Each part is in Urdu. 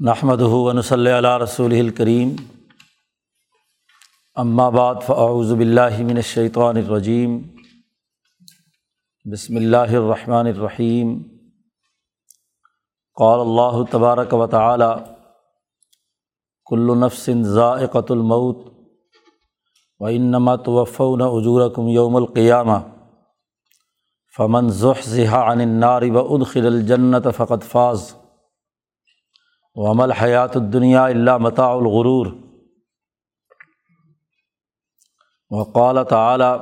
نحمد ون صلی اللہ رسول الکریم بعد فاعوذ باللہ من الشیطان الرجیم بسم اللہ الرحمن الرحیم قال اللہ تبارک و تعالی کل نفس ذائقۃ الموت و انما توفون اجورکم یوم القیامہ فمن ذحزح عن النار و ادخل الجنت فقط فاز. و عمل حیات الدنیا اللہ مطاع الغرور وقال تعلیٰ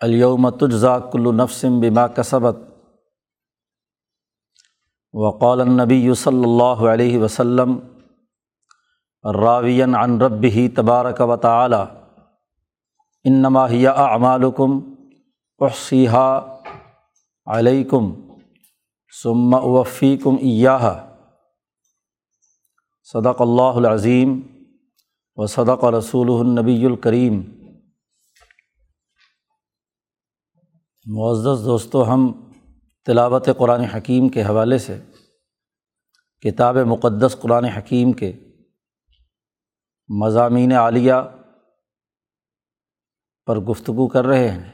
الیوم تجزا کل نفسم بما کسبت وقال النبی صلی اللہ علیہ وسلم راوین عن ربی تبارک و تعلیٰ انما ہی اعمالکم احصیحا علیکم ثم اوفیکم ایاہا صدق اللہ العظیم و صدق رسول النبی الکریم۔ معزز دوستو، ہم تلاوت قرآن حکیم کے حوالے سے، کتاب مقدس قرآن حکیم کے مضامین عالیہ پر گفتگو کر رہے ہیں۔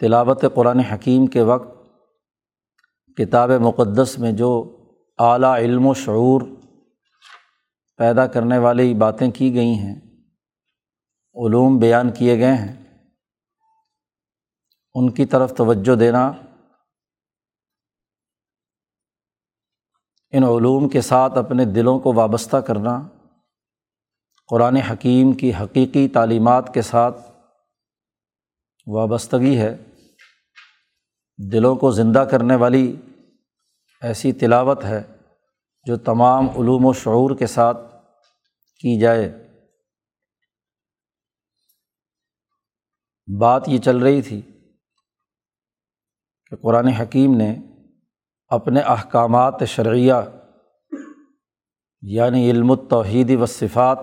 تلاوت قرآن حکیم کے وقت کتاب مقدس میں جو اعلیٰ علم و شعور پیدا کرنے والی باتیں کی گئی ہیں، علوم بیان کیے گئے ہیں۔ ان کی طرف توجہ دینا، ان علوم کے ساتھ اپنے دلوں کو وابستہ کرنا، قرآن حکیم کی حقیقی تعلیمات کے ساتھ وابستگی ہے، دلوں کو زندہ کرنے والی ایسی تلاوت ہے جو تمام علوم و شعور کے ساتھ کی جائے۔ بات یہ چل رہی تھی کہ قرآن حکیم نے اپنے احکامات شرعیہ یعنی علم التوحید و صفات،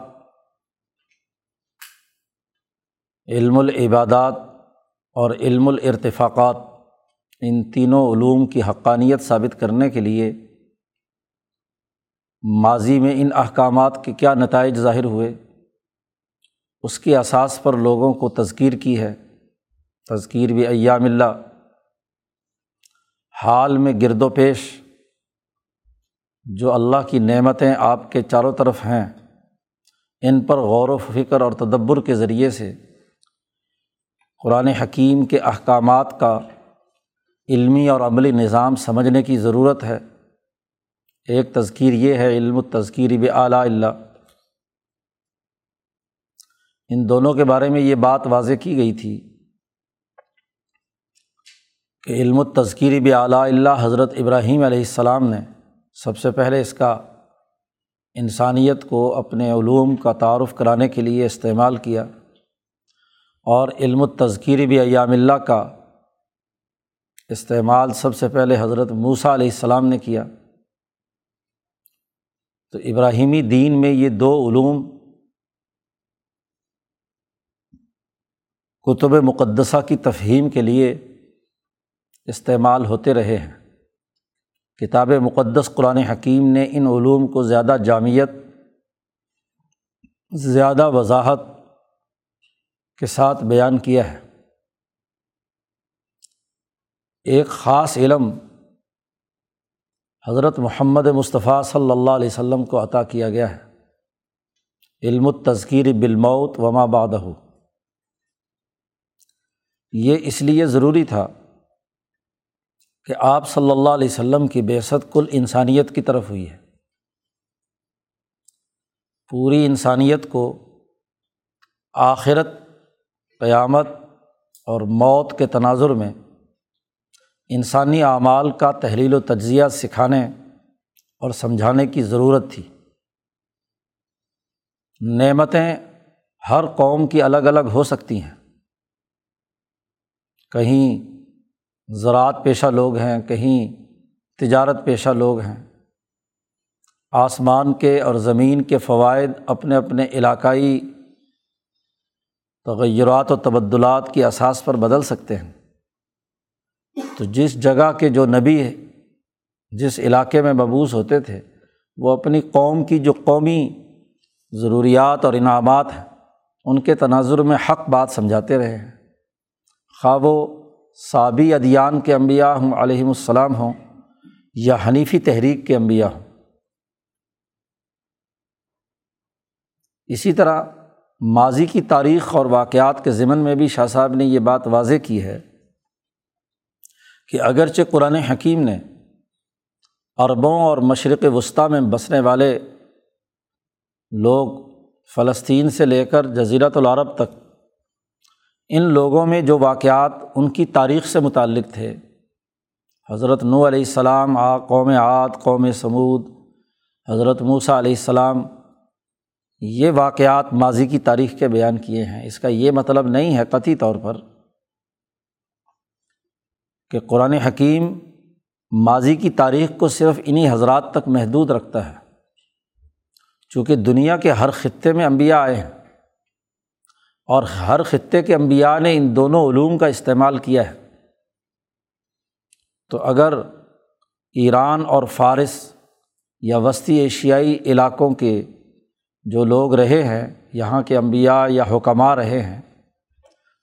علم العبادات اور علم الارتفاقات ان تینوں علوم کی حقانیت ثابت کرنے کے لیے ماضی میں ان احکامات کے کیا نتائج ظاہر ہوئے؟ اس کے اساس پر لوگوں کو تذکیر کی ہے۔ تذکیر بھی ایام اللہ۔ حال میں گرد و پیش جو اللہ کی نعمتیں آپ کے چاروں طرف ہیں، ان پر غور و فکر اور تدبر کے ذریعے سے قرآن حکیم کے احکامات کا علمی اور عملی نظام سمجھنے کی ضرورت ہے۔ ایک تذکیر یہ ہے، علم و تذکیر بھی اعلیٰ اللہ ان دونوں کے بارے میں یہ بات واضح کی گئی تھی کہ علم و تذکیر بھی اعلیٰ اللہ حضرت ابراہیم علیہ السلام نے سب سے پہلے اس کا انسانیت کو اپنے علوم کا تعارف کرانے کے لیے استعمال کیا اور علم و تذکیر بھی ایام اللہ کا استعمال سب سے پہلے حضرت موسیٰ علیہ السلام نے کیا۔ تو ابراہیمی دین میں یہ دو علوم، کتب مقدسہ کی تفہیم کے لیے استعمال ہوتے رہے ہیں۔ کتاب مقدس قرآن حکیم نے ان علوم کو زیادہ جامعت زیادہ وضاحت کے ساتھ بیان کیا ہے۔ ایک خاص علم حضرت محمد مصطفیٰ صلی اللہ علیہ وسلم کو عطا کیا گیا ہے۔ علم التذکیر بالموت وما بادہ یہ اس لیے ضروری تھا کہ آپ صلی اللہ علیہ وسلم کی بیست کل انسانیت کی طرف ہوئی ہے۔ پوری انسانیت کو آخرت، قیامت اور موت کے تناظر میں انسانی اعمال کا تحلیل و تجزیہ سکھانے اور سمجھانے کی ضرورت تھی۔ نعمتیں ہر قوم کی الگ الگ ہو سکتی ہیں۔ کہیں زراعت پیشہ لوگ ہیں، کہیں تجارت پیشہ لوگ ہیں۔ آسمان کے اور زمین کے فوائد اپنے اپنے علاقائی تغیرات و تبدلات کی اساس پر بدل سکتے ہیں۔ تو جس جگہ کے جو نبی ہے، جس علاقے میں مبوس ہوتے تھے، وہ اپنی قوم کی جو قومی ضروریات اور انعامات ہیں، ان کے تناظر میں حق بات سمجھاتے رہے ہیں۔ خواہ و صابی ادیان کے انبیاء ہوں، علیہم السلام ہوں، یا حنیفی تحریک کے انبیاء ہوں۔ اسی طرح ماضی کی تاریخ اور واقعات کے ضمن میں بھی شاہ صاحب نے یہ بات واضح کی ہے کہ اگرچہ قرآن حکیم نے عربوں اور مشرق وسطیٰ میں بسنے والے لوگ فلسطین سے لے کر جزیرت العرب تک، ان لوگوں میں جو واقعات ان کی تاریخ سے متعلق تھے۔ حضرت نو علیہ السلام، آ، قوم عاد، قوم سمود حضرت موسیٰ علیہ السلام، یہ واقعات ماضی کی تاریخ کے بیان کیے ہیں۔ اس کا یہ مطلب نہیں ہے قطعی طور پر کہ قرآن حکیم ماضی کی تاریخ کو صرف انہیں حضرات تک محدود رکھتا ہے، چونکہ دنیا کے ہر خطے میں انبیاء آئے ہیں۔ اور ہر خطے کے انبیاء نے ان دونوں علوم کا استعمال کیا ہے۔ تو اگر ایران اور فارس یا وسطی ایشیائی علاقوں کے جو لوگ رہے ہیں، یہاں کے انبیاء یا حکماں رہے ہیں،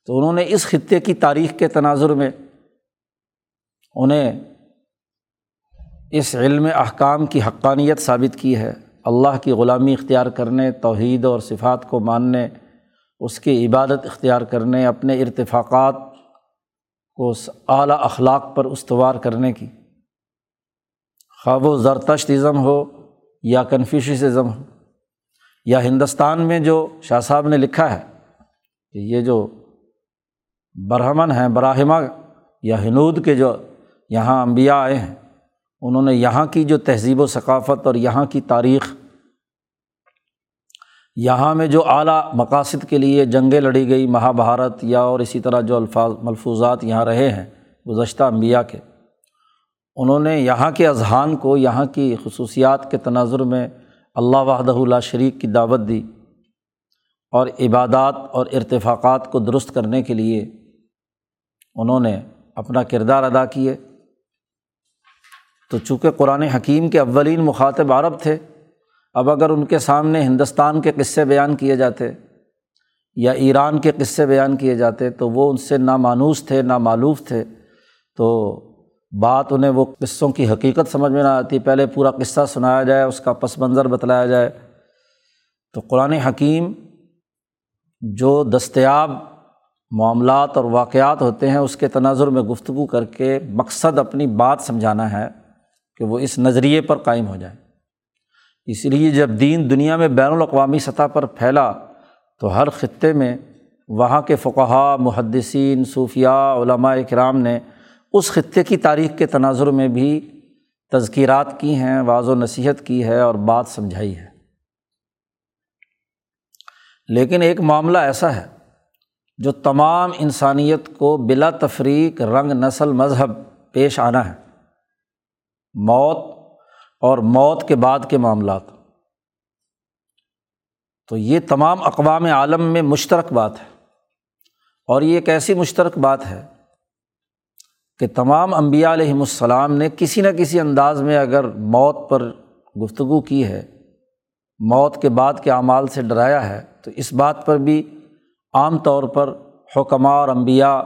تو انہوں نے اس خطے کی تاریخ کے تناظر میں انہیں اس علم احکام کی حقانیت ثابت کی ہے۔ اللہ کی غلامی اختیار کرنے، توحید اور صفات کو ماننے، اس کی عبادت اختیار کرنے، اپنے ارتفاقات کو اعلیٰ اخلاق پر استوار کرنے کی۔ خواب و زرتشت ازم ہو یا کنفیوشزم ہو، یا ہندوستان میں جو شاہ صاحب نے لکھا ہے کہ یہ جو برہمن ہیں براہمہ یا ہنود کے جو یہاں انبیاء آئے ہیں۔ انہوں نے یہاں کی جو تہذیب و ثقافت اور یہاں کی تاریخ، یہاں میں جو اعلیٰ مقاصد کے لیے جنگیں لڑی گئی مہابھارت یا اور اسی طرح جو الفاظ، ملفوظات یہاں رہے ہیں، گزشتہ انبیاء کے۔ انہوں نے یہاں کے اذہان کو، یہاں کی خصوصیات کے تناظر میں اللہ وحدہ اللہ شریک کی دعوت دی اور عبادات اور ارتفاقات کو درست کرنے کے لیے انہوں نے اپنا کردار ادا کیے۔ تو چونکہ قرآن حکیم کے اولین مخاطب عرب تھے، اب اگر ان کے سامنے ہندوستان کے قصے بیان کیے جاتے یا ایران کے قصے بیان کیے جاتے تو وہ ان سے نامانوس تھے، نامعلوف تھے۔ تو بات انہیں وہ قصوں کی حقیقت سمجھ میں نہ آتی، پہلے پورا قصہ سنایا جائے، اس کا پس منظر بتلایا جائے۔ تو قرآن حکیم جو دستیاب معاملات اور واقعات ہوتے ہیں، اس کے تناظر میں گفتگو کر کے مقصد اپنی بات سمجھانا ہے۔ کہ وہ اس نظریے پر قائم ہو جائے۔ اس لیے جب دین دنیا میں بین الاقوامی سطح پر پھیلا، تو ہر خطے میں وہاں کے فقہا، محدثین صوفیہ علماء اکرام نے اس خطے کی تاریخ کے تناظر میں بھی تذکیرات کی ہیں، واض و نصیحت کی ہے اور بات سمجھائی ہے۔ لیکن ایک معاملہ ایسا ہے جو تمام انسانیت کو بلا تفریق رنگ نسل مذہب پیش آنا ہے۔ موت اور موت کے بعد کے معاملات۔ تو یہ تمام اقوام عالم میں مشترک بات ہے۔ اور یہ ایک ایسی مشترک بات ہے کہ تمام انبیاء علیہم السلام نے کسی نہ کسی انداز میں اگر موت پر گفتگو کی ہے، موت کے بعد کے اعمال سے ڈرایا ہے، تو اس بات پر بھی عام طور پر حکمہ اور انبیاء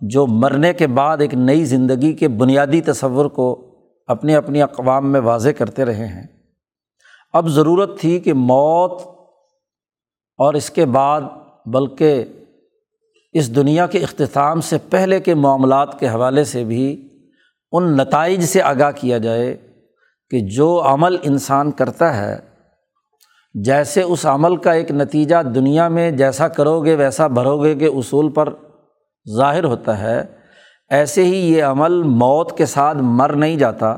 جو مرنے کے بعد ایک نئی زندگی کے بنیادی تصور کو اپنی اپنی اقوام میں واضح کرتے رہے ہیں۔ اب ضرورت تھی کہ موت اور اس کے بعد بلکہ اس دنیا کے اختتام سے پہلے کے معاملات کے حوالے سے بھی ان نتائج سے آگاہ کیا جائے کہ جو عمل انسان کرتا ہے، جیسے اس عمل کا ایک نتیجہ دنیا میں جیسا کرو گے، ویسا بھرو گے کہ اصول پر ظاہر ہوتا ہے۔ ایسے ہی یہ عمل موت کے ساتھ مر نہیں جاتا،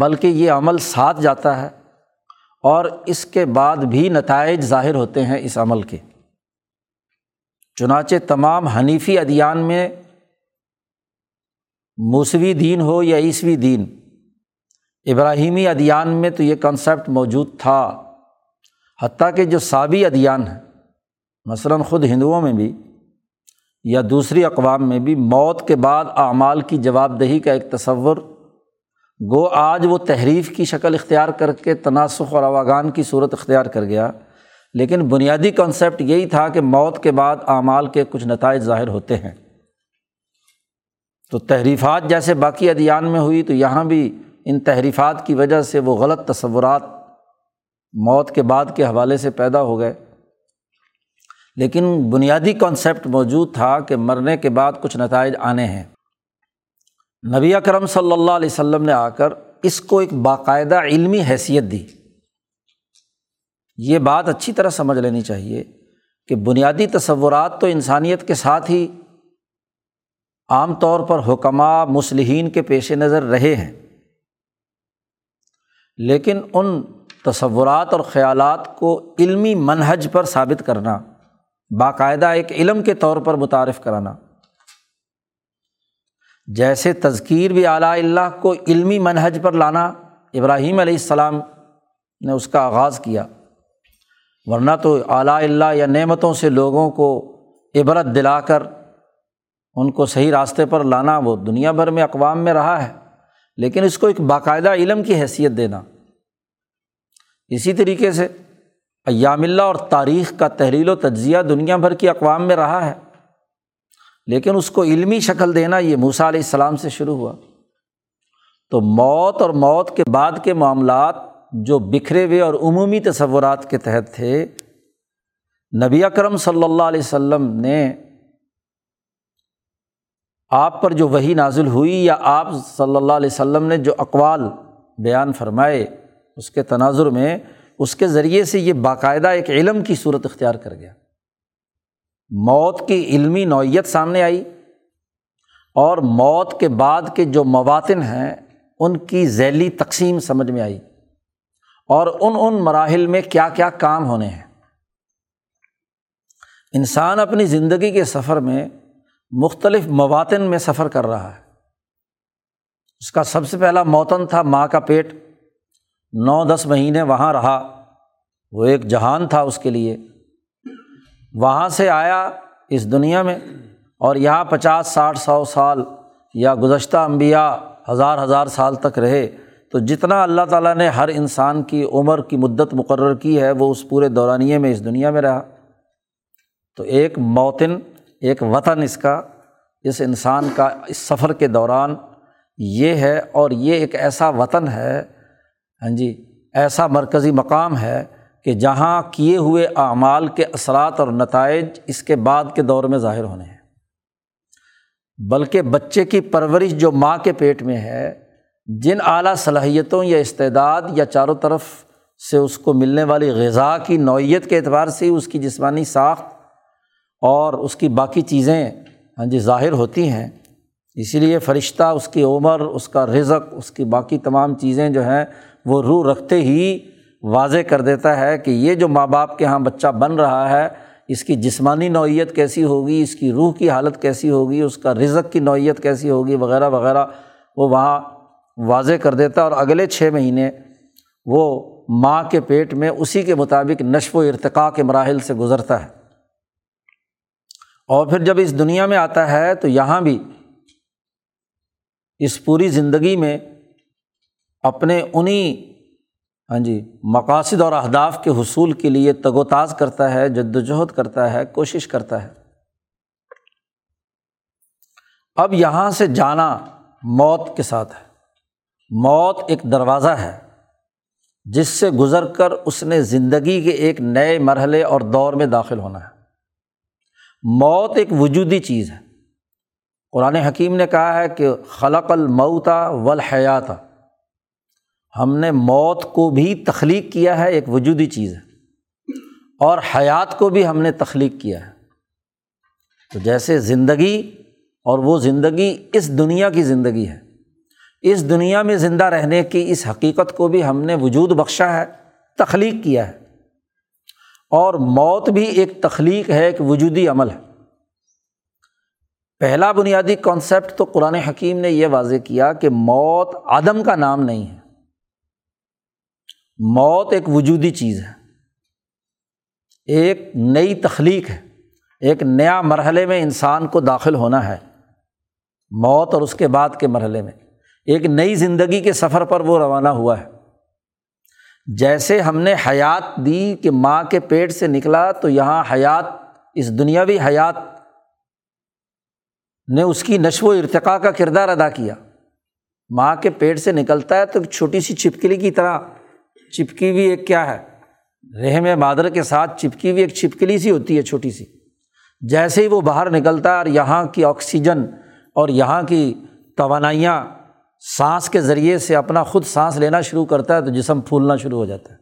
بلکہ یہ عمل ساتھ جاتا ہے اور اس کے بعد بھی نتائج ظاہر ہوتے ہیں اس عمل کے۔ چنانچہ تمام حنیفی ادیان میں موسوی دین ہو یا عیسوی دین، ابراہیمی ادیان میں تو یہ کنسیپٹ موجود تھا، حتیٰ کہ جو سابی ادیان ہیں، مثلاً خود ہندوؤں میں بھی۔ یا دوسری اقوام میں بھی موت کے بعد اعمال کی جواب دہی کا ایک تصور۔ گو آج وہ تحریف کی شکل اختیار کر کے تناسخ اور اواگان کی صورت اختیار کر گیا۔ لیکن بنیادی کانسیپٹ یہی تھا کہ موت کے بعد اعمال کے کچھ نتائج ظاہر ہوتے ہیں۔ تو تحریفات جیسے باقی ادیان میں ہوئی تو یہاں بھی ان تحریفات کی وجہ سے وہ غلط تصورات موت کے بعد کے حوالے سے پیدا ہو گئے۔ لیکن بنیادی کانسیپٹ موجود تھا کہ مرنے کے بعد کچھ نتائج آنے ہیں۔ نبی اکرم صلی اللہ علیہ وسلم نے آ کر اس کو ایک باقاعدہ علمی حیثیت دی۔ یہ بات اچھی طرح سمجھ لینی چاہیے کہ بنیادی تصورات تو انسانیت کے ساتھ ہی عام طور پر حکمہ مصلحین کے پیش نظر رہے ہیں۔ لیکن ان تصورات اور خیالات کو علمی منہج پر ثابت کرنا باقاعدہ ایک علم کے طور پر متعارف کرانا۔ جیسے تذکیر بھی اعلیٰ اللہ کو علمی منہج پر لانا، ابراہیم علیہ السلام نے اس کا آغاز کیا۔ ورنہ تو اعلیٰ اللہ یا نعمتوں سے لوگوں کو عبرت دلا کر ان کو صحیح راستے پر لانا وہ دنیا بھر میں اقوام میں رہا ہے، لیکن اس کو ایک باقاعدہ علم کی حیثیت دینا۔ اسی طریقے سے ایام اللہ اور تاریخ کا تحریل و تجزیہ دنیا بھر کی اقوام میں رہا ہے۔ لیکن اس کو علمی شکل دینا یہ موسا علیہ السلام سے شروع ہوا۔ تو موت اور موت کے بعد کے معاملات جو بکھرے ہوئے اور عمومی تصورات کے تحت تھے، نبی اکرم صلی اللہ علیہ وسلم نے آپ پر جو وہی نازل ہوئی یا آپ صلی اللہ علیہ وسلم نے جو اقوال بیان فرمائے، اس کے تناظر میں اس کے ذریعے سے یہ باقاعدہ ایک علم کی صورت اختیار کر گیا۔ موت کی علمی نوعیت سامنے آئی اور موت کے بعد کے جو مواطن ہیں، ان کی ذیلی تقسیم سمجھ میں آئی اور ان ان مراحل میں کیا کیا کام ہونے ہیں۔ انسان اپنی زندگی کے سفر میں مختلف مواطن میں سفر کر رہا ہے۔ اس کا سب سے پہلا موتن تھا ماں کا پیٹ۔ نو دس مہینے وہاں رہا۔ وہ ایک جہان تھا اس کے لیے۔ وہاں سے آیا اس دنیا میں اور یہاں پچاس، ساٹھ، سو سال یا گزشتہ انبیاء ہزار ہزار سال تک رہے۔ تو جتنا اللہ تعالیٰ نے ہر انسان کی عمر کی مدت مقرر کی ہے، وہ اس پورے دورانیے میں اس دنیا میں رہا۔ تو ایک موتن ایک وطن اس کا، اس انسان کا اس سفر کے دوران یہ ہے اور یہ ایک ایسا وطن ہے ہاں جی ایسا مرکزی مقام ہے کہ جہاں کیے ہوئے اعمال کے اثرات اور نتائج اس کے بعد کے دور میں ظاہر ہونے ہیں۔ بلکہ بچے کی پرورش جو ماں کے پیٹ میں ہے، جن اعلیٰ صلاحیتوں یا استعداد یا چاروں طرف سے اس کو ملنے والی غذا کی نوعیت کے اعتبار سے اس کی جسمانی ساخت اور اس کی باقی چیزیں ہاں جی ظاہر ہوتی ہیں۔ اسی لیے فرشتہ، اس کی عمر، اس کا رزق، اس کی باقی تمام چیزیں جو ہیں وہ روح رکھتے ہی واضح کر دیتا ہے کہ یہ جو ماں باپ کے یہاں بچہ بن رہا ہے، اس کی جسمانی نوعیت کیسی ہوگی، اس کی روح کی حالت کیسی ہوگی، اس کا رزق کی نوعیت کیسی ہوگی، وغیرہ وغیرہ، وہ وہاں واضح کر دیتا ہے اور اگلے چھ مہینے وہ ماں کے پیٹ میں اسی کے مطابق نشو و ارتقاء کے مراحل سے گزرتا ہے۔ اور پھر جب اس دنیا میں آتا ہے تو یہاں بھی اس پوری زندگی میں اپنے انہیں ہاں جی مقاصد اور اہداف کے حصول کے لیے تگ و تاز کرتا ہے، جد وجہد کرتا ہے، کوشش کرتا ہے۔ اب یہاں سے جانا موت کے ساتھ ہے۔ موت ایک دروازہ ہے، جس سے گزر کر اس نے زندگی کے ایک نئے مرحلے اور دور میں داخل ہونا ہے۔ موت ایک وجودی چیز ہے۔ قرآن حکیم نے کہا ہے کہ خلق المعتا والحیات ہم نے موت کو بھی تخلیق کیا ہے، ایک وجودی چیز ہے۔ اور حیات کو بھی ہم نے تخلیق کیا ہے۔ تو جیسے زندگی، اور وہ زندگی اس دنیا کی زندگی ہے۔ اس دنیا میں زندہ رہنے کی اس حقیقت کو بھی ہم نے وجود بخشا ہے، تخلیق کیا ہے۔ اور موت بھی ایک تخلیق ہے، ایک وجودی عمل ہے۔ پہلا بنیادی کانسیپٹ تو قرآن حکیم نے یہ واضح کیا کہ موت عدم کا نام نہیں ہے۔ موت ایک وجودی چیز ہے۔ ایک نئی تخلیق ہے۔ ایک نیا مرحلے میں انسان کو داخل ہونا ہے۔ موت اور اس کے بعد کے مرحلے میں۔ ایک نئی زندگی کے سفر پر وہ روانہ ہوا ہے۔ جیسے ہم نے حیات دی کہ ماں کے پیٹ سے نکلا تو یہاں حیات، اس دنیاوی حیات نے اس کی نشو و ارتقاء کا کردار ادا کیا۔ ماں کے پیٹ سے نکلتا ہے تو چھوٹی سی چھپکلی کی طرح چپکی ہوئی ایک کیا ہے؟ رحم مادر کے ساتھ چپکی ہوئی ایک چھپکلی سی ہوتی ہے، چھوٹی سی۔ جیسے ہی وہ باہر نکلتا ہے اور یہاں کی آکسیجن اور یہاں کی توانائیاں سانس کے ذریعے سے اپنا خود سانس لینا شروع کرتا ہے تو جسم پھولنا شروع ہو جاتا ہے۔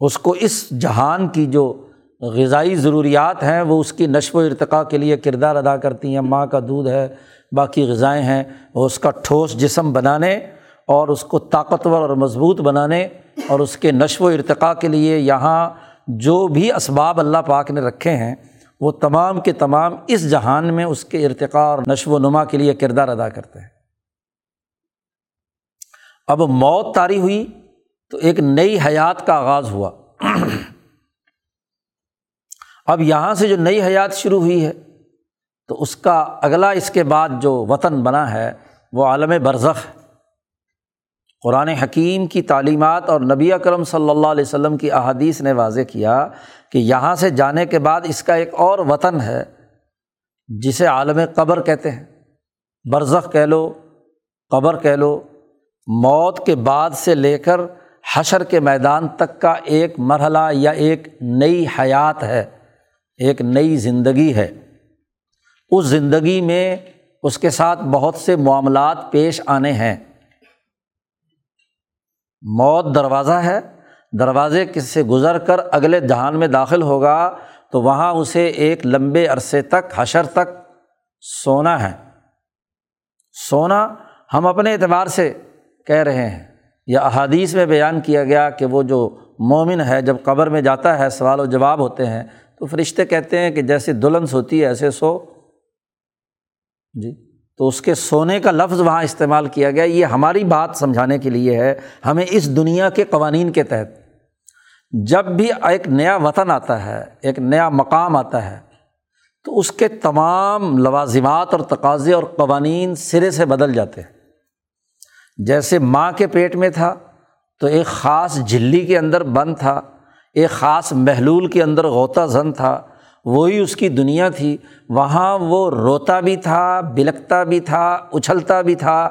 اس کو اس جہان کی جو غذائی ضروریات ہیں، وہ اس کی نشو و ارتقاء کے لیے کردار ادا کرتی ہیں۔ ماں کا دودھ ہے، باقی غذائیں ہیں وہ اس کا ٹھوس جسم بنانے اور اس کو طاقتور اور مضبوط بنانے اور اس کے نشو و ارتقاء کے لیے یہاں جو بھی اسباب اللہ پاک نے رکھے ہیں، وہ تمام کے تمام اس جہان میں اس کے ارتقاء اور نشو و نما کے لیے کردار ادا کرتے ہیں۔ اب موت طاری ہوئی تو ایک نئی حیات کا آغاز ہوا۔ اب یہاں سے جو نئی حیات شروع ہوئی ہے، تو اس کا اگلا اس کے بعد جو وطن بنا ہے، وہ عالم برزخ ہے۔ قرآن حکیم کی تعلیمات اور نبی اکرم صلی اللہ علیہ وسلم کی احادیث نے واضح کیا کہ یہاں سے جانے کے بعد اس کا ایک اور وطن ہے، جسے عالم قبر کہتے ہیں۔ برزخ کہہ لو، قبر کہہ لو، موت کے بعد سے لے کر حشر کے میدان تک کا ایک مرحلہ یا ایک نئی حیات ہے، ایک نئی زندگی ہے۔ اس زندگی میں اس کے ساتھ بہت سے معاملات پیش آنے ہیں۔ موت دروازہ ہے۔ دروازے سے گزر کر اگلے جہان میں داخل ہوگا تو وہاں اسے ایک لمبے عرصے تک، حشر تک سونا ہے۔ سونا ہم اپنے اعتبار سے کہہ رہے ہیں۔ یا احادیث میں بیان کیا گیا کہ وہ جو مومن ہے، جب قبر میں جاتا ہے، سوال و جواب ہوتے ہیں تو فرشتے کہتے ہیں کہ جیسے دلہنس ہوتی ہے، ایسے سو۔ جی۔ تو اس کے سونے کا لفظ وہاں استعمال کیا گیا، یہ ہماری بات سمجھانے کے لیے ہے، ہمیں اس دنیا کے قوانین کے تحت۔ جب بھی ایک نیا وطن آتا ہے، ایک نیا مقام آتا ہے، تو اس کے تمام لوازمات اور تقاضے اور قوانین سرے سے بدل جاتے ہیں۔ جیسے ماں کے پیٹ میں تھا، تو ایک خاص جھلی کے اندر بند تھا، ایک خاص محلول کے اندر غوطہ زن تھا وہی اس کی دنیا تھی۔ وہاں وہ روتا بھی تھا، بلکتا بھی تھا، اچھلتا بھی تھا،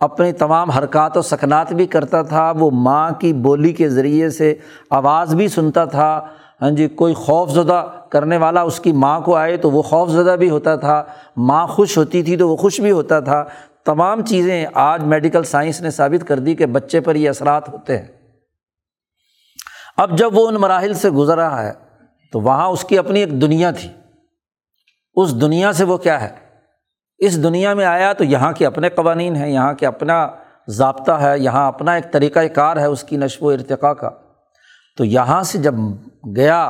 اپنی تمام حرکات و سکنات بھی کرتا تھا۔ وہ ماں کی بولی کے ذریعے سے آواز بھی سنتا تھا۔ ہاں جی کوئی خوف زدہ کرنے والا اس کی ماں کو آئے تو وہ خوف زدہ بھی ہوتا تھا۔ ماں خوش ہوتی تھی تو وہ خوش بھی ہوتا تھا۔ تمام چیزیں آج میڈیکل سائنس نے ثابت کر دی کہ بچے پر یہ اثرات ہوتے ہیں۔ اب جب وہ ان مراحل سے گزر رہا ہے تو وہاں اس کی اپنی ایک دنیا تھی۔ اس دنیا سے وہ کیا ہے؟ اس دنیا میں آیا تو یہاں کے اپنے قوانین ہیں، یہاں کے اپنا ضابطہ ہے، یہاں اپنا ایک طریقۂ کار ہے اس کی نشو و ارتقاء کا۔ تو یہاں سے جب گیا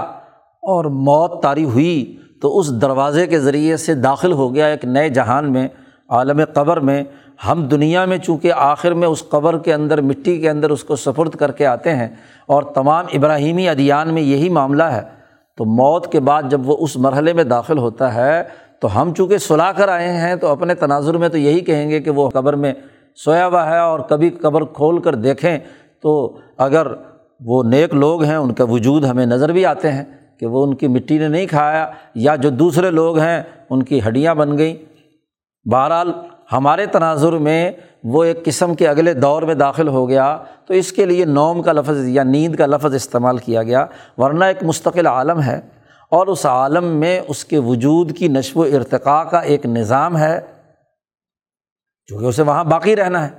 اور موت طاری ہوئی تو اس دروازے کے ذریعے سے داخل ہو گیا ایک نئے جہان میں، عالم قبر میں۔ ہم دنیا میں چونکہ آخر میں اس قبر کے اندر، مٹی کے اندر اس کو سفرد کر کے آتے ہیں اور تمام ابراہیمی ادیان میں یہی معاملہ ہے۔ تو موت کے بعد جب وہ اس مرحلے میں داخل ہوتا ہے، تو ہم چونکہ سلا کر آئے ہیں، تو اپنے تناظر میں تو یہی کہیں گے کہ وہ قبر میں سویا ہوا ہے اور کبھی قبر کھول کر دیکھیں۔ تو اگر وہ نیک لوگ ہیں، ان کا وجود ہمیں نظر بھی آتے ہیں کہ وہ ان کی مٹی نے نہیں کھایا، یا جو دوسرے لوگ ہیں، ان کی ہڈیاں بن گئیں۔ بہرحال ہمارے تناظر میں وہ ایک قسم کے اگلے دور میں داخل ہو گیا، تو اس کے لیے نوم کا لفظ یا نیند کا لفظ استعمال کیا گیا، ورنہ ایک مستقل عالم ہے۔ اور اس عالم میں اس کے وجود کی نشو و ارتقاء کا ایک نظام ہے چونکہ اسے وہاں باقی رہنا ہے۔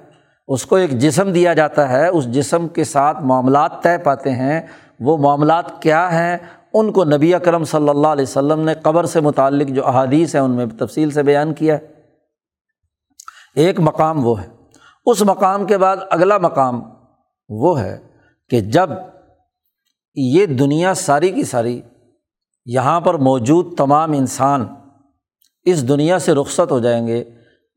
اس کو ایک جسم دیا جاتا ہے، اس جسم کے ساتھ معاملات طے پاتے ہیں۔ وہ معاملات کیا ہیں؟ ان کو نبی اکرم صلی اللہ علیہ وسلم نے قبر سے متعلق جو احادیث ہیں، ان میں تفصیل سے بیان کیا ہے۔ ایک مقام وہ ہے۔ اس مقام کے بعد اگلا مقام وہ ہے کہ جب یہ دنیا ساری کی ساری یہاں پر موجود تمام انسان اس دنیا سے رخصت ہو جائیں گے،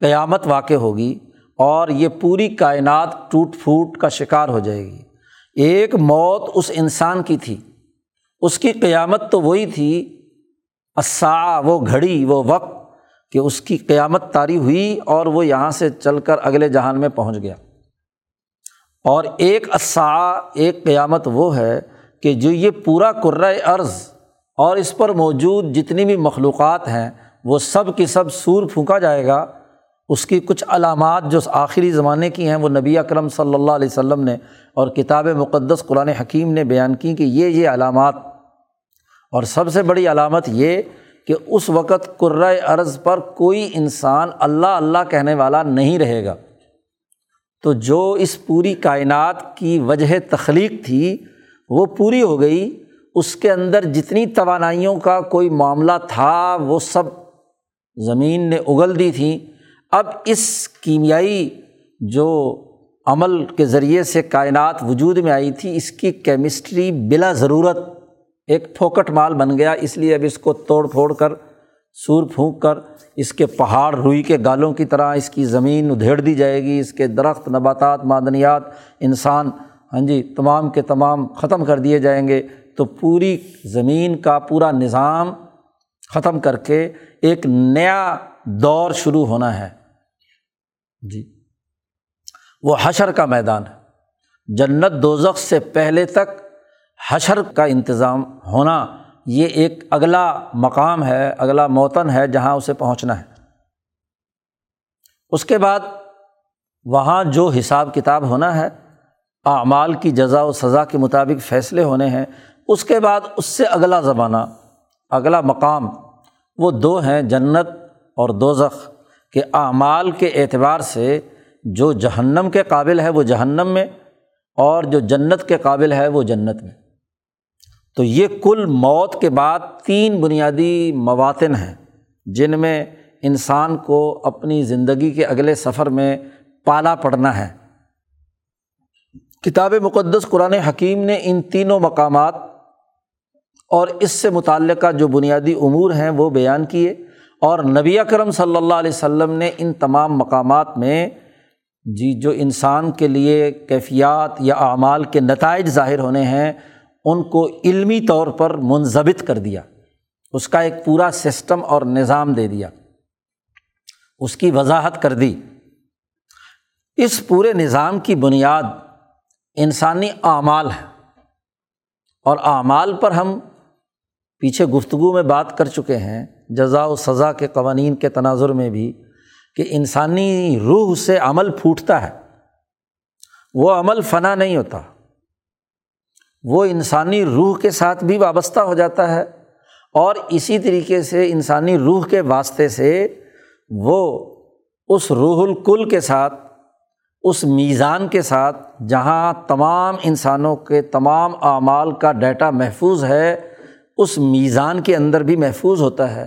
قیامت واقع ہوگی اور یہ پوری کائنات ٹوٹ پھوٹ کا شکار ہو جائے گی۔ ایک موت اس انسان کی تھی، اس کی قیامت تو وہی تھی اسا وہ گھڑی، وہ وقت کہ اس کی قیامت تاری ہوئی اور وہ یہاں سے چل کر اگلے جہان میں پہنچ گیا۔ اور ایک اصا ایک قیامت وہ ہے کہ جو یہ پورا کرۂۂ عرض اور اس پر موجود جتنی بھی مخلوقات ہیں، وہ سب کی سب سور پھونکا جائے گا۔ اس کی کچھ علامات جو آخری زمانے کی ہیں، وہ نبی اکرم صلی اللہ علیہ وسلم نے اور کتاب مقدس قرآن حکیم نے بیان کی کہ یہ یہ علامات۔ اور سب سے بڑی علامت یہ کہ اس وقت کرۂۂ عرض پر کوئی انسان اللہ اللہ کہنے والا نہیں رہے گا۔ تو جو اس پوری کائنات کی وجہ تخلیق تھی، وہ پوری ہو گئی۔ اس کے اندر جتنی توانائیوں کا کوئی معاملہ تھا، وہ سب زمین نے اگل دی تھیں۔ اب اس کیمیائی جو عمل کے ذریعے سے کائنات وجود میں آئی تھی، اس کی کیمسٹری بلا ضرورت ایک پھوکٹ مال بن گیا، اس لیے اب اس کو توڑ پھوڑ کر، سور پھونک کر، اس کے پہاڑ روئی کے گالوں کی طرح اس کی زمین ادھیڑ دی جائے گی، اس کے درخت، نباتات، معدنیات، انسان ہاں جی تمام کے تمام ختم کر دیے جائیں گے۔ تو پوری زمین کا پورا نظام ختم کر کے ایک نیا دور شروع ہونا ہے۔ جی وہ حشر کا میدان ہے۔ جنت دوزخ سے پہلے تک حشر کا انتظام ہونا یہ ایک اگلا مقام ہے، اگلا موتن ہے جہاں اسے پہنچنا ہے۔ اس کے بعد وہاں جو حساب کتاب ہونا ہے، اعمال کی جزا و سزا کے مطابق فیصلے ہونے ہیں، اس کے بعد اس سے اگلا زمانہ، اگلا مقام، وہ دو ہیں جنت اور دوزخ، کہ اعمال کے اعتبار سے جو جہنم کے قابل ہے وہ جہنم میں اور جو جنت کے قابل ہے وہ جنت میں۔ تو یہ کل موت کے بعد تین بنیادی مواطن ہیں جن میں انسان کو اپنی زندگی کے اگلے سفر میں پالا پڑنا ہے۔ کتاب مقدس قرآن حکیم نے ان تینوں مقامات اور اس سے متعلقہ جو بنیادی امور ہیں وہ بیان کیے اور نبی اکرم صلی اللہ علیہ وسلم نے ان تمام مقامات میں جی جو انسان کے لیے کیفیات یا اعمال کے نتائج ظاہر ہونے ہیں ان کو علمی طور پر منظمت کر دیا، اس کا ایک پورا سسٹم اور نظام دے دیا، اس کی وضاحت کر دی۔ اس پورے نظام کی بنیاد انسانی اعمال ہے۔ اور اعمال پر ہم پیچھے گفتگو میں بات کر چکے ہیں جزا و سزا کے قوانین کے تناظر میں بھی، کہ انسانی روح سے عمل پھوٹتا ہے۔ وہ عمل فنا نہیں ہوتا۔ وہ انسانی روح کے ساتھ بھی وابستہ ہو جاتا ہے اور اسی طریقے سے انسانی روح کے واسطے سے وہ اس روح الکل کے ساتھ، اس میزان کے ساتھ جہاں تمام انسانوں کے تمام اعمال کا ڈیٹا محفوظ ہے، اس میزان کے اندر بھی محفوظ ہوتا ہے۔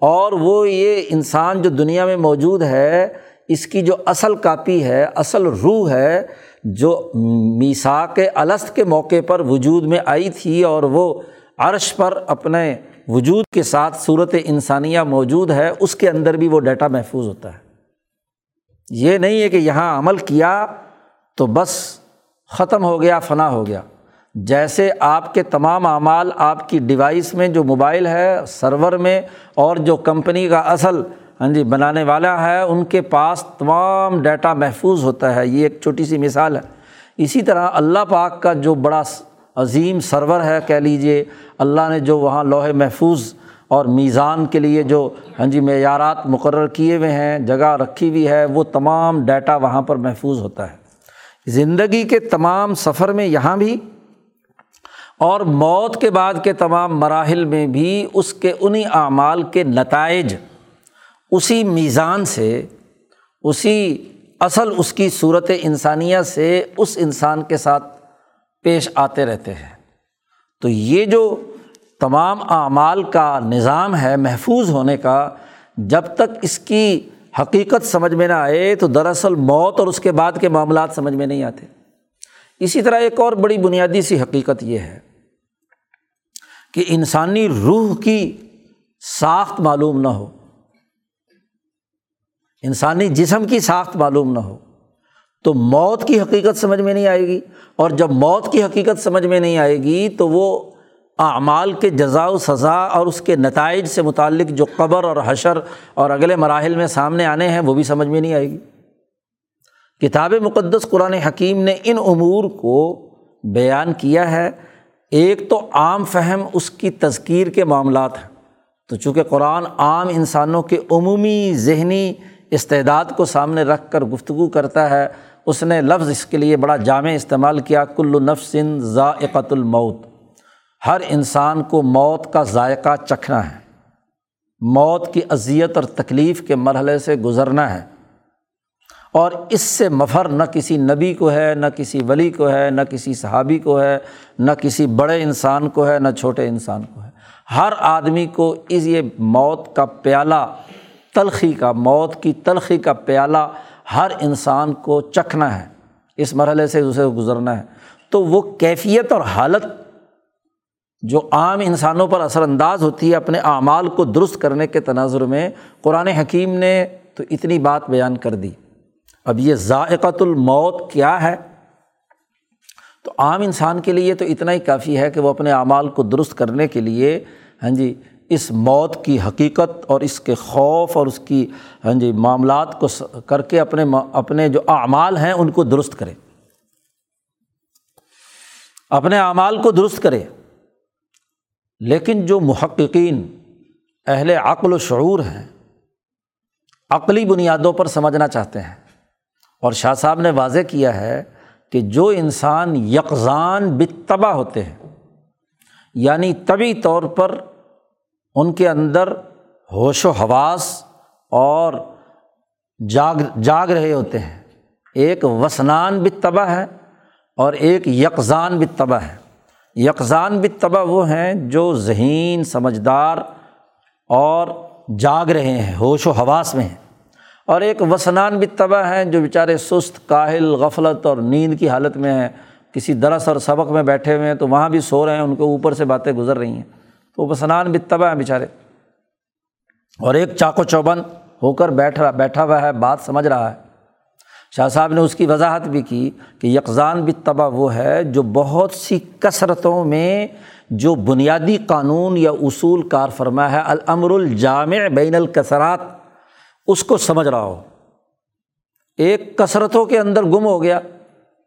اور وہ یہ انسان جو دنیا میں موجود ہے، اس کی جو اصل کاپی ہے، اصل روح ہے جو میساک الست کے موقع پر وجود میں آئی تھی اور وہ عرش پر اپنے وجود کے ساتھ صورت انسانیہ موجود ہے، اس کے اندر بھی وہ ڈیٹا محفوظ ہوتا ہے۔ یہ نہیں ہے کہ یہاں عمل کیا تو بس ختم ہو گیا، فنا ہو گیا۔ جیسے آپ کے تمام اعمال آپ کی ڈیوائس میں جو موبائل ہے، سرور میں اور جو کمپنی کا اصل ہاں جی بنانے والا ہے، ان کے پاس تمام ڈیٹا محفوظ ہوتا ہے۔ یہ ایک چھوٹی سی مثال ہے۔ اسی طرح اللہ پاک کا جو بڑا عظیم سرور ہے، کہہ لیجیے اللہ نے جو وہاں لوہے محفوظ اور میزان کے لیے جو ہاں جی معیارات مقرر کیے ہوئے ہیں، جگہ رکھی ہوئی ہے، وہ تمام ڈیٹا وہاں پر محفوظ ہوتا ہے۔ زندگی کے تمام سفر میں یہاں بھی اور موت کے بعد کے تمام مراحل میں بھی اس کے انہیں اعمال کے نتائج اسی میزان سے، اسی اصل، اس کی صورت انسانیہ سے اس انسان کے ساتھ پیش آتے رہتے ہیں۔ تو یہ جو تمام اعمال کا نظام ہے محفوظ ہونے کا، جب تک اس کی حقیقت سمجھ میں نہ آئے، تو دراصل موت اور اس کے بعد کے معاملات سمجھ میں نہیں آتے۔ اسی طرح ایک اور بڑی بنیادی سی حقیقت یہ ہے کہ انسانی روح کی ساخت معلوم نہ ہو۔ انسانی جسم کی ساخت معلوم نہ ہو، تو موت کی حقیقت سمجھ میں نہیں آئے گی۔ اور جب موت کی حقیقت سمجھ میں نہیں آئے گی، تو وہ اعمال کے جزا و سزا اور اس کے نتائج سے متعلق جو قبر اور حشر اور اگلے مراحل میں سامنے آنے ہیں، وہ بھی سمجھ میں نہیں آئے گی۔ کتاب مقدس قرآن حکیم نے ان امور کو بیان کیا ہے۔ ایک تو عام فہم اس کی تذکیر کے معاملات ہیں۔ تو چونکہ قرآن عام انسانوں کے عمومی ذہنی استعداد کو سامنے رکھ کر گفتگو کرتا ہے۔ اس نے لفظ اس کے لیے بڑا جامع استعمال کیا، کل نفسن ذائقۃ الموت۔ ہر انسان کو موت کا ذائقہ چکھنا ہے۔ موت کی اذیت اور تکلیف کے مرحلے سے گزرنا ہے۔ اور اس سے مفر نہ کسی نبی کو ہے، نہ کسی ولی کو ہے، نہ کسی صحابی کو ہے، نہ کسی بڑے انسان کو ہے، نہ چھوٹے انسان کو ہے۔ ہر آدمی کو اس یہ موت کا پیالہ تلخی کا موت کی تلخی کا پیالہ ہر انسان کو چکھنا ہے، اس مرحلے سے اسے گزرنا ہے۔ تو وہ کیفیت اور حالت جو عام انسانوں پر اثر انداز ہوتی ہے اپنے اعمال کو درست کرنے کے تناظر میں، قرآن حکیم نے تو اتنی بات بیان کر دی۔ اب یہ ذائقۃ الموت کیا ہے؟ تو عام انسان کے لیے تو اتنا ہی کافی ہے کہ وہ اپنے اعمال کو درست کرنے کے لیے ہاں جی اس موت کی حقیقت اور اس کے خوف اور اس کی ہاں جی معاملات کو کر کے اپنے اپنے جو اعمال ہیں ان کو درست کرے۔ اپنے اعمال کو درست کرے۔ لیکن جو محققین، اہل عقل و شعور ہیں، عقلی بنیادوں پر سمجھنا چاہتے ہیں۔ اور شاہ صاحب نے واضح کیا ہے کہ جو انسان یکزان بتبا ہوتے ہیں یعنی طبی طور پر ان کے اندر ہوش و حواس اور جاگ جاگ رہے ہوتے ہیں۔ ایک وسنان بتبا ہے اور ایک یکزان بتبا ہے۔ یکزان بتبا وہ ہیں جو ذہین، سمجھدار اور جاگ رہے ہیں، ہوش و حواس میں ہیں۔ اور ایک وسنان بتبا ہیں جو بیچارے سست، کاہل، غفلت اور نیند کی حالت میں ہیں۔ کسی درس اور سبق میں بیٹھے ہوئے ہیں تو وہاں بھی سو رہے ہیں، ان کے اوپر سے باتیں گزر رہی ہیں۔ تو وسنان بتبا ہیں بیچارے۔ اور ایک چاقو چوبند ہو کر بیٹھ رہا بیٹھا ہوا ہے، بات سمجھ رہا ہے۔ شاہ صاحب نے اس کی وضاحت بھی کی کہ یکزان بتبا وہ ہے جو بہت سی کثرتوں میں جو بنیادی قانون یا اصول کار فرما ہے، الامر الجامع بین الکثرات۔ اس کو سمجھ رہا ہو۔ ایک کثرتوں کے اندر گم ہو گیا۔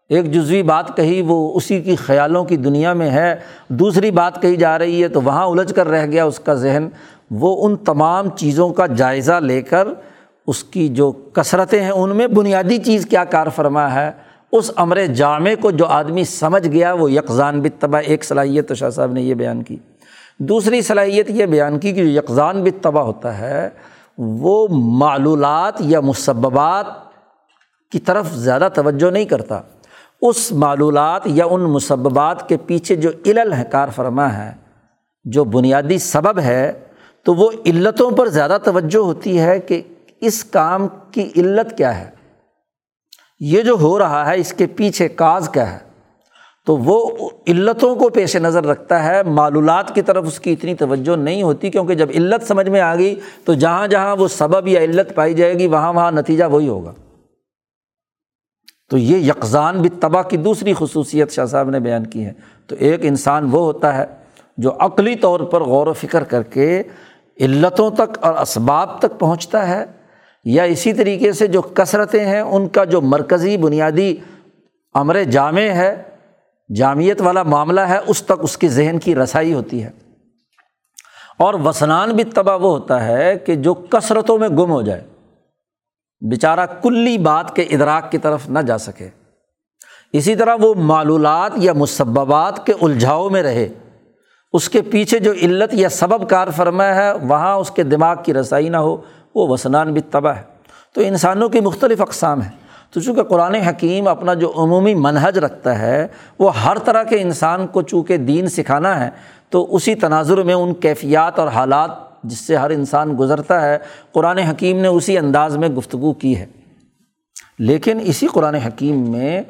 ایک جزوی بات کہی وہ اسی کی خیالوں کی دنیا میں ہے، دوسری بات کہی جا رہی ہے تو وہاں الجھ کر رہ گیا اس کا ذہن۔ وہ ان تمام چیزوں کا جائزہ لے کر اس کی جو کثرتیں ہیں، ان میں بنیادی چیز کیا کار فرما ہے؟ اس امر جامع کو جو آدمی سمجھ گیا، وہ یکزان بتبا ایک صلاحیت تو شاہ صاحب نے یہ بیان کی۔ دوسری صلاحیت یہ بیان کی کہ جو یکزان بتبا ہوتا ہے، وہ معلولات یا مسبات کی طرف زیادہ توجہ نہیں کرتا۔ اس معلولات یا ان مسبات کے پیچھے جو علل ہے کار فرما ہے، جو بنیادی سبب ہے، تو وہ علتوں پر زیادہ توجہ ہوتی ہے کہ اس کام کی علت کیا ہے۔ یہ جو ہو رہا ہے، اس کے پیچھے کاز کیا ہے۔ تو وہ علتوں کو پیش نظر رکھتا ہے۔ معلولات کی طرف اس کی اتنی توجہ نہیں ہوتی، کیونکہ جب علت سمجھ میں آ گئی، تو جہاں جہاں وہ سبب یا علت پائی جائے گی، وہاں وہاں نتیجہ وہی ہوگا۔ تو یہ یکزان بھی تباہ کی دوسری خصوصیت شاہ صاحب نے بیان کی ہے۔ تو ایک انسان وہ ہوتا ہے جو عقلی طور پر غور و فکر کر کے علتوں تک اور اسباب تک پہنچتا ہے، یا اسی طریقے سے جو کثرتیں ہیں، ان کا جو مرکزی بنیادی امر جامع ہے جامعت والا معاملہ ہے، اس تک اس کے ذہن کی رسائی ہوتی ہے۔ اور وسنان بھی تباہ وہ ہوتا ہے کہ جو کثرتوں میں گم ہو جائے۔ بیچارہ کلی بات کے ادراک کی طرف نہ جا سکے۔ اسی طرح وہ معلولات یا مسبات کے الجھاؤ میں رہے۔ اس کے پیچھے جو علت یا سبب کار فرما ہے، وہاں اس کے دماغ کی رسائی نہ ہو، وہ وسنان بھی تباہ ہے۔ تو انسانوں کی مختلف اقسام ہیں۔ تو چونکہ قرآن حکیم اپنا جو عمومی منحج رکھتا ہے، وہ ہر طرح کے انسان کو چونکہ دین سکھانا ہے، تو اسی تناظر میں ان کیفیات اور حالات جس سے ہر انسان گزرتا ہے، قرآن حکیم نے اسی انداز میں گفتگو کی ہے۔ لیکن اسی قرآن حکیم میں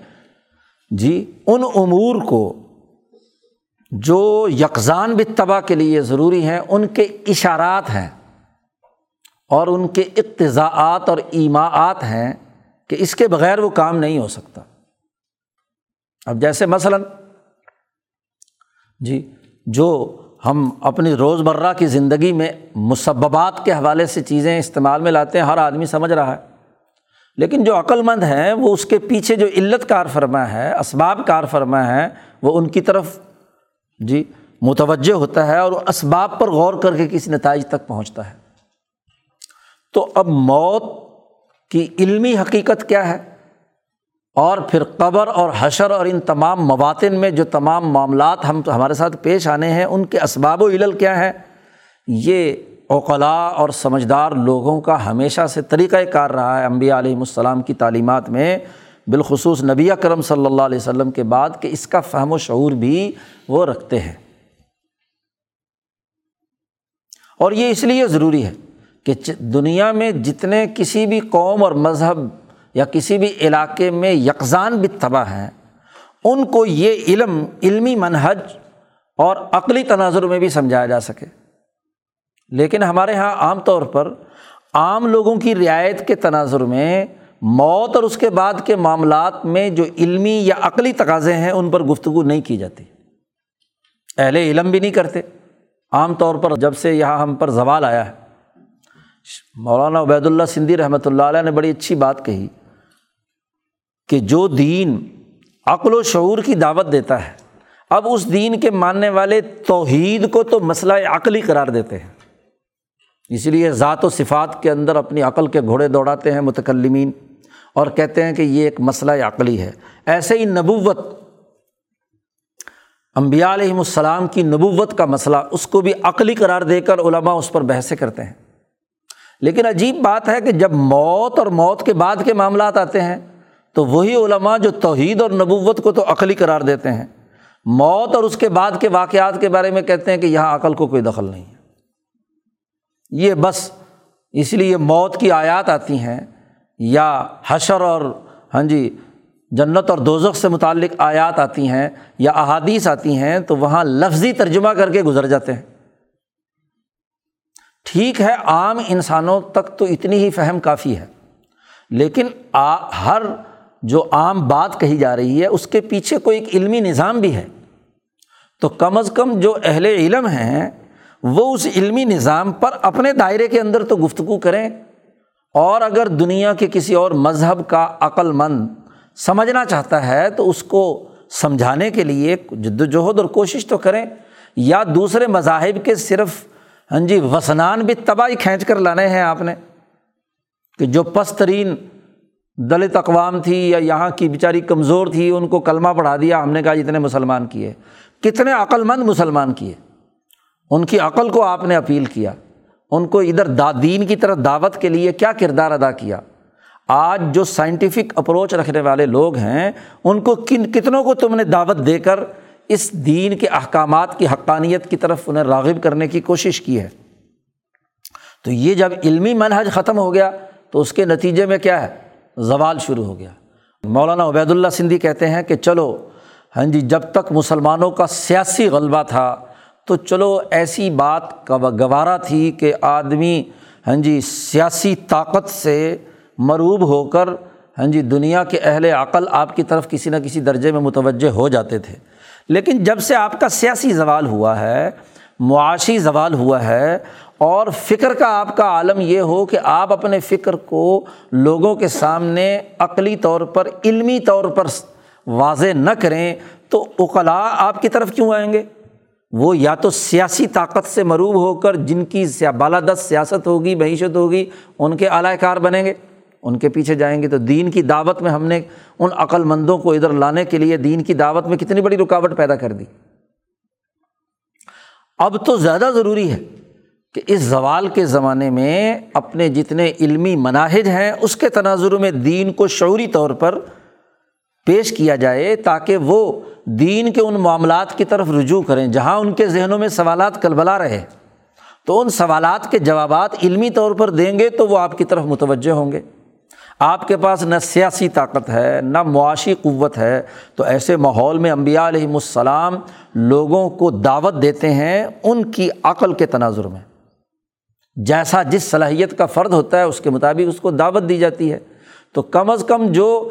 جی ان امور کو جو یکزان بتبا کے لیے ضروری ہیں، ان کے اشارات ہیں۔ اور ان کے اقتضاعات اور ایماعات ہیں کہ اس کے بغیر وہ کام نہیں ہو سکتا۔ اب جیسے مثلاً جی جو ہم اپنی روز مرہ کی زندگی میں مسبات کے حوالے سے چیزیں استعمال میں لاتے ہیں، ہر آدمی سمجھ رہا ہے۔ لیکن جو عقل مند ہیں، وہ اس کے پیچھے جو علت کار فرما ہے، اسباب کار فرما ہے، وہ ان کی طرف جی متوجہ ہوتا ہے اور اسباب پر غور کر کے کسی نتائج تک پہنچتا ہے۔ تو اب موت کی علمی حقیقت کیا ہے؟ اور پھر قبر اور حشر اور ان تمام مواطن میں جو تمام معاملات ہم ہمارے ساتھ پیش آنے ہیں، ان کے اسباب و علل کیا ہے یہ اوقلا اور سمجھدار لوگوں کا ہمیشہ سے طریقۂ کار رہا ہے۔ امبیا علیہم السلام کی تعلیمات میں بالخصوص نبی کرم صلی اللہ علیہ وسلم کے بعد کہ اس کا فہم و شعور بھی وہ رکھتے ہیں۔ اور یہ اس لیے ضروری ہے کہ دنیا میں جتنے کسی بھی قوم اور مذہب یا کسی بھی علاقے میں یکزان بھی تباہ ہیں، ان کو یہ علم، علمی منحج اور عقلی تناظر میں بھی سمجھایا جا سکے۔ لیکن ہمارے یہاں عام طور پر عام لوگوں کی رعایت کے تناظر میں، موت اور اس کے بعد کے معاملات میں جو علمی یا عقلی تقاضے ہیں، ان پر گفتگو نہیں کی جاتی۔ اہل علم بھی نہیں کرتے۔ عام طور پر جب سے یہاں ہم پر زوال آیا ہے، مولانا عبید اللہ سندھی رحمۃ اللہ علیہ نے بڑی اچھی بات کہی۔ کہ جو دین عقل و شعور کی دعوت دیتا ہے، اب اس دین کے ماننے والے توحید کو تو مسئلہ عقلی قرار دیتے ہیں۔ اس لیے ذات و صفات کے اندر اپنی عقل کے گھوڑے دوڑاتے ہیں متکلمین اور کہتے ہیں کہ یہ ایک مسئلہ عقلی ہے۔ ایسے ہی نبوت امبیا علیہم السلام کی نبوت کا مسئلہ اس کو بھی عقلی قرار دے کر علماء اس پر بحثیں کرتے ہیں۔ لیکن عجیب بات ہے کہ جب موت اور موت کے بعد کے معاملات آتے ہیں تو وہی علماء جو توحید اور نبوت کو تو عقلی قرار دیتے ہیں۔ موت اور اس کے بعد کے واقعات کے بارے میں کہتے ہیں کہ یہاں عقل کو کوئی دخل نہیں ہے۔ یہ بس اس لیے موت کی آیات آتی ہیں یا حشر اور ہاں جی جنت اور دوزخ سے متعلق آیات آتی ہیں یا احادیث آتی ہیں تو وہاں لفظی ترجمہ کر کے گزر جاتے ہیں۔ ٹھیک ہے، عام انسانوں تک تو اتنی ہی فہم کافی ہے، لیکن ہر جو عام بات کہی جا رہی ہے، اس کے پیچھے کوئی ایک علمی نظام بھی ہے۔ تو کم از کم جو اہل علم ہیں، وہ اس علمی نظام پر اپنے دائرے کے اندر تو گفتگو کریں۔ اور اگر دنیا کے کسی اور مذہب کا عقل مند سمجھنا چاہتا ہے، تو اس کو سمجھانے کے لیے جد وجہد اور کوشش تو کریں۔ یا دوسرے مذاہب کے صرف ہاں جی وسنان بھی تباہی کھینچ کر لانے ہیں آپ نے، کہ جو پسترین دلت اقوام تھی یا یہاں کی بیچاری کمزور تھی، ان کو کلمہ پڑھا دیا، ہم نے کہا جی جتنے مسلمان کیے۔ کتنے عقل مند مسلمان کیے۔ ان کی عقل کو آپ نے اپیل کیا۔ ان کو ادھر دا دین کی طرف دعوت کے لیے کیا کردار ادا کیا۔ آج جو سائنٹیفک اپروچ رکھنے والے لوگ ہیں، ان کو کن کتنوں کو تم نے دعوت دے کر اس دین کے احکامات کی حقانیت کی طرف انہیں راغب کرنے کی کوشش کی ہے۔ تو یہ جب علمی منحج ختم ہو گیا، تو اس کے نتیجے میں کیا ہے؟ زوال شروع ہو گیا۔ مولانا عبید اللہ سندھی کہتے ہیں کہ چلو ہاں جی جب تک مسلمانوں کا سیاسی غلبہ تھا، تو چلو ایسی بات گوارا تھی کہ آدمی ہاں جی سیاسی طاقت سے مروب ہو کر ہاں جی دنیا کے اہل عقل آپ کی طرف کسی نہ کسی درجے میں متوجہ ہو جاتے تھے۔ لیکن جب سے آپ کا سیاسی زوال ہوا ہے، معاشی زوال ہوا ہے اور فکر کا آپ کا عالم یہ ہو کہ آپ اپنے فکر کو لوگوں کے سامنے عقلی طور پر، علمی طور پر واضح نہ کریں تو اقلا آپ کی طرف کیوں آئیں گے؟ وہ یا تو سیاسی طاقت سے مروب ہو کر، جن کی بالادست سیاست ہوگی، معیشت ہوگی، ان کے اعلی کار بنیں گے۔ ان کے پیچھے جائیں گے تو دین کی دعوت میں ہم نے ان عقل مندوں کو ادھر لانے کے لیے دین کی دعوت میں کتنی بڑی رکاوٹ پیدا کر دی۔ اب تو زیادہ ضروری ہے کہ اس زوال کے زمانے میں اپنے جتنے علمی مناہج ہیں، اس کے تناظر میں دین کو شعوری طور پر پیش کیا جائے تاکہ وہ دین کے ان معاملات کی طرف رجوع کریں، جہاں ان کے ذہنوں میں سوالات کلبلا رہے۔ تو ان سوالات کے جوابات علمی طور پر دیں گے تو وہ آپ کی طرف متوجہ ہوں گے۔ آپ کے پاس نہ سیاسی طاقت ہے، نہ معاشی قوت ہے۔ تو ایسے ماحول میں امبیا علیہم السلام لوگوں کو دعوت دیتے ہیں ان کی عقل کے تناظر میں۔ جیسا جس صلاحیت کا فرد ہوتا ہے، اس کے مطابق اس کو دعوت دی جاتی ہے۔ تو کم از کم جو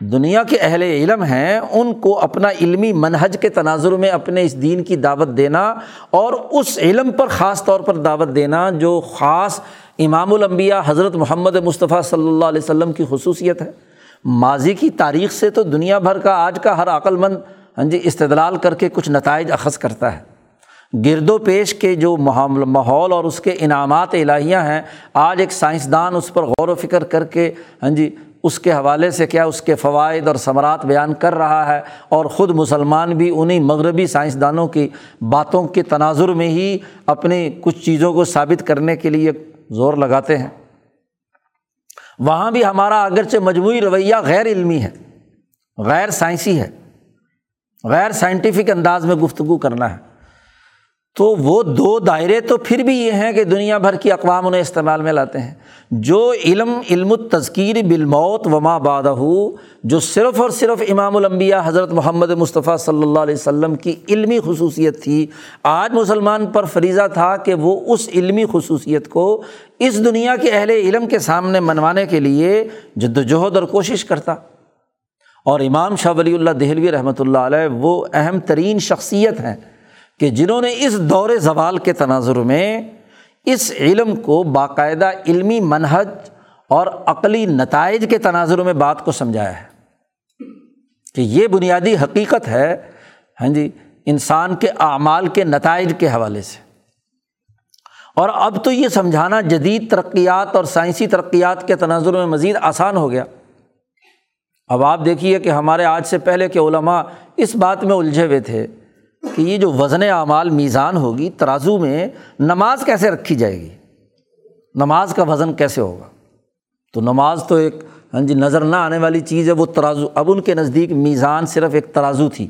دنیا کے اہل علم ہیں، ان کو اپنا علمی منہج کے تناظر میں اپنے اس دین کی دعوت دینا اور اس علم پر خاص طور پر دعوت دینا، جو خاص امام الانبیاء حضرت محمد مصطفیٰ صلی اللہ علیہ وسلم کی خصوصیت ہے۔ ماضی کی تاریخ سے تو دنیا بھر کا آج کا ہر عقل مند ہاں جی استدلال کر کے کچھ نتائج اخذ کرتا ہے۔ گرد و پیش کے جو ماحول اور اس کے انعامات الہیہ ہیں، آج ایک سائنسدان اس پر غور و فکر کر کے ہاں جی اس کے حوالے سے کیا اس کے فوائد اور ثمرات بیان کر رہا ہے اور خود مسلمان بھی انہیں مغربی سائنسدانوں کی باتوں کے تناظر میں ہی اپنی کچھ چیزوں کو ثابت کرنے کے لیے زور لگاتے ہیں۔ وہاں بھی ہمارا اگرچہ مجموعی رویہ غیر علمی ہے، غیر سائنسی ہے، غیر سائنٹیفک انداز میں گفتگو کرنا ہے۔ تو وہ دو دائرے تو پھر بھی یہ ہیں کہ دنیا بھر کی اقوام انہیں استعمال میں لاتے ہیں۔ جو علم علم تذکیر بالموت وما بادہ جو صرف اور صرف امام الانبیاء حضرت محمد مصطفیٰ صلی اللہ علیہ وسلم کی علمی خصوصیت تھی، آج مسلمان پر فریضہ تھا کہ وہ اس علمی خصوصیت کو اس دنیا کے اہل علم کے سامنے منوانے کے لیے جد وجہد اور کوشش کرتا۔ اور امام شاہ ولی اللہ دہلوی رحمۃ اللہ علیہ وہ اہم ترین شخصیت ہیں۔ کہ جنہوں نے اس دور زوال کے تناظر میں اس علم کو باقاعدہ علمی منہج اور عقلی نتائج کے تناظر میں بات کو سمجھایا ہے کہ یہ بنیادی حقیقت ہے ہاں جی انسان کے اعمال کے نتائج کے حوالے سے۔ اور اب تو یہ سمجھانا جدید ترقیات اور سائنسی ترقیات کے تناظر میں مزید آسان ہو گیا۔ اب آپ دیکھیے کہ ہمارے آج سے پہلے کے علماء اس بات میں الجھے ہوئے تھے۔ کہ یہ جو وزن اعمال میزان ہوگی، ترازو میں نماز کیسے رکھی جائے گی؟ نماز کا وزن کیسے ہوگا؟ تو نماز تو ایک ہاں جی نظر نہ آنے والی چیز ہے، وہ ترازو۔ اب ان کے نزدیک میزان صرف ایک ترازو تھی،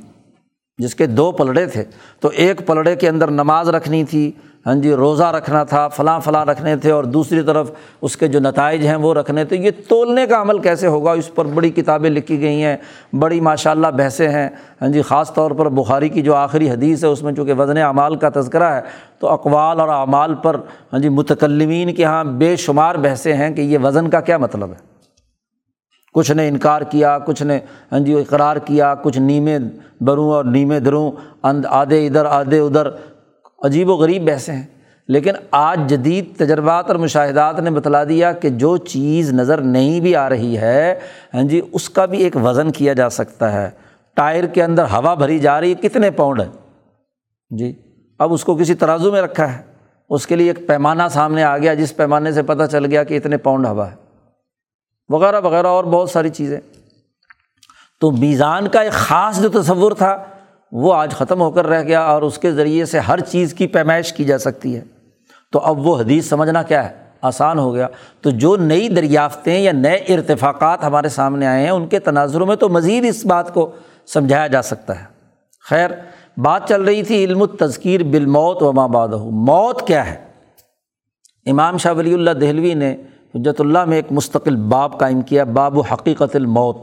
جس کے دو پلڑے تھے۔ تو ایک پلڑے کے اندر نماز رکھنی تھی ہاں جی روزہ رکھنا تھا، فلاں فلاں رکھنے تھے اور دوسری طرف اس کے جو نتائج ہیں وہ رکھنے تھے۔ یہ تولنے کا عمل کیسے ہوگا؟ اس پر بڑی کتابیں لکھی گئی ہیں، بڑی ماشاء اللہ بحثیں ہیں۔ ہاں جی خاص طور پر بخاری کی جو آخری حدیث ہے، اس میں چونکہ وزن اعمال کا تذکرہ ہے، تو اقوال اور اعمال پر ہاں جی متکلمین کے یہاں بے شمار بحثیں ہیں کہ یہ وزن کا کیا مطلب ہے۔ کچھ نے انکار کیا، کچھ نے ہاں جی اقرار کیا، کچھ نیمے بروں اور نیمے دروں آدھے ادھر آدھے ادھر۔ عجیب و غریب بحثیں ہیں۔ لیکن آج جدید تجربات اور مشاہدات نے بتلا دیا کہ جو چیز نظر نہیں بھی آ رہی ہے ہاں جی اس کا بھی ایک وزن کیا جا سکتا ہے۔ ٹائر کے اندر ہوا بھری جا رہی ہے، کتنے پاؤنڈ ہے جی اب اس کو کسی ترازو میں رکھا ہے۔ اس کے لیے ایک پیمانہ سامنے آ گیا، جس پیمانے سے پتہ چل گیا کہ اتنے پاؤنڈ ہوا ہے۔ وغیرہ وغیرہ اور بہت ساری چیزیں۔ تو میزان کا ایک خاص جو تصور تھا وہ آج ختم ہو کر رہ گیا اور اس کے ذریعے سے ہر چیز کی پیمائش کی جا سکتی ہے۔ تو اب وہ حدیث سمجھنا کیا ہے؟ آسان ہو گیا۔ تو جو نئی دریافتیں یا نئے ارتفاقات ہمارے سامنے آئے ہیں، ان کے تناظروں میں تو مزید اس بات کو سمجھایا جا سکتا ہے۔ خیر، بات چل رہی تھی علم تذکیر بالموت و ماں موت کیا ہے؟ امام شاہ ولی اللہ دہلوی نے حجت اللہ میں ایک مستقل باب قائم کیا، باب و حقیقت الموت۔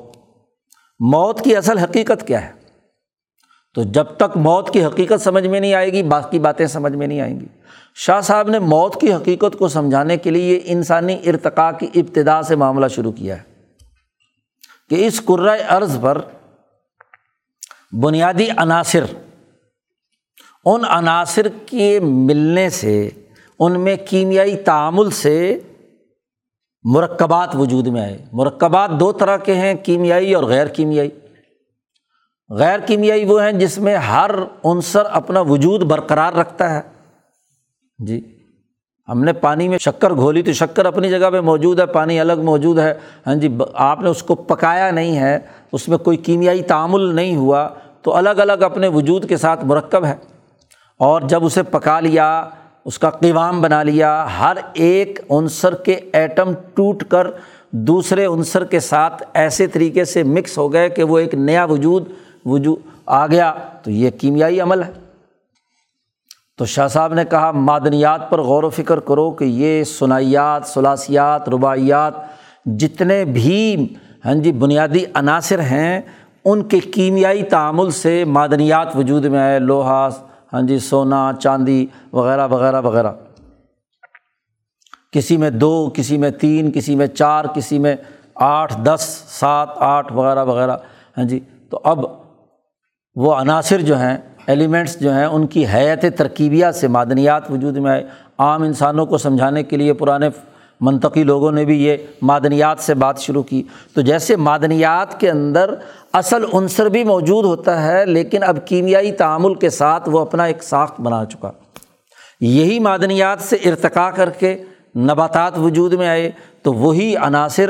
موت کی اصل حقیقت کیا ہے؟ تو جب تک موت کی حقیقت سمجھ میں نہیں آئے گی، باقی باتیں سمجھ میں نہیں آئیں گی۔ شاہ صاحب نے موت کی حقیقت کو سمجھانے کے لیے انسانی ارتقاء کی ابتدا سے معاملہ شروع کیا ہے کہ اس قرۂۂ عرض پر بنیادی عناصر، ان عناصر کے ملنے سے، ان میں کیمیائی تعامل سے مرکبات وجود میں آئے۔ مرکبات دو طرح کے ہیں، کیمیائی اور غیر کیمیائی۔ غیر کیمیائی وہ ہیں جس میں ہر عنصر اپنا وجود برقرار رکھتا ہے۔ جی ہم نے پانی میں شکر گھولی تو شکر اپنی جگہ پہ موجود ہے، پانی الگ موجود ہے۔ ہاں جی آپ نے اس کو پکایا نہیں ہے، اس میں کوئی کیمیائی تعامل نہیں ہوا، تو الگ الگ اپنے وجود کے ساتھ مرکب ہے۔ اور جب اسے پکا لیا، اس کا قوام بنا لیا، ہر ایک عنصر کے ایٹم ٹوٹ کر دوسرے عنصر کے ساتھ ایسے طریقے سے مکس ہو گئے کہ وہ ایک نیا وجود وجود آ گیا تو یہ کیمیائی عمل ہے۔ تو شاہ صاحب نے کہا، معدنیات پر غور و فکر کرو کہ یہ ثنائیات ثلاثیات، رباعیات جتنے بھی ہاں جی بنیادی عناصر ہیں، ان کے کیمیائی تعامل سے معدنیات وجود میں آئے، لوہا ہاں جی سونا، چاندی وغیرہ وغیرہ وغیرہ۔ کسی میں دو، کسی میں تین، کسی میں چار، کسی میں آٹھ، دس، سات، آٹھ، وغیرہ وغیرہ۔ ہاں جی تو اب وہ عناصر جو ہیں ایلیمنٹس جو ہیں، ان کی حیت ترکیبیات سے معدنیات وجود میں آئے۔ عام انسانوں کو سمجھانے کے لیے پرانے منطقی لوگوں نے بھی یہ معدنیات سے بات شروع کی۔ تو جیسے معدنیات کے اندر اصل عنصر بھی موجود ہوتا ہے، لیکن اب کیمیائی تعامل کے ساتھ وہ اپنا ایک ساخت بنا چکا۔ یہی معدنیات سے ارتقا کر کے نباتات وجود میں آئے، تو وہی عناصر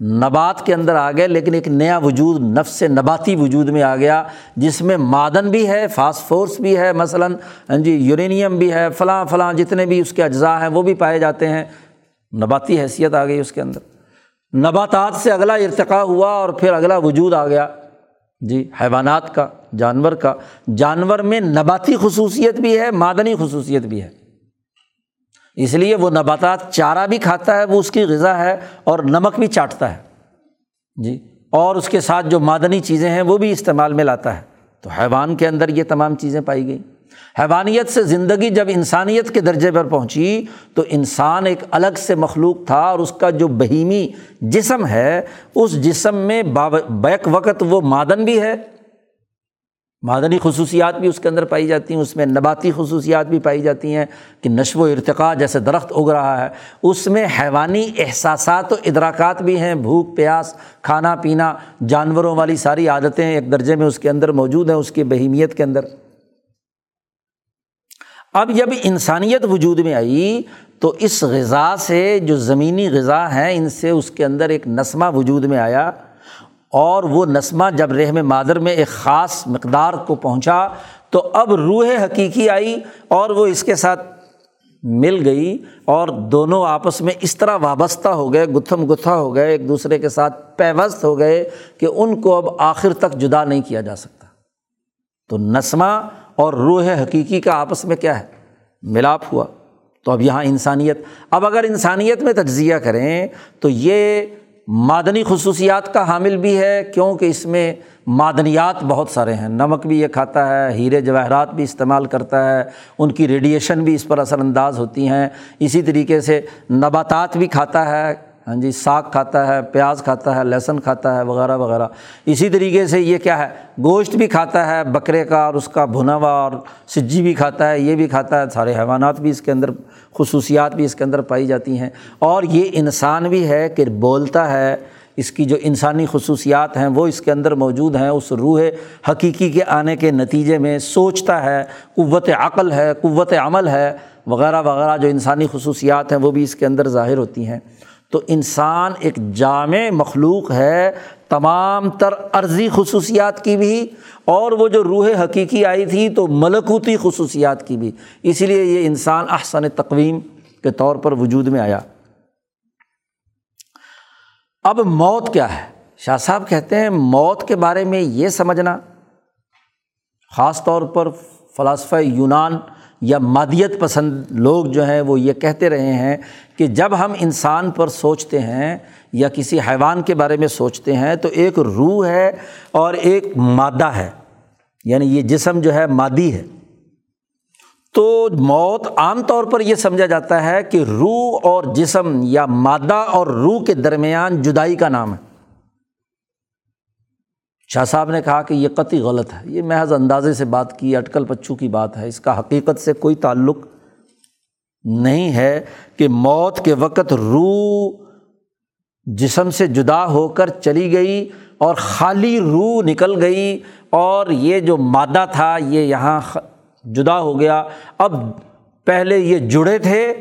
نبات کے اندر آ گئے، لیکن ایک نیا وجود، نفس نباتی وجود میں آ گیا، جس میں معدن بھی ہے، فاسفورس بھی ہے، مثلاً ہاں جی یورینیم بھی ہے، فلاں فلاں جتنے بھی اس کے اجزاء ہیں، وہ بھی پائے جاتے ہیں۔ نباتی حیثیت آ گئی اس کے اندر۔ نباتات سے اگلا ارتقا ہوا اور پھر اگلا وجود آ گیا۔ جی حیوانات کا، جانور کا۔ جانور میں نباتی خصوصیت بھی ہے، معدنی خصوصیت بھی ہے۔ اس لیے وہ نباتات چارہ بھی کھاتا ہے، وہ اس کی غذا ہے اور نمک بھی چاٹتا ہے۔ جی اور اس کے ساتھ جو معدنی چیزیں ہیں، وہ بھی استعمال میں لاتا ہے۔ تو حیوان کے اندر یہ تمام چیزیں پائی گئیں۔ حیوانیت سے زندگی جب انسانیت کے درجے پر پہنچی، تو انسان ایک الگ سے مخلوق تھا اور اس کا جو بہیمی جسم ہے، اس جسم میں بیک وقت وہ معدن بھی ہے معدنی خصوصیات بھی اس کے اندر پائی جاتی ہیں، اس میں نباتی خصوصیات بھی پائی جاتی ہیں کہ نشو و ارتقاء جیسے درخت اگ رہا ہے۔ اس میں حیوانی احساسات و ادراکات بھی ہیں، بھوک، پیاس، کھانا، پینا، جانوروں والی ساری عادتیں ایک درجے میں اس کے اندر موجود ہیں، اس کی بہیمیت کے اندر۔ اب جب انسانیت وجود میں آئی تو اس غذا سے جو زمینی غذا ہیں، ان سے اس کے اندر ایک نسمہ وجود میں آیا۔ اور وہ نسمہ جب رحم مادر میں ایک خاص مقدار کو پہنچا تو اب روح حقیقی آئی اور وہ اس کے ساتھ مل گئی اور دونوں آپس میں اس طرح وابستہ ہو گئے، گتھم گتھا ہو گئے، ایک دوسرے کے ساتھ پیوست ہو گئے کہ ان کو اب آخر تک جدا نہیں کیا جا سکتا۔ تو نسمہ اور روح حقیقی کا آپس میں کیا ہے؟ ملاپ ہوا۔ تو اب یہاں انسانیت، اب اگر انسانیت میں تجزیہ کریں تو یہ معدنی خصوصیات کا حامل بھی ہے، کیونکہ اس میں معدنیات بہت سارے ہیں۔ نمک بھی یہ کھاتا ہے، ہیرے جواہرات بھی استعمال کرتا ہے، ان کی ریڈیشن بھی اس پر اثر انداز ہوتی ہیں۔ اسی طریقے سے نباتات بھی کھاتا ہے۔ ہاں جی ساگ کھاتا ہے، پیاز کھاتا ہے، لہسن کھاتا ہے، وغیرہ وغیرہ۔ اسی طریقے سے یہ کیا ہے؟ گوشت بھی کھاتا ہے، بکرے کا اور اس کا بھنا ہوا اور سجی بھی کھاتا ہے، یہ بھی کھاتا ہے۔ سارے حیوانات بھی اس کے اندر، خصوصیات بھی اس کے اندر پائی جاتی ہیں۔ اور یہ انسان بھی ہے کہ بولتا ہے، اس کی جو انسانی خصوصیات ہیں، وہ اس کے اندر موجود ہیں۔ اس روح حقیقی کے آنے کے نتیجے میں سوچتا ہے، قوت عقل ہے، قوت عمل ہے، وغیرہ وغیرہ جو انسانی خصوصیات ہیں، وہ بھی اس کے اندر ظاہر ہوتی ہیں۔ تو انسان ایک جامع مخلوق ہے، تمام تر عرضی خصوصیات کی بھی، اور وہ جو روح حقیقی آئی تھی تو ملکوتی خصوصیات کی بھی۔ اسی لیے یہ انسان احسن تقویم کے طور پر وجود میں آیا۔ اب موت کیا ہے؟ شاہ صاحب کہتے ہیں موت کے بارے میں یہ سمجھنا، خاص طور پر فلاسفہ یونان یا مادیت پسند لوگ جو ہیں وہ یہ کہتے رہے ہیں کہ جب ہم انسان پر سوچتے ہیں یا کسی حیوان کے بارے میں سوچتے ہیں تو ایک روح ہے اور ایک مادہ ہے یعنی یہ جسم جو ہے مادی ہے۔ تو موت عام طور پر یہ سمجھا جاتا ہے کہ روح اور جسم یا مادہ اور روح کے درمیان جدائی کا نام ہے۔ شاہ صاحب نے کہا کہ یہ قطعی غلط ہے، یہ محض اندازے سے بات کی، اٹکل پچو کی بات ہے، اس کا حقیقت سے کوئی تعلق نہیں ہے کہ موت کے وقت روح جسم سے جدا ہو کر چلی گئی اور خالی روح نکل گئی اور یہ جو مادہ تھا، یہ یہاں جدا ہو گیا۔ اب پہلے یہ جڑے تھے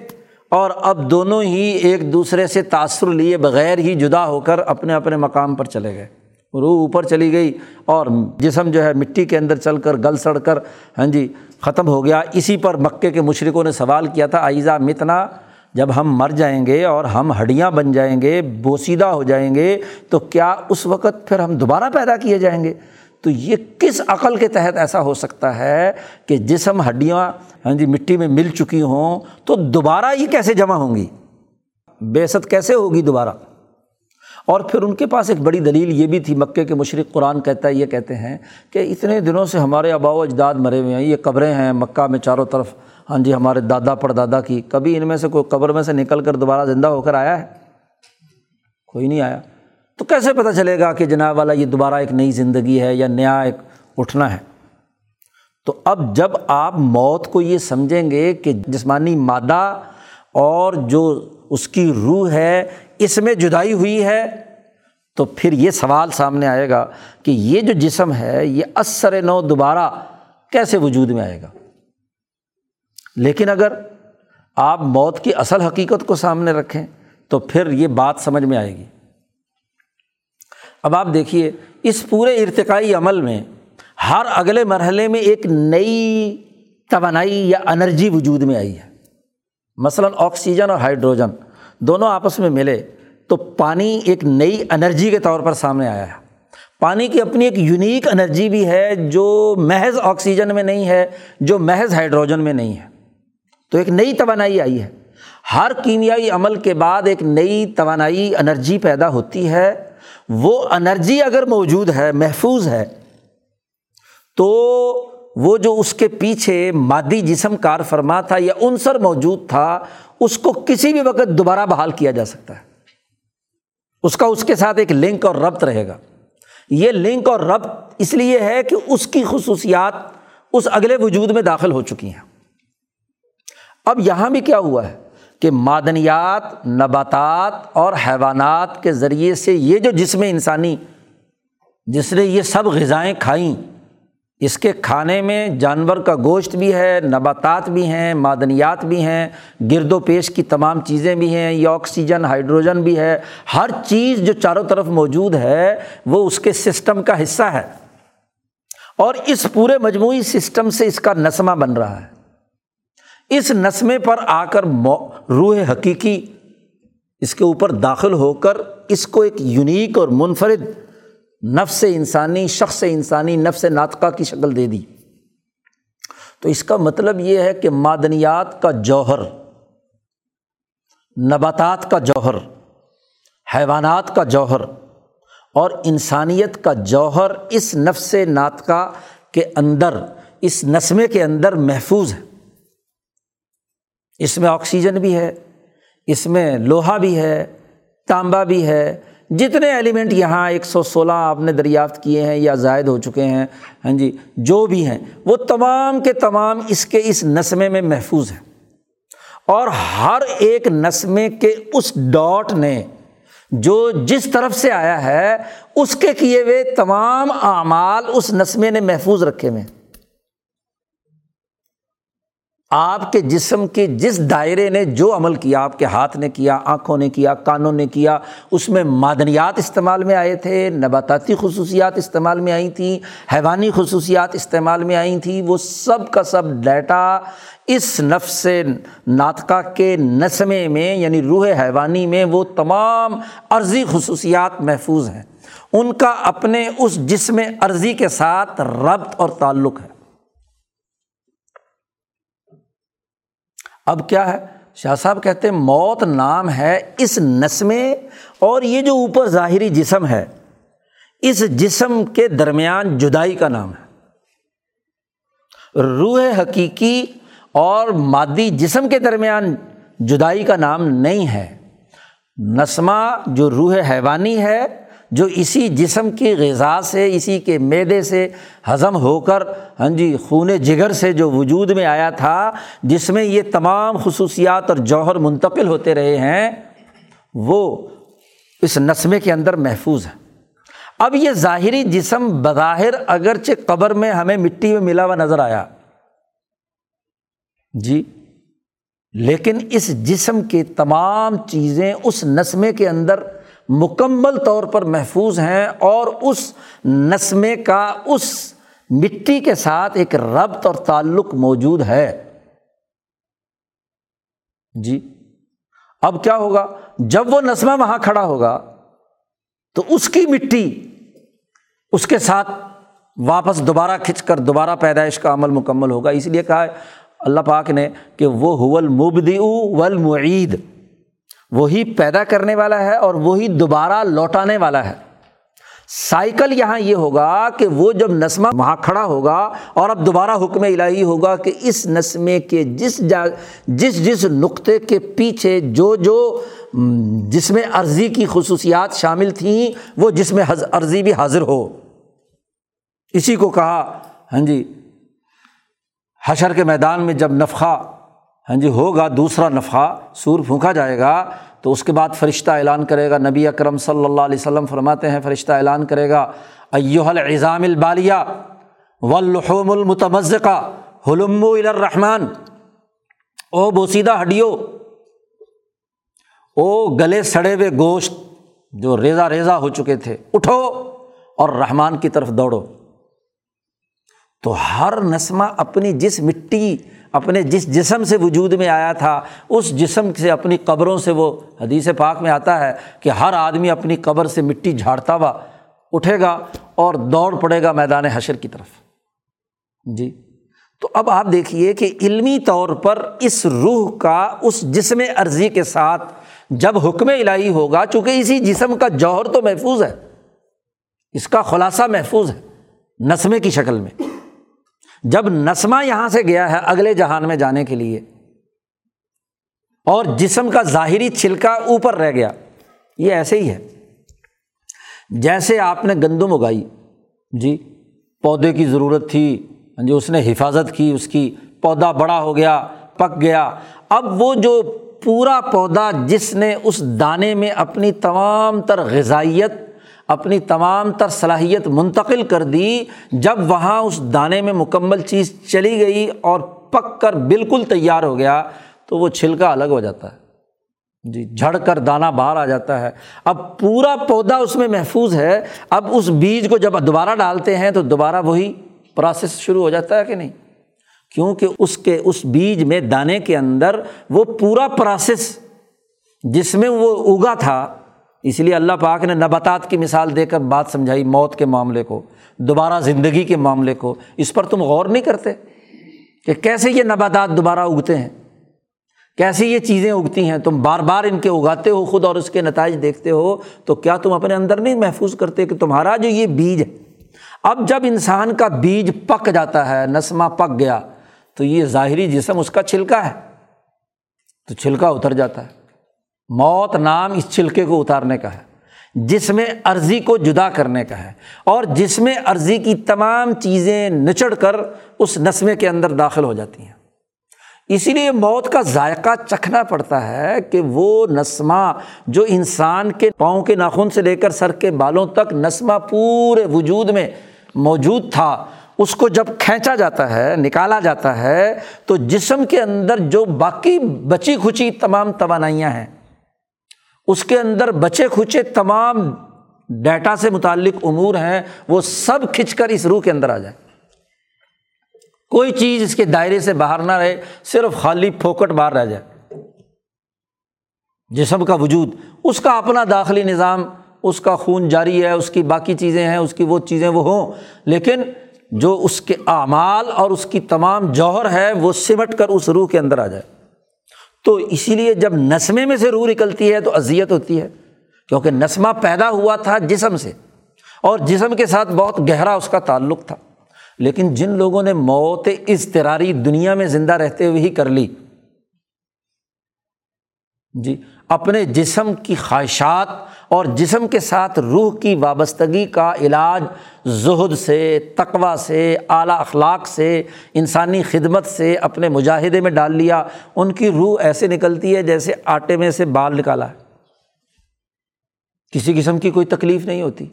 اور اب دونوں ہی ایک دوسرے سے تأثر لیے بغیر ہی جدا ہو کر اپنے اپنے مقام پر چلے گئے۔ روح اوپر چلی گئی اور جسم جو ہے مٹی کے اندر چل کر گل سڑ کر ہاں جی ختم ہو گیا۔ اسی پر مکے کے مشرقوں نے سوال کیا تھا، آئزہ متنا، جب ہم مر جائیں گے اور ہم ہڈیاں بن جائیں گے، بوسیدہ ہو جائیں گے، تو کیا اس وقت پھر ہم دوبارہ پیدا کیے جائیں گے؟ تو یہ کس عقل کے تحت ایسا ہو سکتا ہے کہ جسم، ہڈیاں ہاں جی مٹی میں مل چکی ہوں تو دوبارہ یہ کیسے جمع ہوں گی؟ بےست کیسے ہوگی دوبارہ؟ اور پھر ان کے پاس ایک بڑی دلیل یہ بھی تھی، مکے کے مشرق قرآن کہتا ہے، یہ کہتے ہیں کہ اتنے دنوں سے ہمارے آبا و اجداد مرے ہوئے ہیں، یہ قبریں ہیں مکہ میں چاروں طرف۔ ہاں جی ہمارے دادا پڑدادا کی۔ کبھی ان میں سے کوئی قبر میں سے نکل کر دوبارہ زندہ ہو کر آیا ہے؟ کوئی نہیں آیا۔ تو کیسے پتہ چلے گا کہ جناب والا یہ دوبارہ ایک نئی زندگی ہے یا نیا ایک اٹھنا ہے؟ تو اب جب آپ موت کو یہ سمجھیں گے کہ جسمانی مادہ اور جو اس کی روح ہے اس میں جدائی ہوئی ہے، تو پھر یہ سوال سامنے آئے گا کہ یہ جو جسم ہے، یہ اثر نو دوبارہ کیسے وجود میں آئے گا؟ لیکن اگر آپ موت کی اصل حقیقت کو سامنے رکھیں، تو پھر یہ بات سمجھ میں آئے گی۔ اب آپ دیکھیے، اس پورے ارتقائی عمل میں ہر اگلے مرحلے میں ایک نئی توانائی یا انرجی وجود میں آئی ہے۔ مثلاً آکسیجن اور ہائیڈروجن۔ دونوں آپس میں ملے تو پانی ایک نئی انرجی کے طور پر سامنے آیا ہے۔ پانی کی اپنی ایک یونیک انرجی بھی ہے جو محض آکسیجن میں نہیں ہے، جو محض ہائیڈروجن میں نہیں ہے۔ تو ایک نئی توانائی آئی ہے۔ ہر کیمیائی عمل کے بعد ایک نئی توانائی انرجی پیدا ہوتی ہے۔ وہ انرجی اگر موجود ہے، محفوظ ہے، تو وہ جو اس کے پیچھے مادی جسم کار فرما تھا یا عنصر موجود تھا، اس کو کسی بھی وقت دوبارہ بحال کیا جا سکتا ہے۔ اس کا اس کے ساتھ ایک لنک اور ربط رہے گا۔ یہ لنک اور ربط اس لیے ہے کہ اس کی خصوصیات اس اگلے وجود میں داخل ہو چکی ہیں۔ اب یہاں بھی کیا ہوا ہے کہ معدنیات، نباتات اور حیوانات کے ذریعے سے یہ جو جسم انسانی، جس نے یہ سب غذائیں کھائیں اس کے کھانے میں جانور کا گوشت بھی ہے، نباتات بھی ہیں، معدنیات بھی ہیں، گرد و پیش کی تمام چیزیں بھی ہیں، یہ آکسیجن، ہائیڈروجن بھی ہے۔ ہر چیز جو چاروں طرف موجود ہے، وہ اس کے سسٹم کا حصہ ہے۔ اور اس پورے مجموعی سسٹم سے اس کا نسمہ بن رہا ہے۔ اس نسمے پر آ کر روح حقیقی اس کے اوپر داخل ہو کر اس کو ایک یونیک اور منفرد نفس انسانی، شخص انسانی نفس ناطقہ کی شکل دے دی۔ تو اس کا مطلب یہ ہے کہ معدنیات کا جوہر، نباتات کا جوہر، حیوانات کا جوہر اور انسانیت کا جوہر اس نفس ناطقہ کے اندر، اس نسمے کے اندر محفوظ ہے۔ اس میں آکسیجن بھی ہے، اس میں لوہا بھی ہے تانبا بھی ہے جتنے ایلیمنٹ یہاں ایک سو سولہ آپ نے دریافت کیے ہیں یا زائد ہو چکے ہیں ہاں جی جو بھی ہیں، وہ تمام کے تمام اس کے اس نسمے میں محفوظ ہیں۔ اور ہر ایک نسمے کے اس ڈاٹ نے جو جس طرف سے آیا ہے، اس کے کیے ہوئے تمام اعمال اس نسمے نے محفوظ رکھے ہوئے ہیں۔ آپ کے جسم کے جس دائرے نے جو عمل کیا، آپ کے ہاتھ نے کیا، آنکھوں نے کیا، کانوں نے کیا، اس میں معدنیات استعمال میں آئے تھے، نباتاتی خصوصیات استعمال میں آئی تھیں، حیوانی خصوصیات استعمال میں آئی تھیں، وہ سب کا سب ڈیٹا اس نفس ناطقہ کے نسمے میں یعنی روح حیوانی میں وہ تمام عرضی خصوصیات محفوظ ہیں۔ ان کا اپنے اس جسم عرضی کے ساتھ ربط اور تعلق ہے۔ اب کیا ہے؟ شاہ صاحب کہتے ہیں موت نام ہے اس نسمے اور یہ جو اوپر ظاہری جسم ہے، اس جسم کے درمیان جدائی کا نام ہے۔ روح حقیقی اور مادی جسم کے درمیان جدائی کا نام نہیں ہے۔ نسمہ جو روح حیوانی ہے جو اسی جسم کی غذا سے، اسی کے میدے سے ہضم ہو کر ہاں جی خون جگر سے جو وجود میں آیا تھا، جس میں یہ تمام خصوصیات اور جوہر منتقل ہوتے رہے ہیں، وہ اس نسمے کے اندر محفوظ ہے۔ اب یہ ظاہری جسم بظاہر اگرچہ قبر میں ہمیں مٹی میں ملا ہوا نظر آیا۔ جی لیکن اس جسم کے تمام چیزیں اس نسمے کے اندر مکمل طور پر محفوظ ہیں اور اس نسمے کا اس مٹی کے ساتھ ایک ربط اور تعلق موجود ہے۔ جی۔ اب کیا ہوگا؟ جب وہ نسمہ وہاں کھڑا ہوگا، تو اس کی مٹی اس کے ساتھ واپس دوبارہ کھنچ کر دوبارہ پیدائش کا عمل مکمل ہوگا۔ اس لیے کہا ہے اللہ پاک نے کہ وہ حول مبدی ولمعید وہی پیدا کرنے والا ہے اور وہی دوبارہ لوٹانے والا ہے۔ سائیکل یہاں یہ ہوگا کہ وہ جب نسمہ وہاں کھڑا ہوگا اور اب دوبارہ حکم الہی ہوگا کہ اس نسمے کے جس جا، جس جس نقطے کے پیچھے جو جو جس میں عرضی کی خصوصیات شامل تھیں، وہ جس میں عرضی بھی حاضر ہو۔ اسی کو کہا ہاں جی حشر کے میدان میں جب نفقہ ہاں جی ہوگا، دوسرا نفقہ سور پھونکا جائے گا، تو اس کے بعد فرشتہ اعلان کرے گا، نبی اکرم صلی اللہ علیہ وسلم فرماتے ہیں، فرشتہ اعلان کرے گا ایوہ العظام البالیہ واللحوم المتمزقہ حلم الرحمن، او بوسیدہ ہڈیو، او گلے سڑے ہوئے گوشت جو ریزا ریزا ہو چکے تھے، اٹھو اور رحمان کی طرف دوڑو۔ تو ہر نسمہ اپنی جس مٹی اپنے جس جسم سے وجود میں آیا تھا، اس جسم سے اپنی قبروں سے وہ حدیث پاک میں آتا ہے کہ ہر آدمی اپنی قبر سے مٹی جھاڑتا ہوا اٹھے گا اور دوڑ پڑے گا میدان حشر کی طرف۔ جی۔ تو اب آپ دیکھیے کہ علمی طور پر اس روح کا، اس جسم عرضی کے ساتھ جب حکم الہی ہوگا، چونکہ اسی جسم کا جوہر تو محفوظ ہے، اس کا خلاصہ محفوظ ہے، نسمے کی شکل میں۔ جب نسمہ یہاں سے گیا ہے اگلے جہان میں جانے کے لیے، اور جسم کا ظاہری چھلکا اوپر رہ گیا، یہ ایسے ہی ہے۔ جیسے آپ نے گندم اگائی جی پودے کی ضرورت تھی جو اس نے حفاظت کی، اس کی پودا بڑا ہو گیا، پک گیا۔ اب وہ جو پورا پودا جس نے اس دانے میں اپنی تمام تر غذائیت اپنی تمام تر صلاحیت منتقل کر دی، جب وہاں اس دانے میں مکمل چیز چلی گئی اور پک کر بالکل تیار ہو گیا، تو وہ چھلکا الگ ہو جاتا ہے۔ جی جھڑ کر دانہ باہر آ جاتا ہے۔ اب پورا پودا اس میں محفوظ ہے۔ اب اس بیج کو جب دوبارہ ڈالتے ہیں، تو دوبارہ وہی پروسیس شروع ہو جاتا ہے کہ نہیں؟ کیونکہ اس کے، اس بیج میں دانے کے اندر وہ پورا پروسیس جس میں وہ اگا تھا اس لیے اللہ پاک نے نباتات کی مثال دے کر بات سمجھائی، موت کے معاملے کو، دوبارہ زندگی کے معاملے کو۔ اس پر تم غور نہیں کرتے کہ کیسے یہ نباتات دوبارہ اگتے ہیں؟ کیسے یہ چیزیں اگتی ہیں؟ تم بار بار ان کے اگاتے ہو، خود اور اس کے نتائج دیکھتے ہو، تو کیا تم اپنے اندر نہیں محفوظ کرتے کہ تمہارا جو یہ بیج ہے، اب جب انسان کا بیج پک جاتا ہے، نسمہ پک گیا، تو یہ ظاہری جسم اس کا چھلکا ہے، تو چھلکا اتر جاتا ہے۔ موت نام اس چھلکے کو اتارنے کا ہے، جس میں عرضی کو جدا کرنے کا ہے اور جس میں عرضی کی تمام چیزیں نچڑ کر اس نسمے کے اندر داخل ہو جاتی ہیں۔ اسی لیے موت کا ذائقہ چکھنا پڑتا ہے کہ وہ نسمہ جو انسان کے پاؤں کے ناخن سے لے کر سر کے بالوں تک نسمہ پورے وجود میں موجود تھا، اس کو جب کھینچا جاتا ہے، نکالا جاتا ہے، تو جسم کے اندر جو باقی بچی کھچی تمام توانائیاں ہیں اس کے اندر بچے کھچے تمام ڈیٹا سے متعلق امور ہیں، وہ سب کھنچ کر اس روح کے اندر آ جائے کوئی چیز اس کے دائرے سے باہر نہ رہے، صرف خالی پھوکٹ باہر رہ جائے۔ جسم کا وجود، اس کا اپنا داخلی نظام، اس کا خون جاری ہے، اس کی باقی چیزیں ہیں، اس کی وہ چیزیں وہ ہوں۔ لیکن جو اس کے اعمال اور اس کی تمام جوہر ہے، وہ سمٹ کر اس روح کے اندر آ جائے۔ تو اسی لیے جب نسمے میں سے روح نکلتی ہے تو اذیت ہوتی ہے، کیونکہ نسمہ پیدا ہوا تھا جسم سے، اور جسم کے ساتھ بہت گہرا اس کا تعلق تھا۔ لیکن جن لوگوں نے موت اضطراری دنیا میں زندہ رہتے ہوئے ہی کر لی جی اپنے جسم کی خواہشات اور جسم کے ساتھ روح کی وابستگی کا علاج زہد سے تقوا سے، اعلیٰ اخلاق سے، انسانی خدمت سے اپنے مجاہدے میں ڈال لیا، ان کی روح ایسے نکلتی ہے جیسے آٹے میں سے بال نکالا ہے۔ کسی قسم کی کوئی تکلیف نہیں ہوتی۔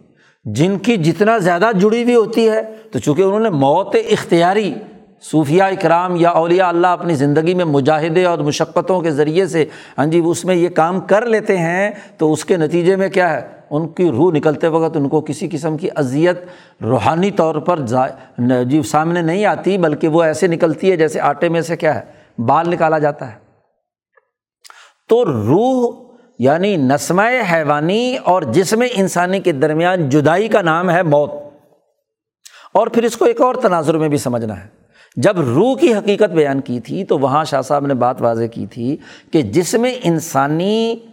جن کی جتنا زیادہ جڑی ہوئی ہوتی ہے، تو چونکہ انہوں نے موت اختیاری صوفیہ اکرام یا اولیاء اللہ اپنی زندگی میں مجاہدے اور مشقتوں کے ذریعے سے ہاں جی اس میں یہ کام کر لیتے ہیں تو اس کے نتیجے میں کیا ہے؟ ان کی روح نکلتے وقت ان کو کسی قسم کی اذیت روحانی طور پر جی سامنے نہیں آتی، بلکہ وہ ایسے نکلتی ہے جیسے آٹے میں سے کیا ہے، بال نکالا جاتا ہے۔ تو روح یعنی نسمہ حیوانی اور جسم انسانی کے درمیان جدائی کا نام ہے موت۔ اور پھر اس کو ایک اور تناظر میں بھی سمجھنا ہے۔ جب روح کی حقیقت بیان کی تھی تو وہاں شاہ صاحب نے بات واضح کی تھی کہ جس میں انسانی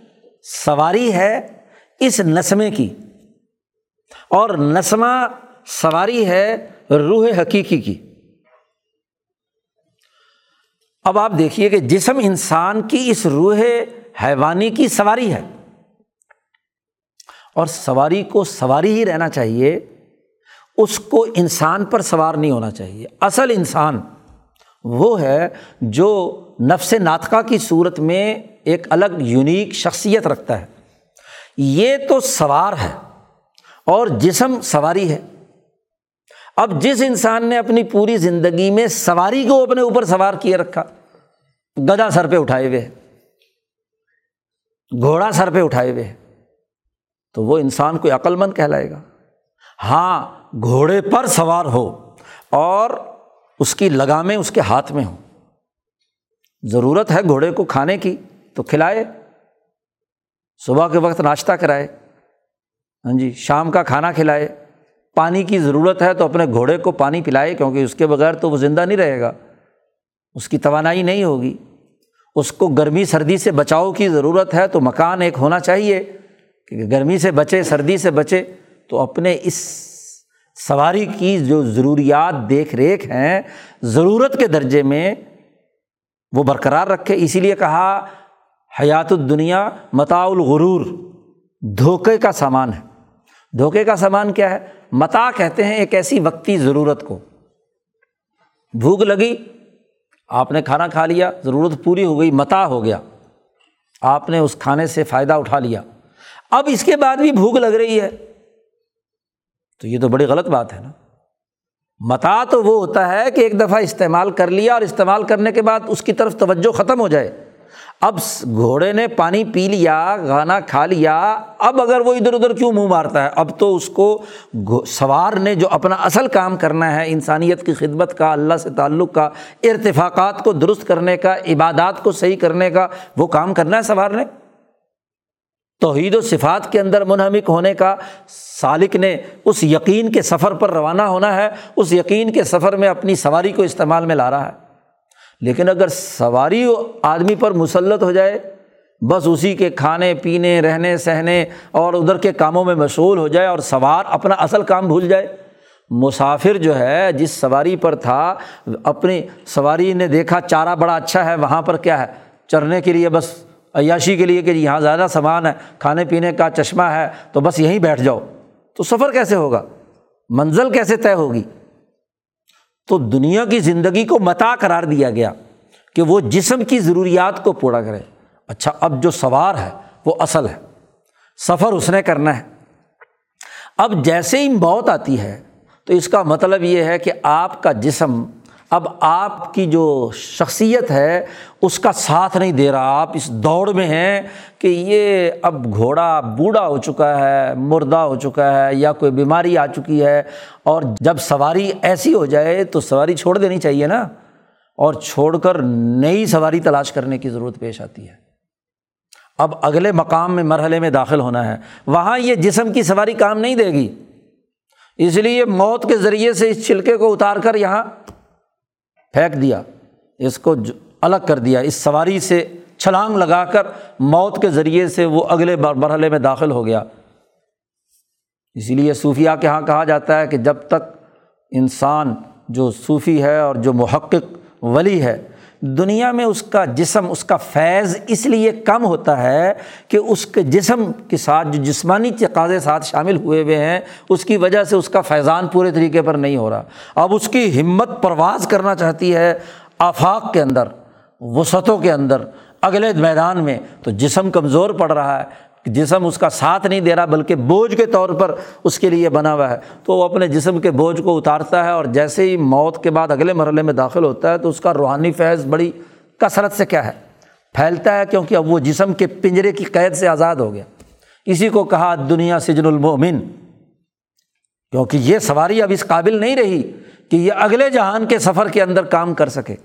سواری ہے، اس نسمے کی۔ اور نسمہ سواری ہے روح حقیقی کی۔ اب آپ دیکھیے کہ جسم انسان کی اس روح حیوانی کی سواری ہے۔ اور سواری کو سواری ہی رہنا چاہیے۔ اس کو انسان پر سوار نہیں ہونا چاہیے۔ اصل انسان وہ ہے جو نفس ناطقہ کی صورت میں ایک الگ یونیک شخصیت رکھتا ہے۔ یہ تو سوار ہے اور جسم سواری ہے۔ اب جس انسان نے اپنی پوری زندگی میں سواری کو اپنے اوپر سوار کیے رکھا گدا سر پہ اٹھائے ہوئے، گھوڑا سر پہ اٹھائے ہوئے، تو وہ انسان کوئی عقل مند کہلائے گا۔ ہاں گھوڑے پر سوار ہو اور اس کی لگامیں اس کے ہاتھ میں ہوں۔ ضرورت ہے گھوڑے کو کھانے کی، تو کھلائے، صبح کے وقت ناشتہ کرائے ہاں جی شام کا کھانا کھلائے۔ پانی کی ضرورت ہے تو اپنے گھوڑے کو پانی پلائے، کیونکہ اس کے بغیر تو وہ زندہ نہیں رہے گا۔ اس کی توانائی نہیں ہوگی۔ اس کو گرمی سردی سے بچاؤ کی ضرورت ہے تو مکان ایک ہونا چاہیے کہ گرمی سے بچے، سردی سے بچے، تو اپنے اس سواری کی جو ضروریات دیکھ ریکھ ہیں، ضرورت کے درجے میں وہ برقرار رکھے۔ اسی لیے کہا، حیات الدنیا متا الغرور، دھوکے کا سامان ہے۔ دھوکے کا سامان کیا ہے؟ متا کہتے ہیں ایک ایسی وقتی ضرورت کو۔ بھوک لگی، آپ نے کھانا کھا لیا، ضرورت پوری ہو گئی متا ہو گیا۔ آپ نے اس کھانے سے فائدہ اٹھا لیا۔ اب اس کے بعد بھی بھوک لگ رہی ہے۔ تو یہ تو بڑی غلط بات ہے نا۔ متا تو وہ ہوتا ہے کہ ایک دفعہ استعمال کر لیا اور استعمال کرنے کے بعد اس کی طرف توجہ ختم ہو جائے۔ اب گھوڑے نے پانی پی لیا، گانا کھا لیا، اب اگر وہ ادھر ادھر کیوں منہ مارتا ہے؟ اب تو اس کو سوار نے جو اپنا اصل کام کرنا ہے، انسانیت کی خدمت کا، اللہ سے تعلق کا، ارتفاقات کو درست کرنے کا، عبادات کو صحیح کرنے کا، وہ کام کرنا ہے سوار نے۔ توحید و صفات کے اندر منہمک ہونے کا سالک نے اس یقین کے سفر پر روانہ ہونا ہے، اس یقین کے سفر میں اپنی سواری کو استعمال میں لا رہا ہے۔ لیکن اگر سواری آدمی پر مسلط ہو جائے، بس اسی کے کھانے، پینے، رہنے، سہنے اور ادھر کے کاموں میں مشغول ہو جائے اور سوار اپنا اصل کام بھول جائے، مسافر جو ہے، جس سواری پر تھا، اپنی سواری نے دیکھا چارہ بڑا اچھا ہے، وہاں پر کیا ہے؟ چرنے کے لیے بس عیاشی کے لیے کہ یہاں زیادہ سامان ہے، کھانے پینے کا چشمہ ہے، تو بس یہیں بیٹھ جاؤ۔ تو سفر کیسے ہوگا؟ منزل کیسے طے ہوگی؟ تو دنیا کی زندگی کو متا قرار دیا گیا کہ وہ جسم کی ضروریات کو پورا کرے۔ اچھا اب جو سوار ہے، وہ اصل ہے۔ سفر اس نے کرنا ہے۔ اب جیسے ہی موت آتی ہے، تو اس کا مطلب یہ ہے کہ آپ کا جسم اب آپ کی جو شخصیت ہے، اس کا ساتھ نہیں دے رہا آپ، اس دوڑ میں ہیں کہ یہ اب گھوڑا بوڑھا ہو چکا ہے، مردہ ہو چکا ہے یا کوئی بیماری آ چکی ہے اور جب سواری ایسی ہو جائے تو سواری چھوڑ دینی چاہیے نا۔ اور چھوڑ کر نئی سواری تلاش کرنے کی ضرورت پیش آتی ہے۔ اب اگلے مقام میں مرحلے میں داخل ہونا ہے۔ وہاں یہ جسم کی سواری کام نہیں دے گی۔ اس لیے موت کے ذریعے سے اس چھلکے کو اتار کر یہاں پھینک دیا، اس کو الگ کر دیا، اس سواری سے چھلانگ لگا کر موت کے ذریعے سے وہ اگلے مرحلے میں داخل ہو گیا۔ اسی لیے صوفیہ کے یہاں کہا جاتا ہے کہ جب تک انسان جو صوفی ہے اور جو محقق ولی ہے دنیا میں اس کا جسم، اس کا فیض اس لیے کم ہوتا ہے کہ اس کے جسم کے ساتھ، جو جسمانی تقاضے ساتھ شامل ہوئے ہوئے ہیں، اس کی وجہ سے اس کا فیضان پورے طریقے پر نہیں ہو رہا۔ اب اس کی ہمت پرواز کرنا چاہتی ہے آفاق کے اندر، وسعتوں کے اندر، اگلے میدان میں تو جسم کمزور پڑ رہا ہے۔ جسم اس کا ساتھ نہیں دے رہا بلکہ بوجھ کے طور پر اس کے لیے بنا ہوا ہے۔ تو وہ اپنے جسم کے بوجھ کو اتارتا ہے اور جیسے ہی موت کے بعد اگلے مرحلے میں داخل ہوتا ہے تو اس کا روحانی فیض بڑی کثرت سے کیا ہے؟ پھیلتا ہے کیونکہ اب وہ جسم کے پنجرے کی قید سے آزاد ہو گیا۔ اسی کو کہا دنیا سجن المومن کیونکہ یہ سواری اب اس قابل نہیں رہی کہ یہ اگلے جہان کے سفر کے اندر کام کر سکے۔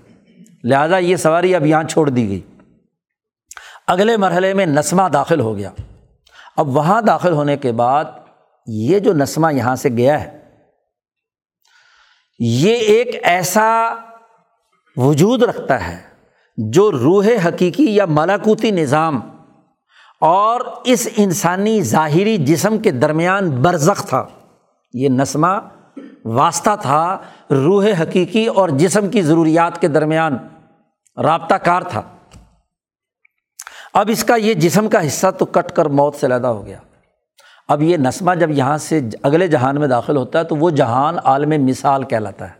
لہٰذا یہ سواری اب یہاں چھوڑ دی گئی۔ اگلے مرحلے میں نسمہ داخل ہو گیا۔ اب وہاں داخل ہونے کے بعد یہ جو نسمہ یہاں سے گیا ہے، یہ ایک ایسا وجود رکھتا ہے جو روح حقیقی یا ملاکوتی نظام اور اس انسانی ظاہری جسم کے درمیان برزخ تھا۔ یہ نسمہ واسطہ تھا روح حقیقی اور جسم کی ضروریات کے درمیان رابطہ کار تھا۔ اب اس کا یہ جسم کا حصہ تو کٹ کر موت سے لیدا ہو گیا۔ اب یہ نسمہ جب یہاں سے اگلے جہان میں داخل ہوتا ہے تو وہ جہان عالم مثال کہلاتا ہے۔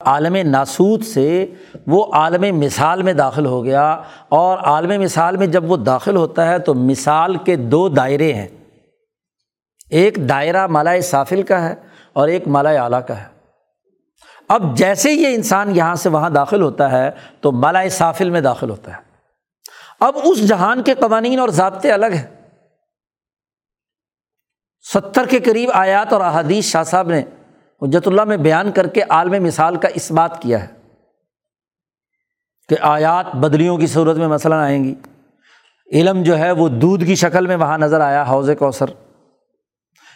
عالم ناسود سے وہ عالم مثال میں داخل ہو گیا اور عالم مثال میں جب وہ داخل ہوتا ہے تو مثال کے دو دائرے ہیں۔ ایک دائرہ مالا سافل کا ہے اور ایک مالا اعلیٰ کا ہے۔ اب جیسے یہ انسان یہاں سے وہاں داخل ہوتا ہے تو مالا سافل میں داخل ہوتا ہے۔ اب اس جہان کے قوانین اور ضابطے الگ ہیں۔ ستر کے قریب آیات اور احادیث شاہ صاحب نے حجت اللہ میں بیان کر کے عالم مثال کا اس بات کیا ہے کہ آیات بدلیوں کی صورت میں مثلاً آئیں گی۔ علم جو ہے وہ دودھ کی شکل میں وہاں نظر آیا، حوض کوثر۔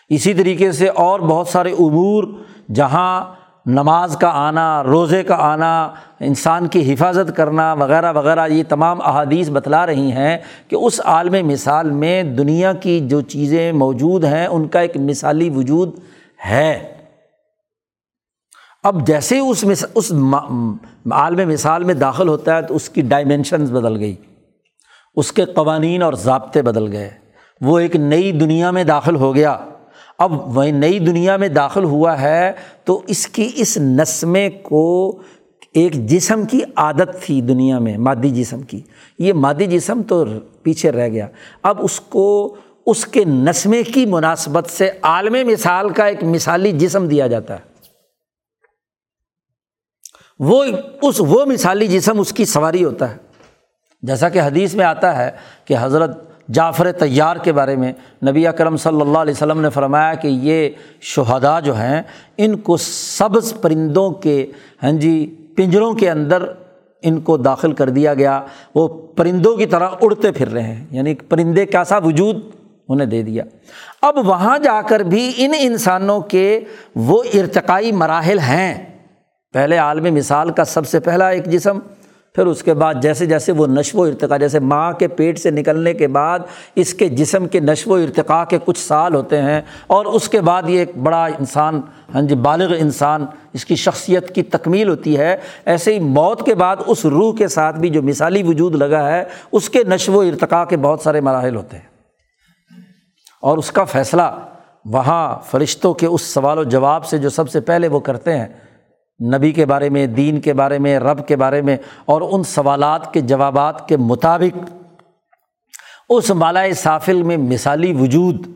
اسی طریقے سے اور بہت سارے امور جہاں نماز کا آنا، روزے کا آنا، انسان کی حفاظت کرنا وغیرہ وغیرہ، یہ تمام احادیث بتلا رہی ہیں کہ اس عالم مثال میں دنیا کی جو چیزیں موجود ہیں، ان کا ایک مثالی وجود ہے۔ اب جیسے اس اس عالم مثال میں داخل ہوتا ہے، تو اس کی ڈائمینشنز بدل گئی۔ اس کے قوانین اور ضابطے بدل گئے۔ وہ ایک نئی دنیا میں داخل ہو گیا۔ اب وہ نئی دنیا میں داخل ہوا ہے تو اس کی اس نسمے کو ایک جسم کی عادت تھی دنیا میں، مادی جسم کی۔ یہ مادی جسم تو پیچھے رہ گیا۔ اب اس کو، اس کے نسمے کی مناسبت سے عالم مثال کا ایک مثالی جسم دیا جاتا ہے۔ وہ اس، وہ مثالی جسم اس کی سواری ہوتا ہے۔ جیسا کہ حدیث میں آتا ہے کہ حضرت جعفر طیار کے بارے میں نبی اکرم صلی اللہ علیہ وسلم نے فرمایا کہ یہ شہدا جو ہیں، ان کو سبز پرندوں کے ہاں جی پنجروں کے اندر ان کو داخل کر دیا گیا۔ وہ پرندوں کی طرح اڑتے پھر رہے ہیں۔ یعنی پرندے کا سا وجود انہیں دے دیا۔ اب وہاں جا کر بھی ان انسانوں کے وہ ارتقائی مراحل ہیں۔ پہلے عالمی مثال کا سب سے پہلا ایک جسم پھر اس کے بعد جیسے جیسے وہ نشو و ارتقا جیسے ماں کے پیٹ سے نکلنے کے بعد اس کے جسم کے نشو و ارتقاء کے کچھ سال ہوتے ہیں اور اس کے بعد یہ ایک بڑا انسان ہاں جی بالغ انسان، اس کی شخصیت کی تکمیل ہوتی ہے۔ ایسے ہی موت کے بعد اس روح کے ساتھ بھی جو مثالی وجود لگا ہے، اس کے نشو و ارتقاء کے بہت سارے مراحل ہوتے ہیں۔ اور اس کا فیصلہ وہاں فرشتوں کے اس سوال و جواب سے جو سب سے پہلے وہ کرتے ہیں نبی کے بارے میں، دین کے بارے میں، رب کے بارے میں اور ان سوالات کے جوابات کے مطابق اس مالائے سافل میں مثالی وجود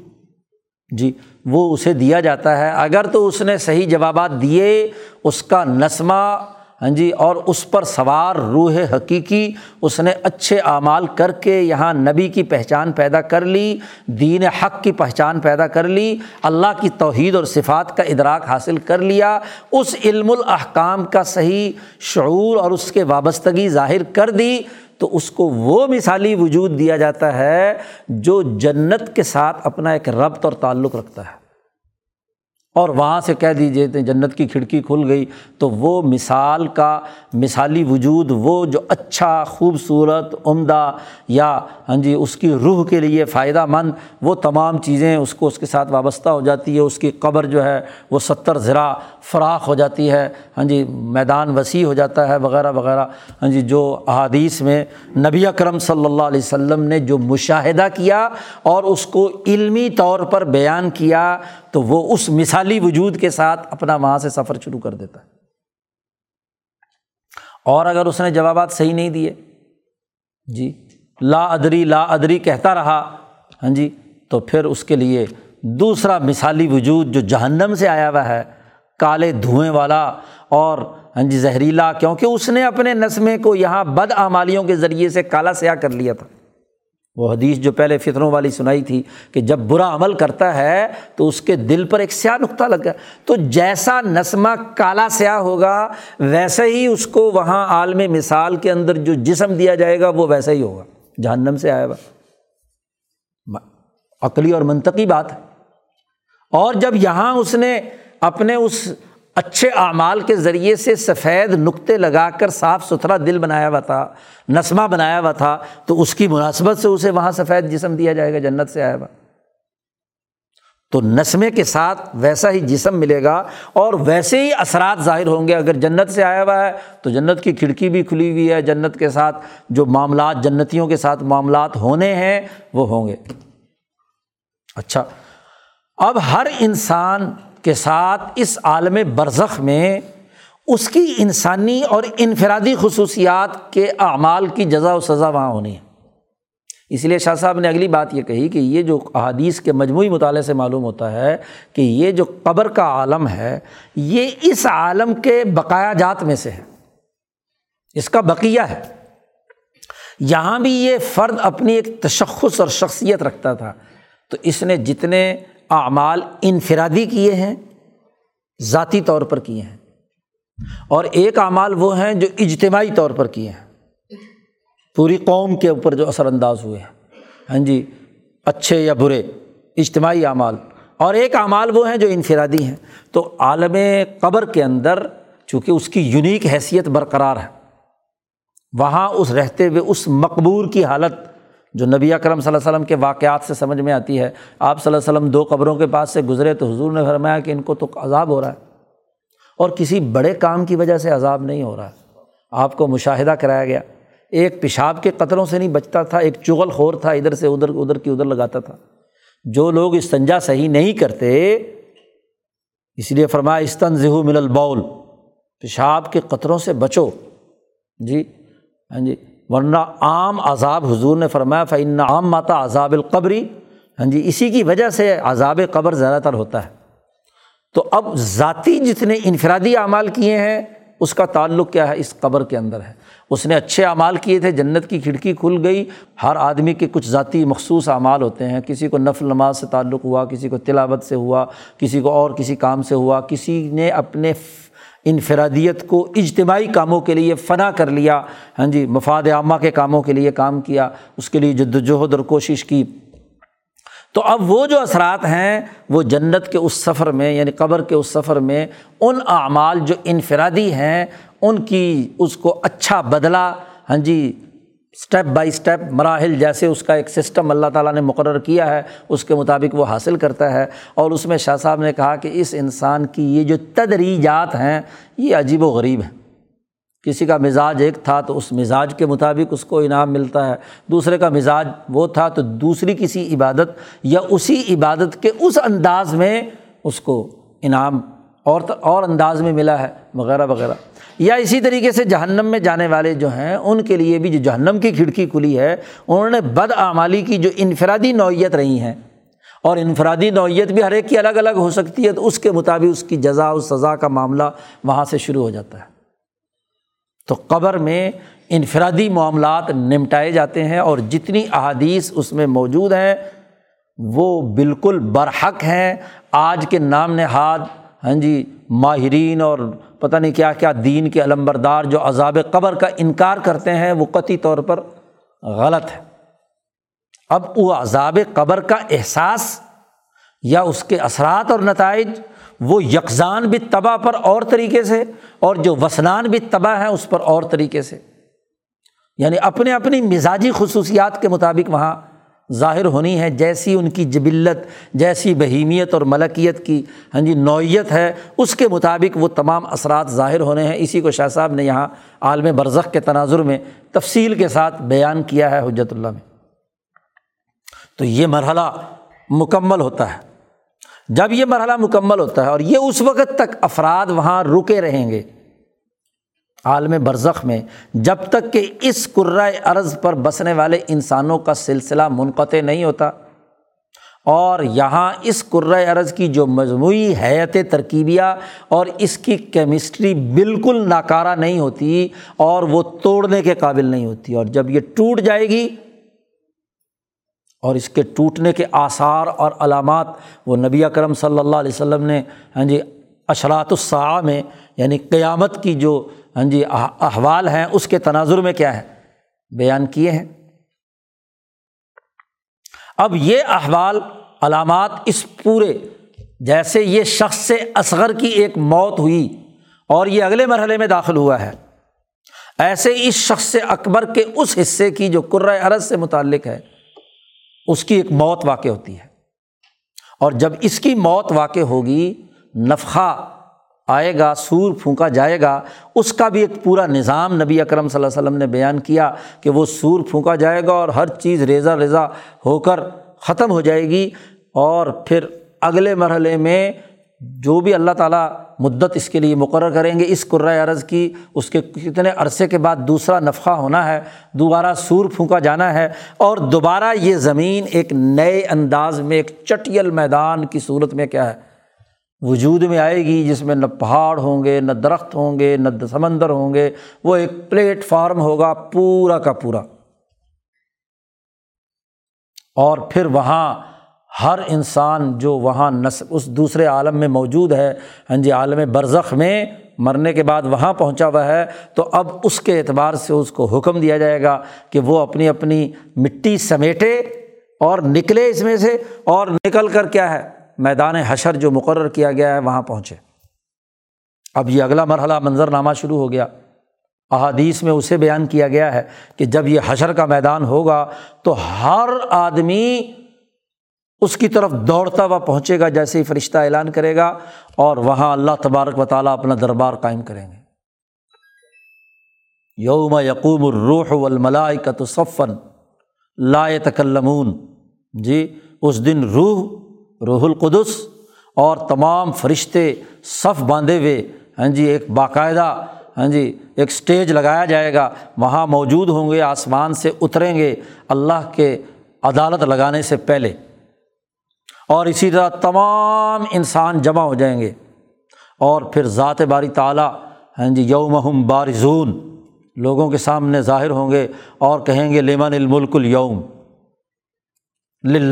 جی وہ اسے دیا جاتا ہے۔ اگر تو اس نے صحیح جوابات دیے، اس کا نسمہ ہاں جی اور اس پر سوار روح حقیقی اس نے اچھے اعمال کر کے یہاں نبی کی پہچان پیدا کر لی، دین حق کی پہچان پیدا کر لی، اللہ کی توحید اور صفات کا ادراک حاصل کر لیا، اس علم الاحکام کا صحیح شعور اور اس کے وابستگی ظاہر کر دی، تو اس کو وہ مثالی وجود دیا جاتا ہے جو جنت کے ساتھ اپنا ایک ربط اور تعلق رکھتا ہے۔ اور وہاں سے کہہ دیجیے جنت کی کھڑکی کھل گئی۔ تو وہ مثال کا مثالی وجود، وہ جو اچھا خوبصورت، عمدہ یا ہاں جی اس کی روح کے لیے فائدہ مند، وہ تمام چیزیں اس کو اس کے ساتھ وابستہ ہو جاتی ہے۔ اس کی قبر جو ہے، وہ ستر ذرا فراخ ہو جاتی ہے۔ ہاں جی میدان وسیع ہو جاتا ہے وغیرہ وغیرہ۔ ہاں جی جو احادیث میں نبی اکرم صلی اللہ علیہ وسلم نے جو مشاہدہ کیا اور اس کو علمی طور پر بیان کیا تو وہ اس مثالی وجود کے ساتھ اپنا وہاں سے سفر شروع کر دیتا ہے۔ اور اگر اس نے جوابات صحیح نہیں دیے جی لا ادری لا ادری کہتا رہا ہاں جی تو پھر اس کے لیے دوسرا مثالی وجود جو جہنم سے آیا ہوا ہے، کالے دھوئیں والا اور ہاں جی زہریلا، کیونکہ اس نے اپنے نسمے کو یہاں بد آمالیوں کے ذریعے سے کالا سیاہ کر لیا تھا۔ وہ حدیث جو پہلے فطروں والی سنائی تھی کہ جب برا عمل کرتا ہے تو اس کے دل پر ایک سیاہ نقطہ لگا تو جیسا نسمہ کالا سیاہ ہوگا، ویسے ہی اس کو وہاں عالم مثال کے اندر جو جسم دیا جائے گا، وہ ویسا ہی ہوگا۔ جہنم سے آئے گا عقلی اور منطقی بات ہے۔ اور جب یہاں اس نے اپنے اس اچھے اعمال کے ذریعے سے سفید نقطے لگا کر صاف ستھرا دل بنایا ہوا تھا، نسمہ بنایا ہوا تھا، تو اس کی مناسبت سے اسے وہاں سفید جسم دیا جائے گا، جنت سے آیا ہوا۔ تو نسمے کے ساتھ ویسا ہی جسم ملے گا اور ویسے ہی اثرات ظاہر ہوں گے۔ اگر جنت سے آیا ہوا ہے تو جنت کی کھڑکی بھی کھلی ہوئی ہے۔ جنت کے ساتھ جو معاملات، جنتیوں کے ساتھ معاملات ہونے ہیں وہ ہوں گے۔ اچھا اب ہر انسان کے ساتھ اس عالم برزخ میں اس کی انسانی اور انفرادی خصوصیات کے اعمال کی جزا و سزا وہاں ہونی ہے۔ اس لیے شاہ صاحب نے اگلی بات یہ کہی کہ یہ جو احادیث کے مجموعی مطالعے سے معلوم ہوتا ہے کہ یہ جو قبر کا عالم ہے، یہ اس عالم کے بقایا جات میں سے ہے۔ اس کا بقیہ ہے۔ یہاں بھی یہ فرد اپنی ایک تشخص اور شخصیت رکھتا تھا۔ تو اس نے جتنے اعمال انفرادی کیے ہیں، ذاتی طور پر کیے ہیں۔ اور ایک اعمال وہ ہیں جو اجتماعی طور پر کیے ہیں۔ پوری قوم کے اوپر جو اثر انداز ہوئے ہیں۔ ہاں جی اچھے یا برے، اجتماعی اعمال۔ اور ایک اعمال وہ ہیں جو انفرادی ہیں۔ تو عالم قبر کے اندر چونکہ اس کی یونیک حیثیت برقرار ہے، وہاں اس رہتے ہوئے اس مقبور کی حالت جو نبی اکرم صلی اللہ علیہ وسلم کے واقعات سے سمجھ میں آتی ہے، آپ صلی اللہ علیہ وسلم دو قبروں کے پاس سے گزرے تو حضور نے فرمایا کہ ان کو تو عذاب ہو رہا ہے۔ اور کسی بڑے کام کی وجہ سے عذاب نہیں ہو رہا۔ ہے آپ کو مشاہدہ کرایا گیا۔ ایک پیشاب کے قطروں سے نہیں بچتا تھا، ایک چغل خور تھا، ادھر سے ادھر ادھر کی ادھر لگاتا تھا۔ جو لوگ استنجا صحیح نہیں کرتے، اس لیے فرمایا استن ظہو مل البول۔ پیشاب کے قطروں سے بچو۔ جی ہاں جی۔ ورنہ عام عذاب حضور نے فرمایا فن عام ماتا عذاب القبری ہاں جی اسی کی وجہ سے عذاب قبر زیادہ تر ہوتا ہے۔ تو اب ذاتی جتنے انفرادی اعمال کیے ہیں، اس کا تعلق کیا ہے؟ اس قبر کے اندر ہے۔ اس نے اچھے اعمال کیے تھے، جنت کی کھڑکی کھل گئی۔ ہر آدمی کے کچھ ذاتی مخصوص اعمال ہوتے ہیں۔ کسی کو نفل نماز سے تعلق ہوا، کسی کو تلاوت سے ہوا، کسی کو اور کسی کام سے ہوا، کسی نے اپنے انفرادیت کو اجتماعی کاموں کے لیے فنا کر لیا ہاں جی مفاد عامہ کے کاموں کے لیے کام کیا، اس کے لیے جد وجہد اور کوشش کی۔ تو اب وہ جو اثرات ہیں، وہ جنت کے اس سفر میں یعنی قبر کے اس سفر میں، ان اعمال جو انفرادی ہیں، ان کی اس کو اچھا بدلا ہاں جی اسٹیپ بائی اسٹیپ مراحل جیسے اس کا ایک سسٹم اللہ تعالیٰ نے مقرر کیا ہے، اس کے مطابق وہ حاصل کرتا ہے۔ اور اس میں شاہ صاحب نے کہا کہ اس انسان کی یہ جو تدریجات ہیں، یہ عجیب و غریب ہیں۔ کسی کا مزاج ایک تھا تو اس مزاج کے مطابق اس کو انعام ملتا ہے۔ دوسرے کا مزاج وہ تھا تو دوسری کسی عبادت یا اسی عبادت کے اس انداز میں اس کو انعام اور اور انداز میں ملا ہے، وغیرہ وغیرہ۔ یا اسی طریقے سے جہنم میں جانے والے جو ہیں، ان کے لیے بھی جو جہنم کی کھڑکی کھلی ہے، انہوں نے بد اعمالی کی جو انفرادی نوعیت رہی ہیں۔ اور انفرادی نوعیت بھی ہر ایک کی الگ الگ ہو سکتی ہے، تو اس کے مطابق اس کی جزا و سزا کا معاملہ وہاں سے شروع ہو جاتا ہے۔ تو قبر میں انفرادی معاملات نمٹائے جاتے ہیں اور جتنی احادیث اس میں موجود ہیں، وہ بالکل برحق ہیں۔ آج کے نام نہاد ہاں جی ماہرین اور پتہ نہیں کیا کیا دین کے علمبردار جو عذاب قبر کا انکار کرتے ہیں، وہ قطعی طور پر غلط ہے۔ اب وہ عذاب قبر کا احساس یا اس کے اثرات اور نتائج، وہ یکزان بھی تباہ پر اور طریقے سے اور جو وسنان بھی تباہ ہیں اس پر اور طریقے سے۔ یعنی اپنے اپنی مزاجی خصوصیات کے مطابق وہاں ظاہر ہونی ہے، جیسی ان کی جبلت، جیسی بہیمیت اور ملکیت کی ہاں جی نوعیت ہے، اس کے مطابق وہ تمام اثرات ظاہر ہونے ہیں۔ اسی کو شاہ صاحب نے یہاں عالم برزخ کے تناظر میں تفصیل کے ساتھ بیان کیا ہے حجرت اللہ میں۔ تو یہ مرحلہ مکمل ہوتا ہے۔ جب یہ مرحلہ مکمل ہوتا ہے اور یہ اس وقت تک افراد وہاں رکے رہیں گے عالم برزخ میں جب تک کہ اس قرۂۂ عرض پر بسنے والے انسانوں کا سلسلہ منقطع نہیں ہوتا اور یہاں اس قرۂۂ عرض کی جو مجموعی حیت ترکیبیہ اور اس کی کیمسٹری بالکل ناکارہ نہیں ہوتی اور وہ توڑنے کے قابل نہیں ہوتی اور جب یہ ٹوٹ جائے گی اور اس کے ٹوٹنے کے آثار اور علامات وہ نبی اکرم صلی اللہ علیہ وسلم نے ہاں جی اشراۃ الصاع میں یعنی قیامت کی جو ہاں جی احوال ہیں، اس کے تناظر میں کیا ہے؟ بیان کیے ہیں۔ اب یہ احوال، علامات اس پورے، جیسے یہ شخص سے اصغر کی ایک موت ہوئی اور یہ اگلے مرحلے میں داخل ہوا ہے۔ ایسے اس شخص سے اکبر کے اس حصے کی جو قرۂۂ عرض سے متعلق ہے، اس کی ایک موت واقع ہوتی ہے۔ اور جب اس کی موت واقع ہوگی، نفخہ آئے گا، سور پھونکا جائے گا، اس کا بھی ایک پورا نظام نبی اکرم صلی اللہ علیہ وسلم نے بیان کیا کہ وہ سور پھونکا جائے گا اور ہر چیز ریزا ریزا ہو کر ختم ہو جائے گی اور پھر اگلے مرحلے میں جو بھی اللہ تعالیٰ مدت اس کے لیے مقرر کریں گے، اس قرۂۂ عرض کی، اس کے کتنے عرصے کے بعد دوسرا نفقہ ہونا ہے، دوبارہ سور پھونکا جانا ہے اور دوبارہ یہ زمین ایک نئے انداز میں، ایک چٹیل میدان کی صورت میں کیا ہے؟ وجود میں آئے گی جس میں نہ پہاڑ ہوں گے، نہ درخت ہوں گے، نہ سمندر ہوں گے، وہ ایک پلیٹ فارم ہوگا پورا کا پورا۔ اور پھر وہاں ہر انسان جو وہاں نس، اس دوسرے عالم میں موجود ہے ہاں جی عالم برزخ میں مرنے کے بعد وہاں پہنچا ہوا ہے، تو اب اس کے اعتبار سے اس کو حکم دیا جائے گا کہ وہ اپنی اپنی مٹی سمیٹے اور نکلے اس میں سے اور نکل کر کیا ہے؟ میدان حشر جو مقرر کیا گیا ہے، وہاں پہنچے۔ اب یہ اگلا مرحلہ منظرنامہ شروع ہو گیا۔ احادیث میں اسے بیان کیا گیا ہے کہ جب یہ حشر کا میدان ہوگا تو ہر آدمی اس کی طرف دوڑتا ہوا پہنچے گا، جیسے ہی فرشتہ اعلان کرے گا اور وہاں اللہ تبارک و تعالیٰ اپنا دربار قائم کریں گے۔ یوم یقوم الروح والملائکۃ صفن لا تکلمون جی اس دن روح روح القدس اور تمام فرشتے صف باندھے ہوئے ہاں جی ایک باقاعدہ ہاں جی ایک اسٹیج لگایا جائے گا، وہاں موجود ہوں گے، آسمان سے اتریں گے، اللہ کے عدالت لگانے سے پہلے۔ اور اسی طرح تمام انسان جمع ہو جائیں گے۔ اور پھر ذات باری تعلیٰ ہاں جی یوم بارزون، لوگوں کے سامنے ظاہر ہوں گے اور کہیں گے، لیمن الملک الوم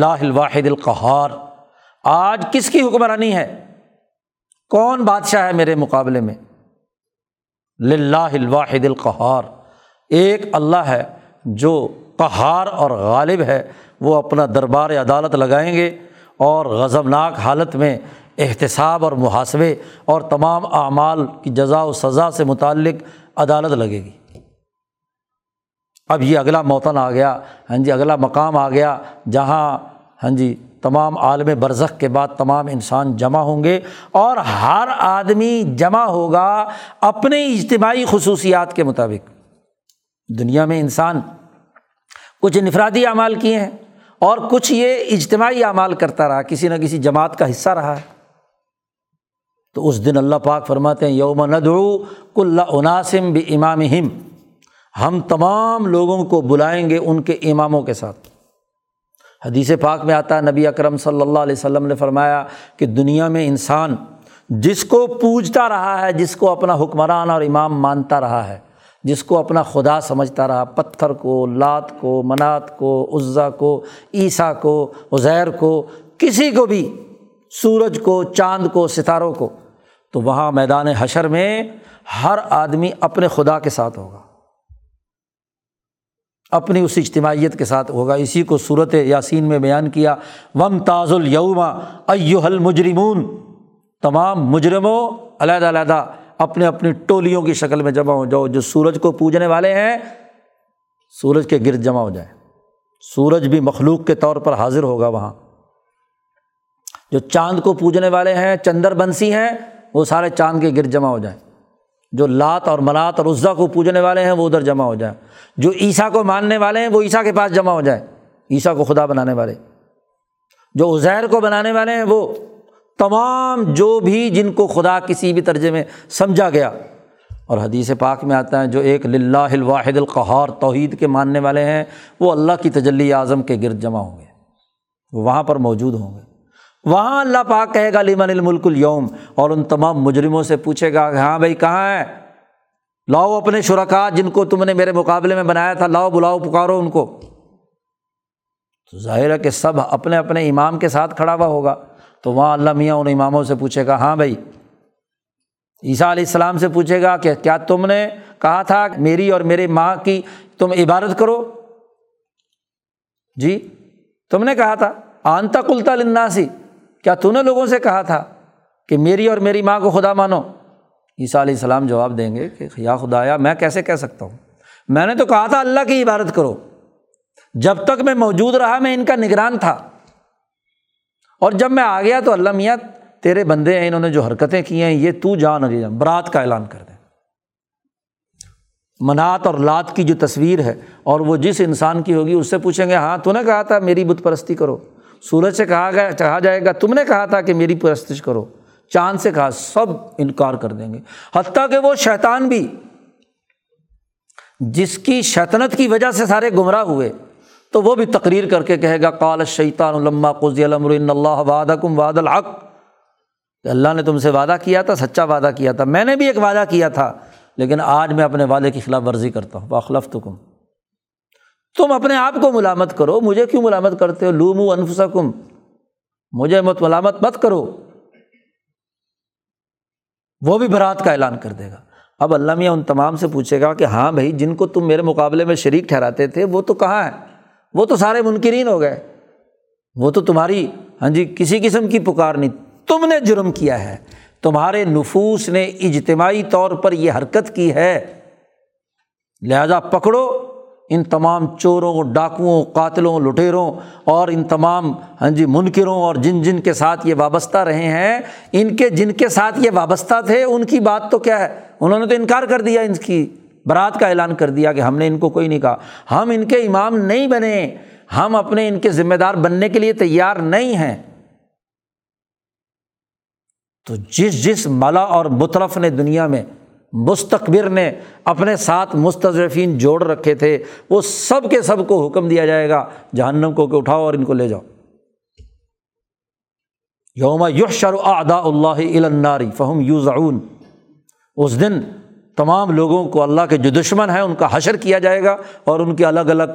الواحد القہار۔ آج کس کی حکمرانی ہے؟ کون بادشاہ ہے میرے مقابلے میں؟ لاہ الواحد القہار۔ ایک اللہ ہے جو قہار اور غالب ہے، وہ اپنا دربار عدالت لگائیں گے اور غضبناک حالت میں احتساب اور محاسبے اور تمام اعمال کی جزا و سزا سے متعلق عدالت لگے گی۔ اب یہ اگلا موتن آ گیا۔ ہاں جی اگلا مقام آ گیا جہاں ہاں جی تمام عالم برزخ کے بعد تمام انسان جمع ہوں گے اور ہر آدمی جمع ہوگا اپنے اجتماعی خصوصیات کے مطابق۔ دنیا میں انسان کچھ انفرادی اعمال کیے ہیں اور کچھ یہ اجتماعی اعمال کرتا رہا، کسی نہ کسی جماعت کا حصہ رہا ہے۔ تو اس دن اللہ پاک فرماتے ہیں، یوم ندعو کل عناسم بھی امام ہم تمام لوگوں کو بلائیں گے ان کے اماموں کے ساتھ۔ حدیث پاک میں آتا ہے، نبی اکرم صلی اللہ علیہ وسلم نے فرمایا کہ دنیا میں انسان جس کو پوجتا رہا ہے، جس کو اپنا حکمران اور امام مانتا رہا ہے، جس کو اپنا خدا سمجھتا رہا، پتھر کو، لات کو، منات کو، عزا کو، عیسیٰ کو، عزیر کو، کسی کو بھی، سورج کو، چاند کو، ستاروں کو، تو وہاں میدان حشر میں ہر آدمی اپنے خدا کے ساتھ ہوگا۔ اپنی اس اجتماعیت کے ساتھ ہوگا۔ اسی کو صورت یاسین میں بیان کیا، وم تاز الوما ایوہل مجرمون تمام مجرموں، علیحدہ علیحدہ، اپنے اپنی ٹولیوں کی شکل میں جمع ہو جاؤ۔ جو سورج کو پوجنے والے ہیں، سورج کے گرد جمع ہو جائے سورج بھی مخلوق کے طور پر حاضر ہوگا وہاں۔ جو چاند کو پوجنے والے ہیں، چندر بنسی ہیں، وہ سارے چاند کے گرد جمع ہو جائیں۔ جو لات اور منات اور عزا کو پوجنے والے ہیں، وہ ادھر جمع ہو جائیں۔ جو عیسیٰ کو ماننے والے ہیں، وہ عیسیٰ کے پاس جمع ہو جائیں۔ عیسیٰ کو خدا بنانے والے۔ جو عزیر کو بنانے والے ہیں، وہ تمام جو بھی جن کو خدا کسی بھی درجے میں سمجھا گیا۔ اور حدیث پاک میں آتا ہے، جو ایک لاہ الواحد القہار توحید کے ماننے والے ہیں، وہ اللہ کی تجلی اعظم کے گرد جمع ہوں گے۔ وہ وہاں پر موجود ہوں گے۔ وہاں اللہ پاک کہے گا لیمن الملک الوم اور ان تمام مجرموں سے پوچھے گا کہ ہاں بھائی، کہاں ہے؟ لاؤ اپنے شرکا جن کو تم نے میرے مقابلے میں بنایا تھا، لاؤ، بلاؤ، پکارو ان کو۔ تو ظاہر ہے کہ سب اپنے اپنے امام کے ساتھ کھڑا ہوا ہوگا۔ تو وہاں اللہ میاں ان اماموں سے پوچھے گا ہاں بھائی۔ عیسیٰ علیہ السلام سے پوچھے گا کہ کیا تم نے کہا تھا میری اور میری ماں کی تم عبادت کرو؟ جی تم نے کہا تھا۔ آنتا کلتا لناسی کیا تو نے لوگوں سے کہا تھا کہ میری اور میری ماں کو خدا مانو؟ عیسیٰ علیہ السلام جواب دیں گے کہ یا خدایا، میں کیسے کہہ سکتا ہوں؟ میں نے تو کہا تھا، اللہ کی عبادت کرو۔ جب تک میں موجود رہا، میں ان کا نگران تھا۔ اور جب میں آ گیا تو اللہ میاں، تیرے بندے ہیں، انہوں نے جو حرکتیں کی ہیں، یہ تو جان اور جان۔ برات کا اعلان کر دیں۔ منات اور لات کی جو تصویر ہے، اور وہ جس انسان کی ہوگی، اس سے پوچھیں گے ہاں تو نے کہا تھا، میری بت پرستی کرو۔ سورج سے کہا گیا کہا جائے گا۔ تم نے کہا تھا کہ میری پرستش کرو۔ چاند سے کہا، سب انکار کر دیں گے۔ حتیٰ کہ وہ شیطان بھی، جس کی شیطنت کی وجہ سے سارے گمراہ ہوئے، تو وہ بھی تقریر کر کے کہے گا کال شیطان علما قزی المر اللہ وعدہ کم واد الحق اللہ نے تم سے وعدہ کیا تھا، سچا وعدہ کیا تھا۔ میں نے بھی ایک وعدہ کیا تھا، لیکن آج میں اپنے والے کی خلاف ورزی کرتا ہوں۔ واخلف تو کم تم اپنے آپ کو ملامت کرو۔ مجھے کیوں ملامت کرتے ہو؟ لوم انفسا کم مجھے مت ملامت مت کرو۔ وہ بھی برات کا اعلان کر دے گا۔ اب اللہ میاں ان تمام سے پوچھے گا کہ ہاں بھائی، جن کو تم میرے مقابلے میں شریک ٹھہراتے تھے، وہ تو کہاں ہے وہ تو سارے منکرین ہو گئے۔ وہ تو تمہاری ہاں جی کسی قسم کی پکار نہیں۔ تم نے جرم کیا ہے۔ تمہارے نفوس نے اجتماعی طور پر یہ حرکت کی ہے۔ لہذا پکڑو۔ ان تمام چوروں، ڈاکوؤں، قاتلوں لٹیروں اور ان تمام ہاں جی منکروں اور جن جن کے ساتھ یہ وابستہ رہے ہیں، ان کے جن کے ساتھ یہ وابستہ تھے، ان کی بات تو کیا ہے؟ انہوں نے تو انکار کر دیا ان کی، برات کا اعلان کر دیا کہ ہم نے ان کو کوئی نہیں کہا۔ ہم ان کے امام نہیں بنے، ہم اپنے ان کے ذمہ دار بننے کے لیے تیار نہیں ہیں۔ تو جس جس ملا اور مطرف نے دنیا میں مستقبر نے اپنے ساتھ مستضرفین جوڑ رکھے تھے، وہ سب کے سب کو حکم دیا جائے گا، جہنم کو کہ اٹھاؤ اور ان کو لے جاؤ۔ یوم یو شر ادا اللہ الناری فہم یوزعون۔ اس دن تمام لوگوں کو اللہ کے جو دشمن ہیں، ان کا حشر کیا جائے گا اور ان کے الگ الگ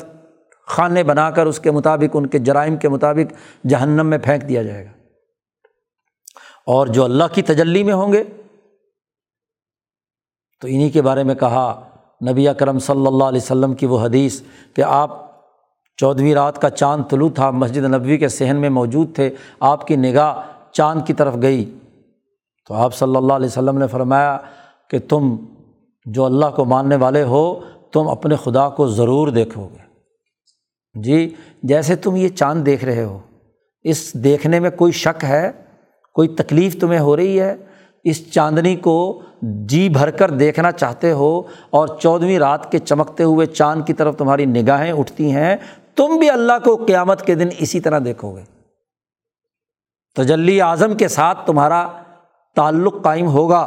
خانے بنا کر اس کے مطابق، ان کے جرائم کے مطابق جہنم میں پھینک دیا جائے گا۔ اور جو اللہ کی تجلی میں ہوں گے تو انہیں کے بارے میں کہا، نبی اکرم صلی اللہ علیہ وسلم کی وہ حدیث کہ آپ چودھویں رات کا چاند طلوع تھا، مسجد نبوی کے صحن میں موجود تھے، آپ کی نگاہ چاند کی طرف گئی۔ تو آپ صلی اللہ علیہ وسلم نے فرمایا کہ تم جو اللہ کو ماننے والے ہو، تم اپنے خدا کو ضرور دیکھو گے۔ جی جیسے تم یہ چاند دیکھ رہے ہو، اس دیکھنے میں کوئی شک ہے؟ کوئی تکلیف تمہیں ہو رہی ہے؟ اس چاندنی کو جی بھر کر دیکھنا چاہتے ہو اور چودھویں رات کے چمکتے ہوئے چاند کی طرف تمہاری نگاہیں اٹھتی ہیں، تم بھی اللہ کو قیامت کے دن اسی طرح دیکھو گے۔ تجلی اعظم کے ساتھ تمہارا تعلق قائم ہوگا۔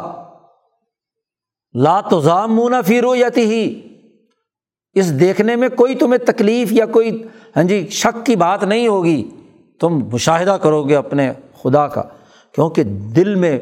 لا توزام منہ فیرو یتی ہی اس دیکھنے میں کوئی تمہیں تکلیف یا کوئی ہاں جی شک کی بات نہیں ہوگی۔ تم مشاہدہ کرو گے اپنے خدا کا، کیونکہ دل میں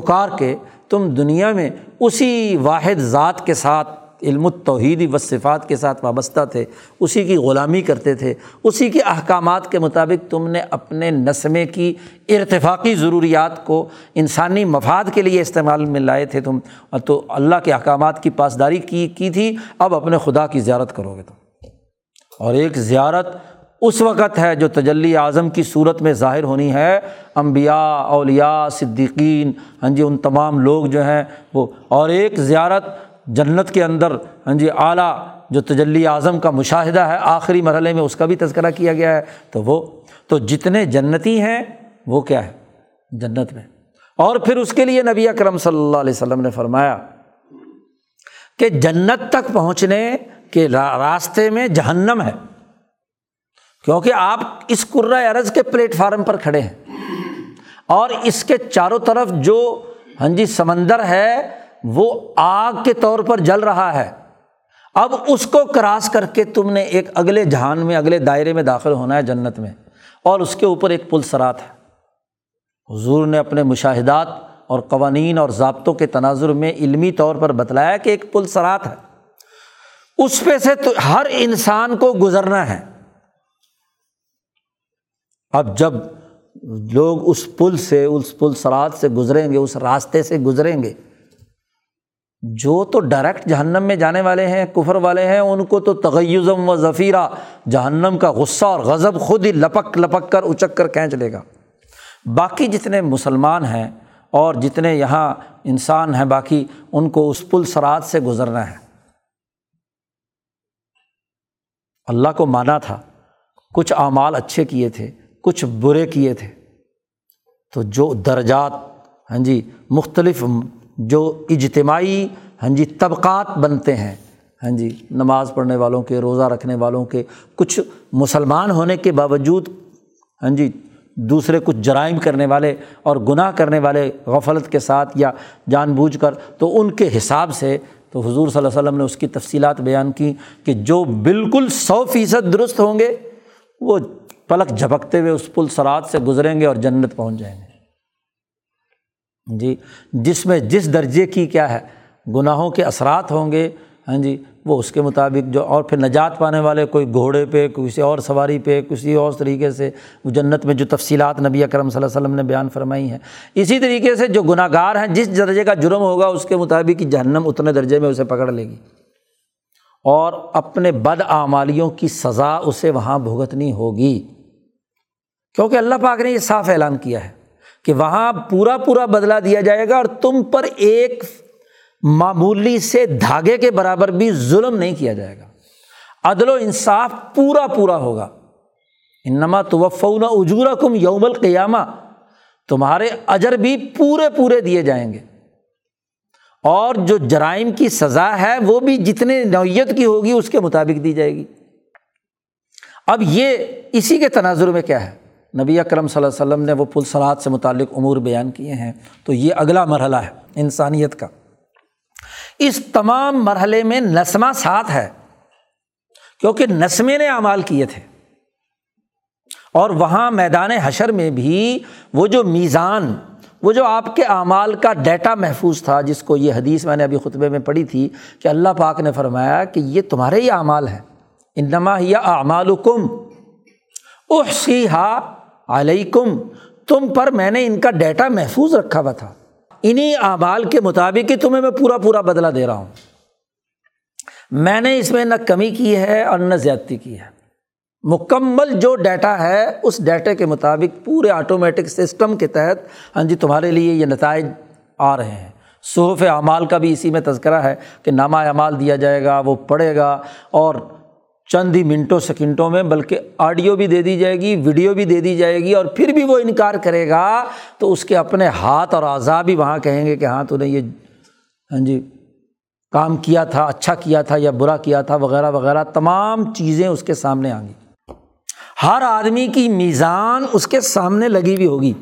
پکار کے تم دنیا میں اسی واحد ذات کے ساتھ، علم توحیدی و صفات کے ساتھ وابستہ تھے، اسی کی غلامی کرتے تھے، اسی کے احکامات کے مطابق تم نے اپنے نسمے کی ارتفاقی ضروریات کو انسانی مفاد کے لیے استعمال میں لائے تھے تم۔ تو اللہ کے احکامات کی پاسداری کی کی تھی، اب اپنے خدا کی زیارت کرو گے تم۔ اور ایک زیارت اس وقت ہے جو تجلی اعظم کی صورت میں ظاہر ہونی ہے۔ امبیا اولیا صدیقین ہاں جی ان تمام لوگ جو ہیں وہ، اور ایک زیارت جنت کے اندر ہاں جی اعلیٰ جو تجلی اعظم کا مشاہدہ ہے، آخری مرحلے میں اس کا بھی تذکرہ کیا گیا ہے۔ تو وہ، تو جتنے جنتی ہیں، وہ کیا ہے؟ جنت میں۔ اور پھر اس کے لیے نبی اکرم صلی اللہ علیہ وسلم نے فرمایا کہ جنت تک پہنچنے کے راستے میں جہنم ہے۔ کیونکہ آپ اس عرض کے پلیٹ فارم پر کھڑے ہیں۔ اور اس کے چاروں طرف جو ہاں جی سمندر ہے، وہ آگ کے طور پر جل رہا ہے۔ اب اس کو کراس کر کے تم نے ایک اگلے جہان میں، اگلے دائرے میں داخل ہونا ہے جنت میں۔ اور اس کے اوپر ایک پل سرات ہے۔ حضور نے اپنے مشاہدات اور قوانین اور ضابطوں کے تناظر میں علمی طور پر بتلایا کہ ایک پل سرات ہے۔ اس پہ سے تو ہر انسان کو گزرنا ہے۔ اب جب لوگ اس پل سے، اس پل سرات سے گزریں گے، اس راستے سے گزریں گے، جو تو ڈائریکٹ جہنم میں جانے والے ہیں، کفر والے ہیں، ان کو تو تغیزم و ذفیرہ جہنم کا غصہ اور غضب خود ہی لپک لپک کر، اچک کر کھینچ لے گا۔ باقی جتنے مسلمان ہیں اور جتنے یہاں انسان ہیں، باقی ان کو اس پل سرات سے گزرنا ہے۔ اللہ کو مانا تھا، کچھ اعمال اچھے کیے تھے۔ کچھ برے کیے تھے۔ تو جو درجات ہاں جی مختلف جو اجتماعی ہاں جی طبقات بنتے ہیں ہاں جی نماز پڑھنے والوں کے، روزہ رکھنے والوں کے، کچھ مسلمان ہونے کے باوجود ہاں جی دوسرے کچھ جرائم کرنے والے اور گناہ کرنے والے غفلت کے ساتھ یا جان بوجھ کر، تو ان کے حساب سے، تو حضور صلی اللہ علیہ وسلم نے اس کی تفصیلات بیان کی کہ جو بالکل سو فیصد درست ہوں گے، وہ پلک جھپکتے ہوئے اس پل سرات سے گزریں گے اور جنت پہنچ جائیں گے۔ جی جس میں جس درجے کی کیا ہے، گناہوں کے اثرات ہوں گے ہاں جی وہ اس کے مطابق جو، اور پھر نجات پانے والے کوئی گھوڑے پہ کسی اور سواری پہ کسی اور طریقے سے، وہ جنت میں جو تفصیلات نبی اکرم صلی اللہ علیہ وسلم نے بیان فرمائی ہیں، اسی طریقے سے جو گناہ گار ہیں، جس درجے کا جرم ہوگا، اس کے مطابق جہنم اتنے درجے میں اسے پکڑ لے گی۔ اور اپنے بد اعمالیوں کی سزا اسے وہاں بھگتنی ہوگی۔ کیونکہ اللہ پاک نے یہ صاف اعلان کیا ہے کہ وہاں پورا پورا بدلا دیا جائے گا اور تم پر ایک معمولی سے دھاگے کے برابر بھی ظلم نہیں کیا جائے گا۔ عدل و انصاف پورا پورا ہوگا۔ انما توفون اجورا کم یوم القیامہ۔ تمہارے اجر بھی پورے پورے دیے جائیں گے۔ اور جو جرائم کی سزا ہے وہ بھی جتنے نوعیت کی ہوگی اس کے مطابق دی جائے گی۔ اب یہ اسی کے تناظر میں کیا ہے؟ نبی اکرم صلی اللہ علیہ وسلم نے وہ پلسلات سے متعلق امور بیان کیے ہیں۔ تو یہ اگلا مرحلہ ہے، انسانیت کا۔ اس تمام مرحلے میں نسمہ ساتھ ہے، کیونکہ نسمے نے اعمال کیے تھے۔ اور وہاں میدان حشر میں بھی وہ جو میزان، وہ جو آپ کے اعمال کا ڈیٹا محفوظ تھا، جس کو یہ حدیث میں نے ابھی خطبے میں پڑھی تھی کہ اللہ پاک نے فرمایا کہ یہ تمہارے ہی اعمال ہے انما یا اعمال کم احسی ہا علیکم، تم پر میں نے ان کا ڈیٹا محفوظ رکھا ہوا تھا۔ انہیں اعمال کے مطابق ہی تمہیں میں پورا پورا بدلا دے رہا ہوں۔ میں نے اس میں نہ کمی کی ہے اور نہ زیادتی کی ہے۔ مکمل جو ڈیٹا ہے، اس ڈیٹے کے مطابق پورے آٹومیٹک سسٹم کے تحت ہاں جی تمہارے لیے یہ نتائج آ رہے ہیں۔ صحف اعمال کا بھی اسی میں تذکرہ ہے کہ نامہ اعمال دیا جائے گا، وہ پڑھے گا اور چند ہی منٹوں سیکنڈوں میں، بلکہ آڈیو بھی دے دی جائے گی، ویڈیو بھی دے دی جائے گی، اور پھر بھی وہ انکار کرے گا، تو اس کے اپنے ہاتھ اور اعضا بھی وہاں کہیں گے کہ ہاں تو نے یہ ہاں جی کام کیا تھا اچھا کیا تھا یا برا کیا تھا، وغیرہ وغیرہ، تمام چیزیں اس کے سامنے آئیں گی۔ ہر آدمی کی میزان اس کے سامنے لگی ہوئی ہوگی۔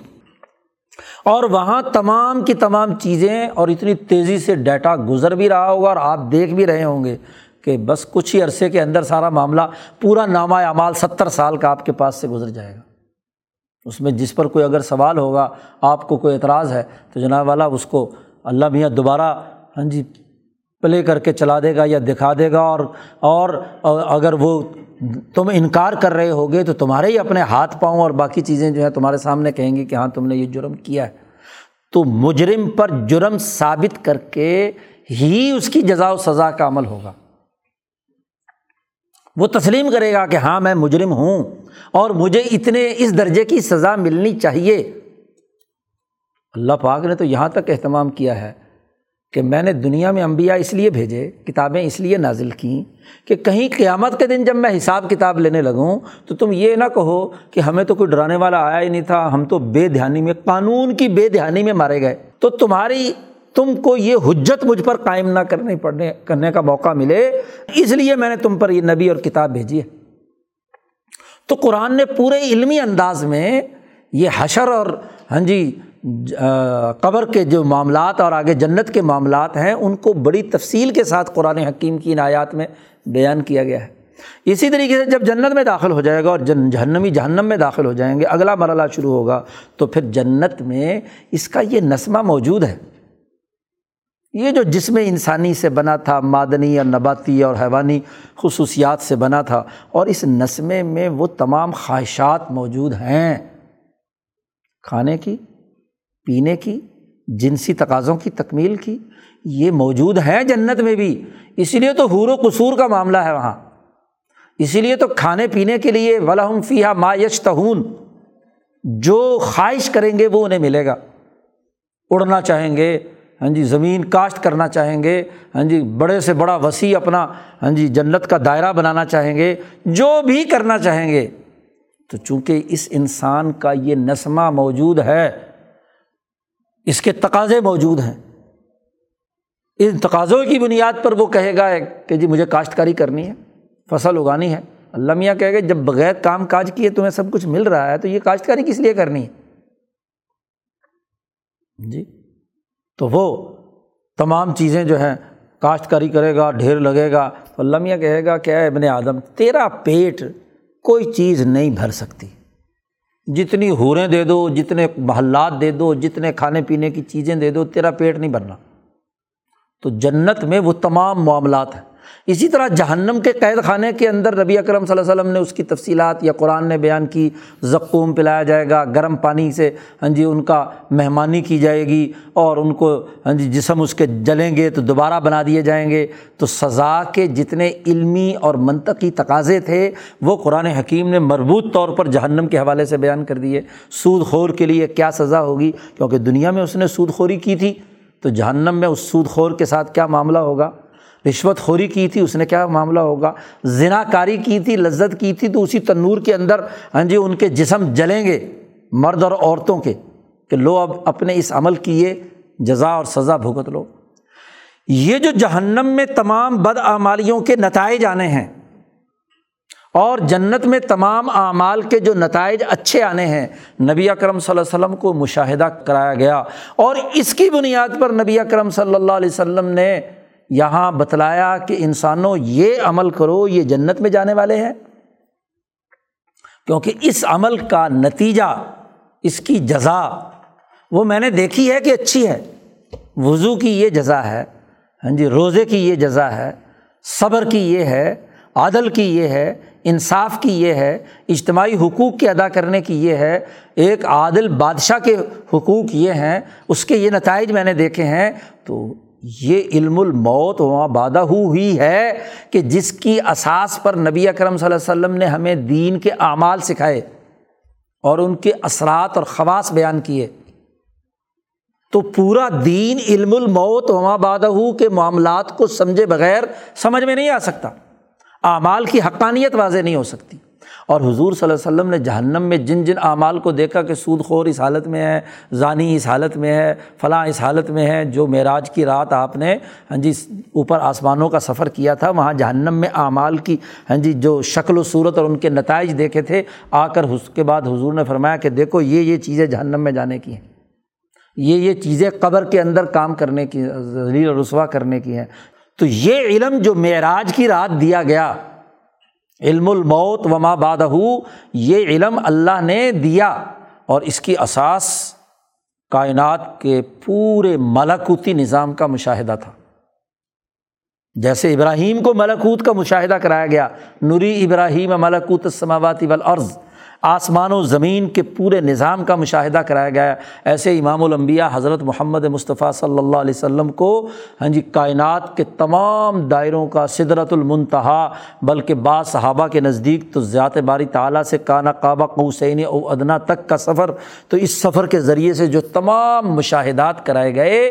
اور وہاں تمام کی تمام چیزیں، اور اتنی تیزی سے ڈیٹا گزر بھی رہا ہوگا اور آپ دیکھ بھی رہے ہوں گے۔ کہ بس کچھ ہی عرصے کے اندر سارا معاملہ پورا نامہ اعمال ستر سال کا آپ کے پاس سے گزر جائے گا۔ اس میں جس پر کوئی اگر سوال ہوگا، آپ کو کوئی اعتراض ہے، تو جناب والا اس کو اللہ میاں دوبارہ ہاں جی پلے کر کے چلا دے گا یا دکھا دے گا اور اور اگر وہ تم انکار کر رہے ہوگے تو تمہارے ہی اپنے ہاتھ پاؤں اور باقی چیزیں جو ہیں تمہارے سامنے کہیں گی کہ ہاں تم نے یہ جرم کیا ہے۔ تو مجرم پر جرم ثابت کر کے ہی اس کی جزا و سزا کا عمل ہوگا۔ وہ تسلیم کرے گا کہ ہاں میں مجرم ہوں اور مجھے اتنے اس درجے کی سزا ملنی چاہیے۔ اللہ پاک نے تو یہاں تک اہتمام کیا ہے کہ میں نے دنیا میں انبیاء اس لیے بھیجے، کتابیں اس لیے نازل کیں کہ کہیں قیامت کے دن جب میں حساب کتاب لینے لگوں تو تم یہ نہ کہو کہ ہمیں تو کوئی ڈرانے والا آیا ہی نہیں تھا، ہم تو بے دھیانی میں، قانون کی بے دھیانی میں مارے گئے۔ تو تمہاری تم کو یہ حجت مجھ پر قائم نہ کرنے پڑنے کرنے کا موقع ملے، اس لیے میں نے تم پر یہ نبی اور کتاب بھیجی ہے۔ تو قرآن نے پورے علمی انداز میں یہ حشر اور ہاں جی قبر کے جو معاملات اور آگے جنت کے معاملات ہیں، ان کو بڑی تفصیل کے ساتھ قرآن حکیم کی عنایات میں بیان کیا گیا ہے۔ اسی طریقے سے جب جنت میں داخل ہو جائے گا اور جن جہنمی جہنم میں داخل ہو جائیں گے، اگلا مرحلہ شروع ہوگا، تو پھر جنت میں اس کا یہ نسمہ موجود ہے۔ یہ جو جسم انسانی سے بنا تھا، معدنی اور نباتی اور حیوانی خصوصیات سے بنا تھا، اور اس نسمے میں وہ تمام خواہشات موجود ہیں۔ کھانے کی، پینے کی، جنسی تقاضوں کی، تکمیل کی، یہ موجود ہیں جنت میں بھی۔ اسی لیے تو حور و قصور کا معاملہ ہے وہاں۔ اسی لیے تو کھانے پینے کے لیے ولاحم فیحہ ما یش تہون جو خواہش کریں گے وہ انہیں ملے گا۔ اڑنا چاہیں گے ہاں جی زمین کاشت کرنا چاہیں گے ہاں جی بڑے سے بڑا وسیع اپنا ہاں جی جنت کا دائرہ بنانا چاہیں گے، جو بھی کرنا چاہیں گے۔ تو چونکہ اس انسان کا یہ نسمہ موجود ہے، اس کے تقاضے موجود ہیں۔ ان تقاضوں کی بنیاد پر وہ کہے گا کہ جی مجھے کاشتکاری کرنی ہے، فصل اگانی ہے۔ اللہ میاں کہے گا، جب بغیر کام کاج کیے تمہیں سب کچھ مل رہا ہے، تو یہ کاشتکاری کس لیے کرنی ہے؟ جی۔ تو وہ تمام چیزیں جو ہیں کاشتکاری کرے گا، ڈھیر لگے گا۔ تو اللہ میاں کہے گا کیا ابن آدم، تیرا پیٹ کوئی چیز نہیں بھر سکتی۔ جتنی حوریں دے دو، جتنے محلات دے دو، جتنے کھانے پینے کی چیزیں دے دو، تیرا پیٹ نہیں بھرنا۔ تو جنت میں وہ تمام معاملات ہیں۔ اسی طرح جہنم کے قید خانے کے اندر ربی اکرم صلی اللہ علیہ وسلم نے اس کی تفصیلات یا قرآن نے بیان کی زکوم پلایا جائے گا، گرم پانی سے ہاں جی ان کا مہمانی کی جائے گی اور ان کو ہاں جی جسم اس کے جلیں گے تو دوبارہ بنا دیے جائیں گے۔ تو سزا کے جتنے علمی اور منطقی تقاضے تھے، وہ قرآن حکیم نے مربوط طور پر جہنم کے حوالے سے بیان کر دیے۔ سود خور کے لیے کیا سزا ہوگی؟ کیونکہ دنیا میں اس نے سود خوری کی تھی، تو جہنم میں اس سود خور کے ساتھ کیا معاملہ ہوگا؟ رشوت خوری کی تھی، اس نے کیا معاملہ ہوگا؟ ذنا کاری کی تھی، لذت کی تھی، تو اسی تنور کے اندر ہاں جی ان کے جسم جلیں گے مرد اور عورتوں کے، کہ لو اب اپنے اس عمل کی یہ جزا اور سزا بھگت لو۔ یہ جو جہنم میں تمام بد اعمالیوں کے نتائج آنے ہیں، اور جنت میں تمام اعمال کے جو نتائج اچھے آنے ہیں، نبی اکرم صلی اللہ علیہ وسلم کو مشاہدہ کرایا گیا۔ اور اس کی بنیاد پر نبی اکرم صلی اللہ علیہ وسلم نے یہاں بتلایا کہ انسانوں یہ عمل کرو، یہ جنت میں جانے والے ہیں۔ کیونکہ اس عمل کا نتیجہ، اس کی جزا، وہ میں نے دیکھی ہے کہ اچھی ہے۔ وضو کی یہ جزا ہے ہاں جی روزے کی یہ جزا ہے، صبر کی یہ ہے، عادل کی یہ ہے، انصاف کی یہ ہے، اجتماعی حقوق کے ادا کرنے کی یہ ہے۔ ایک عادل بادشاہ کے حقوق یہ ہیں، اس کے یہ نتائج میں نے دیکھے ہیں۔ تو یہ علم الموت وہاں بادہ ہوئی ہے کہ جس کی اساس پر نبی اکرم صلی اللہ علیہ وسلم نے ہمیں دین کے اعمال سکھائے اور ان کے اثرات اور خواص بیان کیے۔ تو پورا دین علم الموت وہاں بادہ کے معاملات کو سمجھے بغیر سمجھ میں نہیں آ سکتا۔ اعمال کی حقانیت واضح نہیں ہو سکتی۔ اور حضور صلی اللہ علیہ وسلم نے جہنم میں جن جن اعمال کو دیکھا کہ سود خور اس حالت میں ہے ضانی اس حالت میں ہے، فلاں اس حالت میں ہے، جو معراج کی رات آپ نے ہاں جی اوپر آسمانوں کا سفر کیا تھا، وہاں جہنم میں اعمال کی ہاں جی جو شکل و صورت اور ان کے نتائج دیکھے تھے، آ کر اس کے بعد حضور نے فرمایا کہ دیکھو، یہ یہ چیزیں جہنم میں جانے کی ہیں۔ یہ یہ چیزیں قبر کے اندر کام کرنے کی، ذلیل رسوا کرنے کی ہیں۔ تو یہ علم جو معراج کی رات دیا گیا علم الموت وما بادہ یہ علم اللہ نے دیا اور اس کی اساس کائنات کے پورے ملکوتی نظام کا مشاہدہ تھا۔ جیسے ابراہیم کو ملکوت کا مشاہدہ کرایا گیا، نوری ابراہیم ملکوت السماوات والارض آسمان و زمین کے پورے نظام کا مشاہدہ کرایا گیا ایسے امام الانبیاء حضرت محمد مصطفیٰ صلی اللہ علیہ وسلم کو ہاں جی کائنات کے تمام دائروں کا صدرت المنتہا، بلکہ بعض صحابہ کے نزدیک تو ذات باری تعالیٰ سے کانا کعبہ قوسین او ادنا تک کا سفر، تو اس سفر کے ذریعے سے جو تمام مشاہدات کرائے گئے،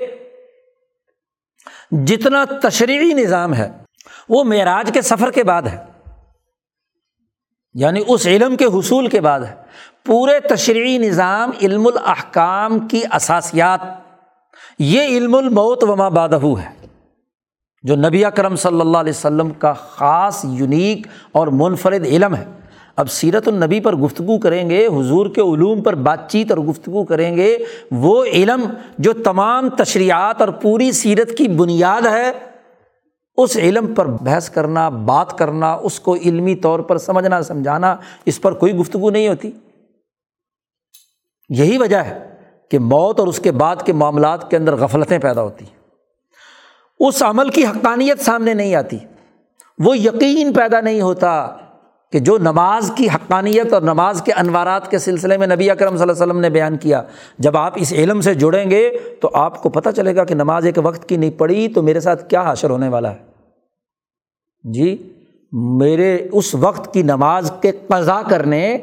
جتنا تشریحی نظام ہے، وہ معراج کے سفر کے بعد ہے۔ یعنی اس علم کے حصول کے بعد ہے پورے تشریحی نظام علم الاحکام کی اثاسیات یہ علم الموت وما بادہ ہے، جو نبی اکرم صلی اللہ علیہ وسلم کا خاص، یونیک اور منفرد علم ہے۔ اب سیرت النبی پر گفتگو کریں گے، حضور کے علوم پر بات چیت اور گفتگو کریں گے، وہ علم جو تمام تشریحات اور پوری سیرت کی بنیاد ہے اس علم پر بحث کرنا، بات کرنا، اس کو علمی طور پر سمجھنا، سمجھانا، اس پر کوئی گفتگو نہیں ہوتی۔ یہی وجہ ہے کہ موت اور اس کے بعد کے معاملات کے اندر غفلتیں پیدا ہوتی ہیں۔ اس عمل کی حقانیت سامنے نہیں آتی۔ وہ یقین پیدا نہیں ہوتا۔ کہ جو نماز کی حقانیت اور نماز کے انوارات کے سلسلے میں نبی اکرم صلی اللہ علیہ وسلم نے بیان کیا، جب آپ اس علم سے جڑیں گے تو آپ کو پتہ چلے گا کہ نماز ایک وقت کی نہیں پڑھی تو میرے ساتھ کیا حاصل ہونے والا ہے۔ جی میرے اس وقت کی نماز کے قضا کرنے،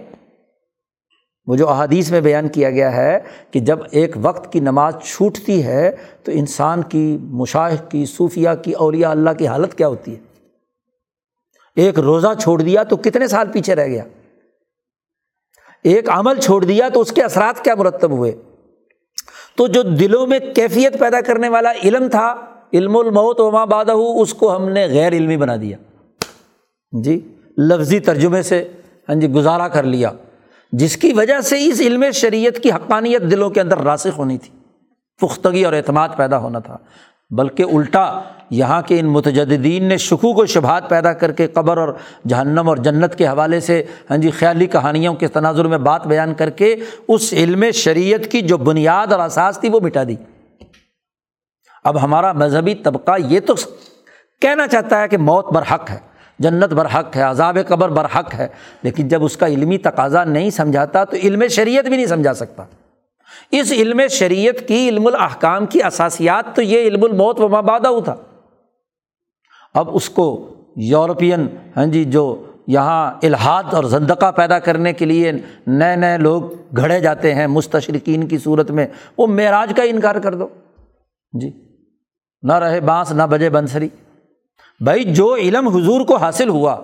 وہ جو احادیث میں بیان کیا گیا ہے کہ جب ایک وقت کی نماز چھوٹتی ہے تو انسان کی مشاہ کی صوفیہ کی، اولیاء اللہ کی حالت کیا ہوتی ہے؟ ایک روزہ چھوڑ دیا تو کتنے سال پیچھے رہ گیا؟ ایک عمل چھوڑ دیا تو اس کے اثرات کیا مرتب ہوئے؟ تو جو دلوں میں کیفیت پیدا کرنے والا علم تھا، علم الموت و ماں بادہ اس کو ہم نے غیر علمی بنا دیا۔ جی لفظی ترجمے سے ہاں جی گزارا کر لیا۔ جس کی وجہ سے اس علم شریعت کی حقانیت دلوں کے اندر راسخ ہونی تھی۔ پختگی اور اعتماد پیدا ہونا تھا۔ بلکہ الٹا یہاں کے ان متجدین نے شکوک و شبہات پیدا کر کے قبر اور جہنم اور جنت کے حوالے سے ہاں جی خیالی کہانیوں کے تناظر میں بات بیان کر کے اس علم شریعت کی جو بنیاد اور اساس تھی، وہ مٹا دی۔ اب ہمارا مذہبی طبقہ یہ تو کہنا چاہتا ہے کہ موت برحق ہے، جنت برحق ہے، عذاب قبر برحق ہے، لیکن جب اس کا علمی تقاضا نہیں سمجھاتا تو علم شریعت بھی نہیں سمجھا سکتا۔ اس علم شریعت کی علم الاحکام کی اثاسیات تو یہ علم الموت و مبادہ تھا۔ اب اس کو یورپین ہاں جی جو یہاں الحاد اور زندقہ پیدا کرنے کے لیے نئے نئے لوگ گھڑے جاتے ہیں مستشرقین کی صورت میں، وہ معراج کا انکار کر دو۔ جی نہ رہے بانس، نہ بجے بنسری۔ بھائی، جو علم حضور کو حاصل ہوا،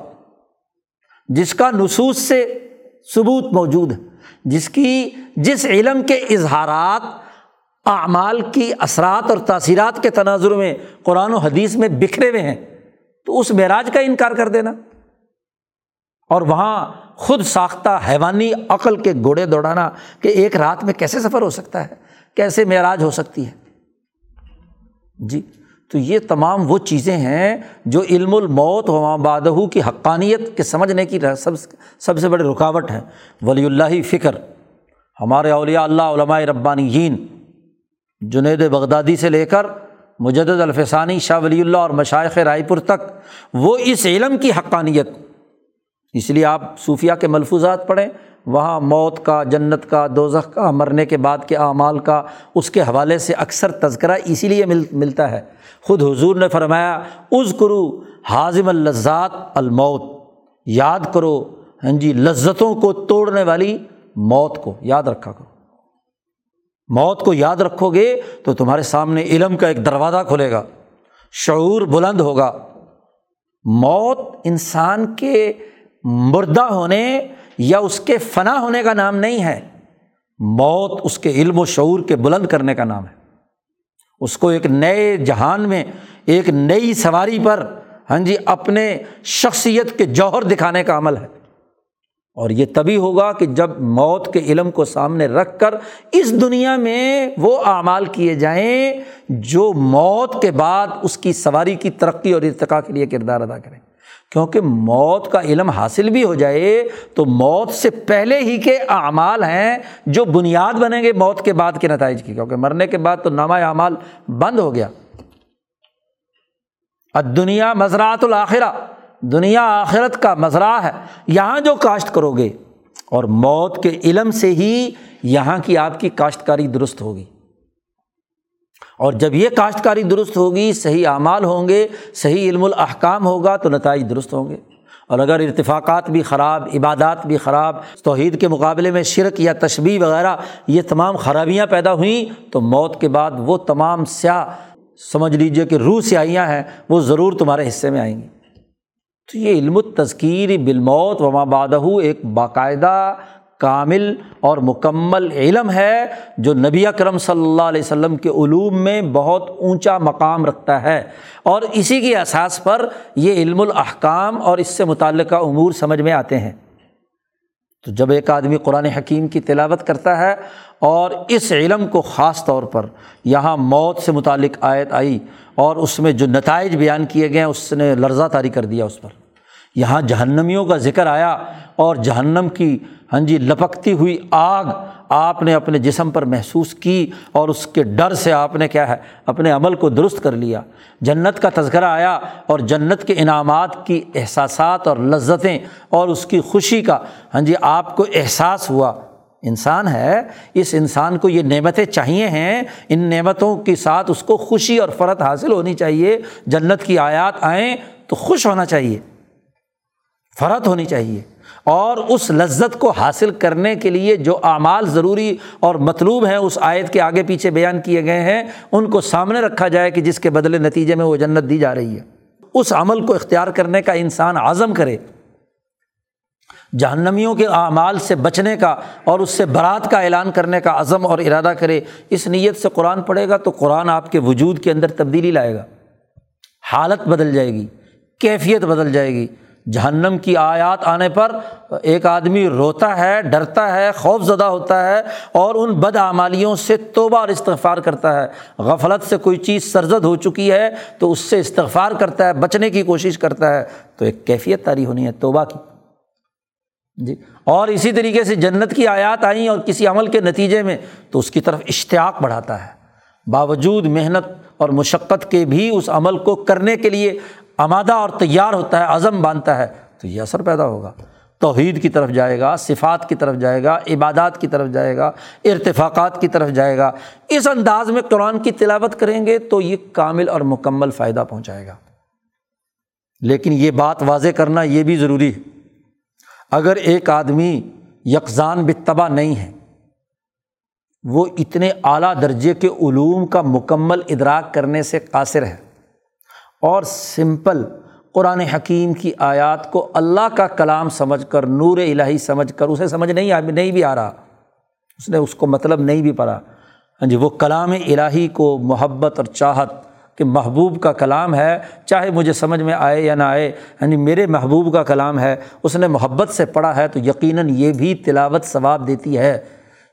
جس کا نصوص سے ثبوت موجود ہے، جس کی جس علم کے اظہارات، اعمال کی اثرات اور تاثیرات کے تناظر میں قرآن و حدیث میں بکھرے ہوئے ہیں، تو اس معراج کا انکار کر دینا۔ اور وہاں خود ساختہ حیوانی عقل کے گھوڑے دوڑانا کہ ایک رات میں کیسے سفر ہو سکتا ہے، کیسے معراج ہو سکتی ہے۔ جی۔ تو یہ تمام وہ چیزیں ہیں جو علم الموت و بادہ کی حقانیت کے سمجھنے کی سب سب سے بڑی رکاوٹ ہے۔ ولی اللہ فکر۔ ہمارے اولیاء اللہ، علماء ربانی جین جنید بغدادی سے لے کر مجد الفسانی، شاہ ولی اللہ اور مشائق رائے پور تک، وہ اس علم کی حقانیت۔ اس لیے آپ صوفیہ کے ملفوظات پڑھیں۔ وہاں موت کا، جنت کا، دوزخ کا، مرنے کے بعد کے اعمال کا اس کے حوالے سے اکثر تذکرہ اسی لیے مل ملتا ہے۔ خود حضور نے فرمایا از کرو حاضم الزات الموت۔ یاد کرو ہاں جی لذتوں کو توڑنے والی موت کو، یاد رکھا کرو۔ موت کو یاد رکھو گے تو تمہارے سامنے علم کا ایک دروازہ کھلے گا، شعور بلند ہوگا۔ موت انسان کے مردہ ہونے یا اس کے فنا ہونے کا نام نہیں ہے، موت اس کے علم و شعور کے بلند کرنے کا نام ہے۔ اس کو ایک نئے جہان میں، ایک نئی سواری پر ہاں جی اپنے شخصیت کے جوہر دکھانے کا عمل ہے۔ اور یہ تبھی ہوگا کہ جب موت کے علم کو سامنے رکھ کر اس دنیا میں وہ اعمال کیے جائیں جو موت کے بعد اس کی سواری کی ترقی اور ارتقاء کے لیے کردار ادا کریں۔ کیونکہ موت کا علم حاصل بھی ہو جائے تو موت سے پہلے ہی کے اعمال ہیں جو بنیاد بنیں گے موت کے بعد کے نتائج کی، کیونکہ مرنے کے بعد تو نامہ اعمال بند ہو گیا۔ دنیا مزرات الآخرہ دنیا آخرت کا مزرا ہے، یہاں جو کاشت کرو گے اور موت کے علم سے ہی یہاں کی آپ کی کاشتکاری درست ہوگی۔ اور جب یہ کاشتکاری درست ہوگی، صحیح اعمال ہوں گے، صحیح علم الاحکام ہوگا، تو نتائج درست ہوں گے۔ اور اگر ارتفاقات بھی خراب، عبادات بھی خراب، توحید کے مقابلے میں شرک یا تشبیح وغیرہ، یہ تمام خرابیاں پیدا ہوئیں، تو موت کے بعد وہ تمام سیاہ، سمجھ لیجیے کہ روح سیاہیاں ہیں، وہ ضرور تمہارے حصے میں آئیں گی۔ تو یہ علم تذکیر بالموت وما بادہ ایک باقاعدہ کامل اور مکمل علم ہے جو نبی اکرم صلی اللہ علیہ وسلم کے علوم میں بہت اونچا مقام رکھتا ہے۔ اور اسی کی احساس پر یہ علم الاحکام اور اس سے متعلقہ امور سمجھ میں آتے ہیں۔ تو جب ایک آدمی قرآن حکیم کی تلاوت کرتا ہے اور اس علم کو خاص طور پر یہاں موت سے متعلق آیت آئی اور اس میں جو نتائج بیان کیے گئے ہیں، اس نے لرزہ طاری کر دیا اس پر۔ یہاں جہنمیوں کا ذکر آیا اور جہنم کی ہاں جی لپکتی ہوئی آگ آپ نے اپنے جسم پر محسوس کی اور اس کے ڈر سے آپ نے کیا ہے، اپنے عمل کو درست کر لیا۔ جنت کا تذکرہ آیا اور جنت کے انعامات کی احساسات اور لذتیں اور اس کی خوشی کا ہاں جی آپ کو احساس ہوا۔ انسان ہے، اس انسان کو یہ نعمتیں چاہیے ہیں، ان نعمتوں کے ساتھ اس کو خوشی اور فرت حاصل ہونی چاہیے۔ جنت کی آیات آئیں تو خوش ہونا چاہیے۔ فرت ہونی چاہیے اور اس لذت کو حاصل کرنے کے لیے جو اعمال ضروری اور مطلوب ہیں اس آیت کے آگے پیچھے بیان کیے گئے ہیں، ان کو سامنے رکھا جائے کہ جس کے بدلے نتیجے میں وہ جنت دی جا رہی ہے۔ اس عمل کو اختیار کرنے کا انسان عزم کرے۔ جہنمیوں کے اعمال سے بچنے کا اور اس سے برات کا اعلان کرنے کا عزم اور ارادہ کرے۔ اس نیت سے قرآن پڑھے گا تو قرآن آپ کے وجود کے اندر تبدیلی لائے گا۔ حالت بدل جائے گی، کیفیت بدل جائے گی۔ جہنم کی آیات آنے پر ایک آدمی روتا ہے، ڈرتا ہے، خوف زدہ ہوتا ہے اور ان بد اعمالیوں سے توبہ اور استغفار کرتا ہے۔ غفلت سے کوئی چیز سرزد ہو چکی ہے تو اس سے استغفار کرتا ہے، بچنے کی کوشش کرتا ہے۔ تو ایک کیفیت تاری ہونی ہے توبہ کی۔ جی۔ اور اسی طریقے سے جنت کی آیات آئیں اور کسی عمل کے نتیجے میں تو اس کی طرف اشتیاق بڑھاتا ہے۔ باوجود محنت اور مشقت کے بھی اس عمل کو کرنے کے لیے آمادہ اور تیار ہوتا ہے، عزم باندھتا ہے، تو یہ اثر پیدا ہوگا۔ توحید کی طرف جائے گا، صفات کی طرف جائے گا، عبادات کی طرف جائے گا، ارتفاقات کی طرف جائے گا۔ اس انداز میں قرآن کی تلاوت کریں گے تو یہ کامل اور مکمل فائدہ پہنچائے گا۔ لیکن یہ بات واضح کرنا یہ بھی ضروری ہے۔ اگر ایک آدمی یکزان بتبا نہیں ہے، وہ اتنے اعلیٰ درجے کے علوم کا مکمل ادراک کرنے سے قاصر ہے۔ اور سمپل قرآن حکیم کی آیات کو اللہ کا کلام سمجھ کر، نور الہی سمجھ کر، اسے سمجھ نہیں آ، نہیں بھی آ رہا۔ اس نے اس کو مطلب نہیں بھی پڑھا۔ ہاں جی وہ کلام الہی کو محبت اور چاہت کہ محبوب کا کلام ہے، چاہے مجھے سمجھ میں آئے یا نہ آئے۔ یعنی میرے محبوب کا کلام ہے، اس نے محبت سے پڑھا ہے تو یقیناً یہ بھی تلاوت ثواب دیتی ہے۔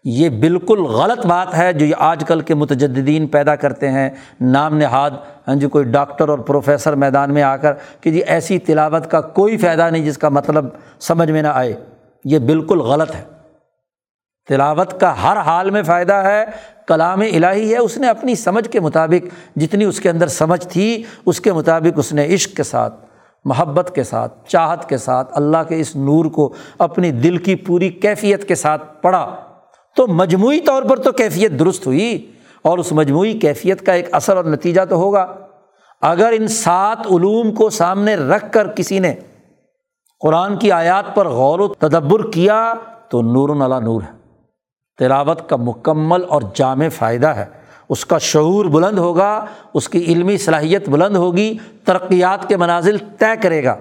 یہ بالکل غلط بات ہے جو یہ آج کل کے متجدین پیدا کرتے ہیں۔ نام نہاد ہاں جی کوئی ڈاکٹر اور پروفیسر میدان میں آ کر کہ جی ایسی تلاوت کا کوئی فائدہ نہیں جس کا مطلب سمجھ میں نہ آئے۔ یہ بالکل غلط ہے۔ تلاوت کا ہر حال میں فائدہ ہے، کلام الہی ہے، اس نے اپنی سمجھ کے مطابق جتنی اس کے اندر سمجھ تھی، اس کے مطابق اس نے عشق کے ساتھ، محبت کے ساتھ، چاہت کے ساتھ، اللہ کے اس نور کو اپنی دل کی پوری کیفیت کے ساتھ پڑھا۔ تو مجموعی طور پر تو کیفیت درست ہوئی اور اس مجموعی کیفیت کا ایک اثر اور نتیجہ تو ہوگا۔ اگر ان سات علوم کو سامنے رکھ کر کسی نے قرآن کی آیات پر غور و تدبر کیا تو نور نلا نور ہے۔ تلاوت کا مکمل اور جامع فائدہ ہے۔ اس کا شعور بلند ہوگا، اس کی علمی صلاحیت بلند ہوگی، ترقیات کے منازل طے کرے گا۔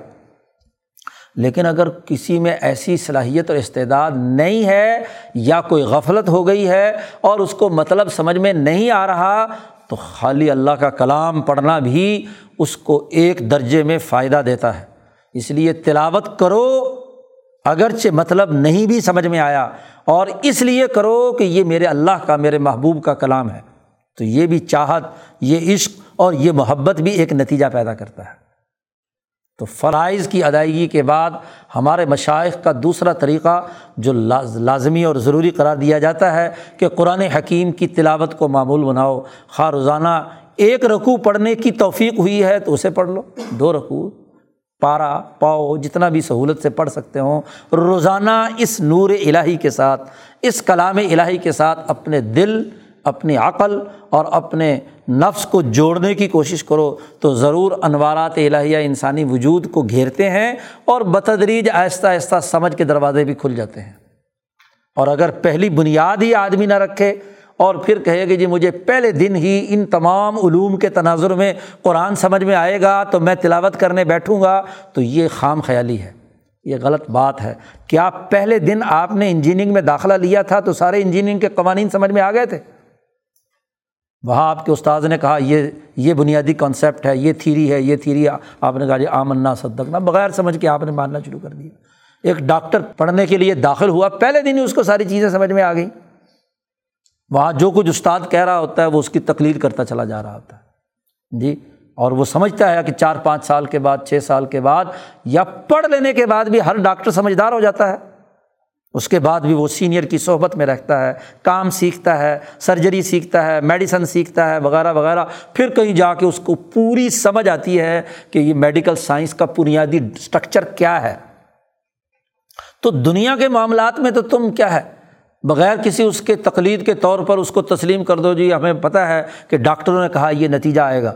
لیکن اگر کسی میں ایسی صلاحیت اور استعداد نہیں ہے یا کوئی غفلت ہو گئی ہے اور اس کو مطلب سمجھ میں نہیں آ رہا، تو خالی اللہ کا کلام پڑھنا بھی اس کو ایک درجے میں فائدہ دیتا ہے۔ اس لیے تلاوت کرو، اگرچہ مطلب نہیں بھی سمجھ میں آیا، اور اس لیے کرو کہ یہ میرے اللہ کا، میرے محبوب کا کلام ہے۔ تو یہ بھی چاہت، یہ عشق اور یہ محبت بھی ایک نتیجہ پیدا کرتا ہے۔ تو فرائض کی ادائیگی کے بعد ہمارے مشائق کا دوسرا طریقہ جو لازمی اور ضروری قرار دیا جاتا ہے کہ قرآن حکیم کی تلاوت کو معمول بناؤ۔ خواہ روزانہ ایک رقوع پڑھنے کی توفیق ہوئی ہے تو اسے پڑھ لو۔ دو رقوع پارا پاؤ، جتنا بھی سہولت سے پڑھ سکتے ہوں۔ روزانہ اس نور الہی کے ساتھ، اس کلام الہی کے ساتھ اپنے دل اپنی عقل اور اپنے نفس کو جوڑنے کی کوشش کرو تو ضرور انوارات الہیہ انسانی وجود کو گھیرتے ہیں اور بتدریج آہستہ آہستہ سمجھ کے دروازے بھی کھل جاتے ہیں۔ اور اگر پہلی بنیاد ہی آدمی نہ رکھے اور پھر کہے کہ جی مجھے پہلے دن ہی ان تمام علوم کے تناظر میں قرآن سمجھ میں آئے گا تو میں تلاوت کرنے بیٹھوں گا، تو یہ خام خیالی ہے، یہ غلط بات ہے۔ کیا پہلے دن آپ نے انجینئرنگ میں داخلہ لیا تھا تو سارے انجینئرنگ کے قوانین سمجھ میں آ گئے تھے؟ وہاں آپ کے استاذ نے کہا، یہ یہ بنیادی کانسیپٹ ہے، یہ تھیری ہے، یہ تھیری آپ نے کہا جی آمنا، صدقنا۔ بغیر سمجھ کے آپ نے ماننا شروع کر دیا۔ ایک ڈاکٹر پڑھنے کے لیے داخل ہوا، پہلے دن ہی اس کو ساری چیزیں سمجھ میں آ گئیں۔ وہاں جو کچھ استاد کہہ رہا ہوتا ہے، وہ اس کی تقلید کرتا چلا جا رہا ہوتا ہے۔ جی اور وہ سمجھتا ہے کہ چار پانچ سال کے بعد، چھ سال کے بعد یا پڑھ لینے کے بعد بھی ہر ڈاکٹر سمجھدار ہو جاتا ہے۔ اس کے بعد بھی وہ سینئر کی صحبت میں رہتا ہے، کام سیکھتا ہے سرجری سیکھتا ہے میڈیسن سیکھتا ہے، وغیرہ وغیرہ۔ پھر کہیں جا کے اس کو پوری سمجھ آتی ہے کہ یہ میڈیکل سائنس کا بنیادی اسٹرکچر کیا ہے۔ تو دنیا کے معاملات میں تو تم کیا ہے؟ بغیر کسی اس کے تقلید کے طور پر اس کو تسلیم کر دو۔ جی ہمیں پتہ ہے کہ ڈاکٹروں نے کہا یہ نتیجہ آئے گا۔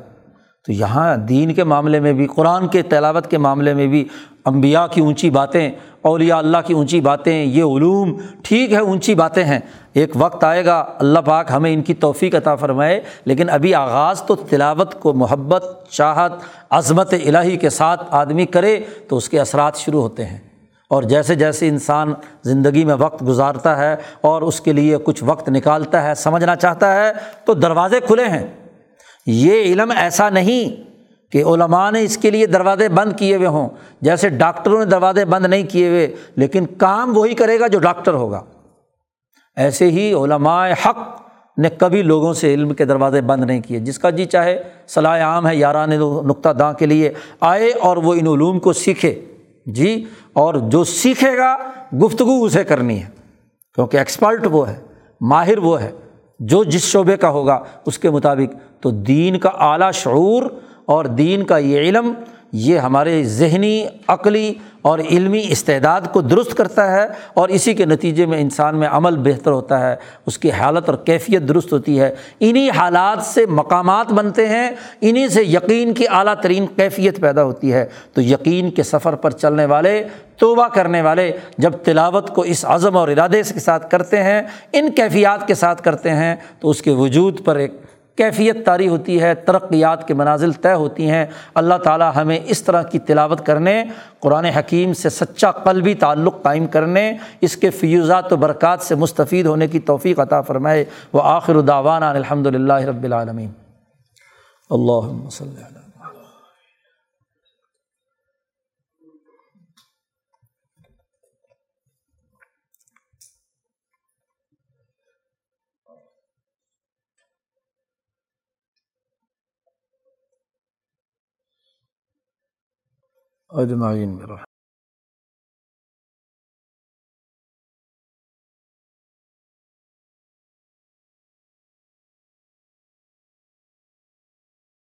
تو یہاں دین کے معاملے میں بھی، قرآن کے تلاوت کے معاملے میں بھی امبیا کی اونچی باتیں اولیاء اللہ کی اونچی باتیں، یہ علوم ٹھیک ہے، اونچی باتیں ہیں۔ ایک وقت آئے گا، اللہ پاک ہمیں ان کی توفیق عطا فرمائے۔ لیکن ابھی آغاز تو تلاوت کو محبت، چاہت، عظمت الہی کے ساتھ آدمی کرے تو اس کے اثرات شروع ہوتے ہیں۔ اور جیسے جیسے انسان زندگی میں وقت گزارتا ہے اور اس کے لیے کچھ وقت نکالتا ہے، سمجھنا چاہتا ہے، تو دروازے کھلے ہیں۔ یہ علم ایسا نہیں کہ علماء نے اس کے لیے دروازے بند کیے ہوئے ہوں۔ جیسے ڈاکٹروں نے دروازے بند نہیں کیے ہوئے، لیکن کام وہی کرے گا جو ڈاکٹر ہوگا۔ ایسے ہی علماء حق نے کبھی لوگوں سے علم کے دروازے بند نہیں کیے۔ جس کا جی چاہے، صلاح عام ہے، یاران نقطہ داں کے لیے۔ آئے اور وہ ان علوم کو سیکھے۔ جی اور جو سیکھے گا، گفتگو اسے کرنی ہے۔ کیونکہ ایکسپرٹ وہ ہے، ماہر وہ ہے۔ جو جس شعبے کا ہوگا، اس کے مطابق۔ تو دین کا اعلیٰ شعور اور دین کا یہ علم، یہ ہمارے ذہنی، عقلی اور علمی استعداد کو درست کرتا ہے اور اسی کے نتیجے میں انسان میں عمل بہتر ہوتا ہے، اس کی حالت اور کیفیت درست ہوتی ہے۔ انہیں حالات سے مقامات بنتے ہیں انہیں سے یقین کی اعلیٰ ترین کیفیت پیدا ہوتی ہے۔ تو یقین کے سفر پر چلنے والے، توبہ کرنے والے جب تلاوت کو اس عزم اور ارادے کے ساتھ کرتے ہیں، ان کیفیات کے ساتھ کرتے ہیں، تو اس کے وجود پر ایک کیفیت طاری ہوتی ہے، ترقیات کے منازل طے ہوتی ہیں۔ اللہ تعالیٰ ہمیں اس طرح کی تلاوت کرنے، قرآن حکیم سے سچا قلبی تعلق قائم کرنے، اس کے فیوزات و برکات سے مستفید ہونے کی توفیق عطا فرمائے۔ وہ آخر داوانہ الحمد للہ رب العالمین۔ اللہ وسلم۔ اجمعین میرا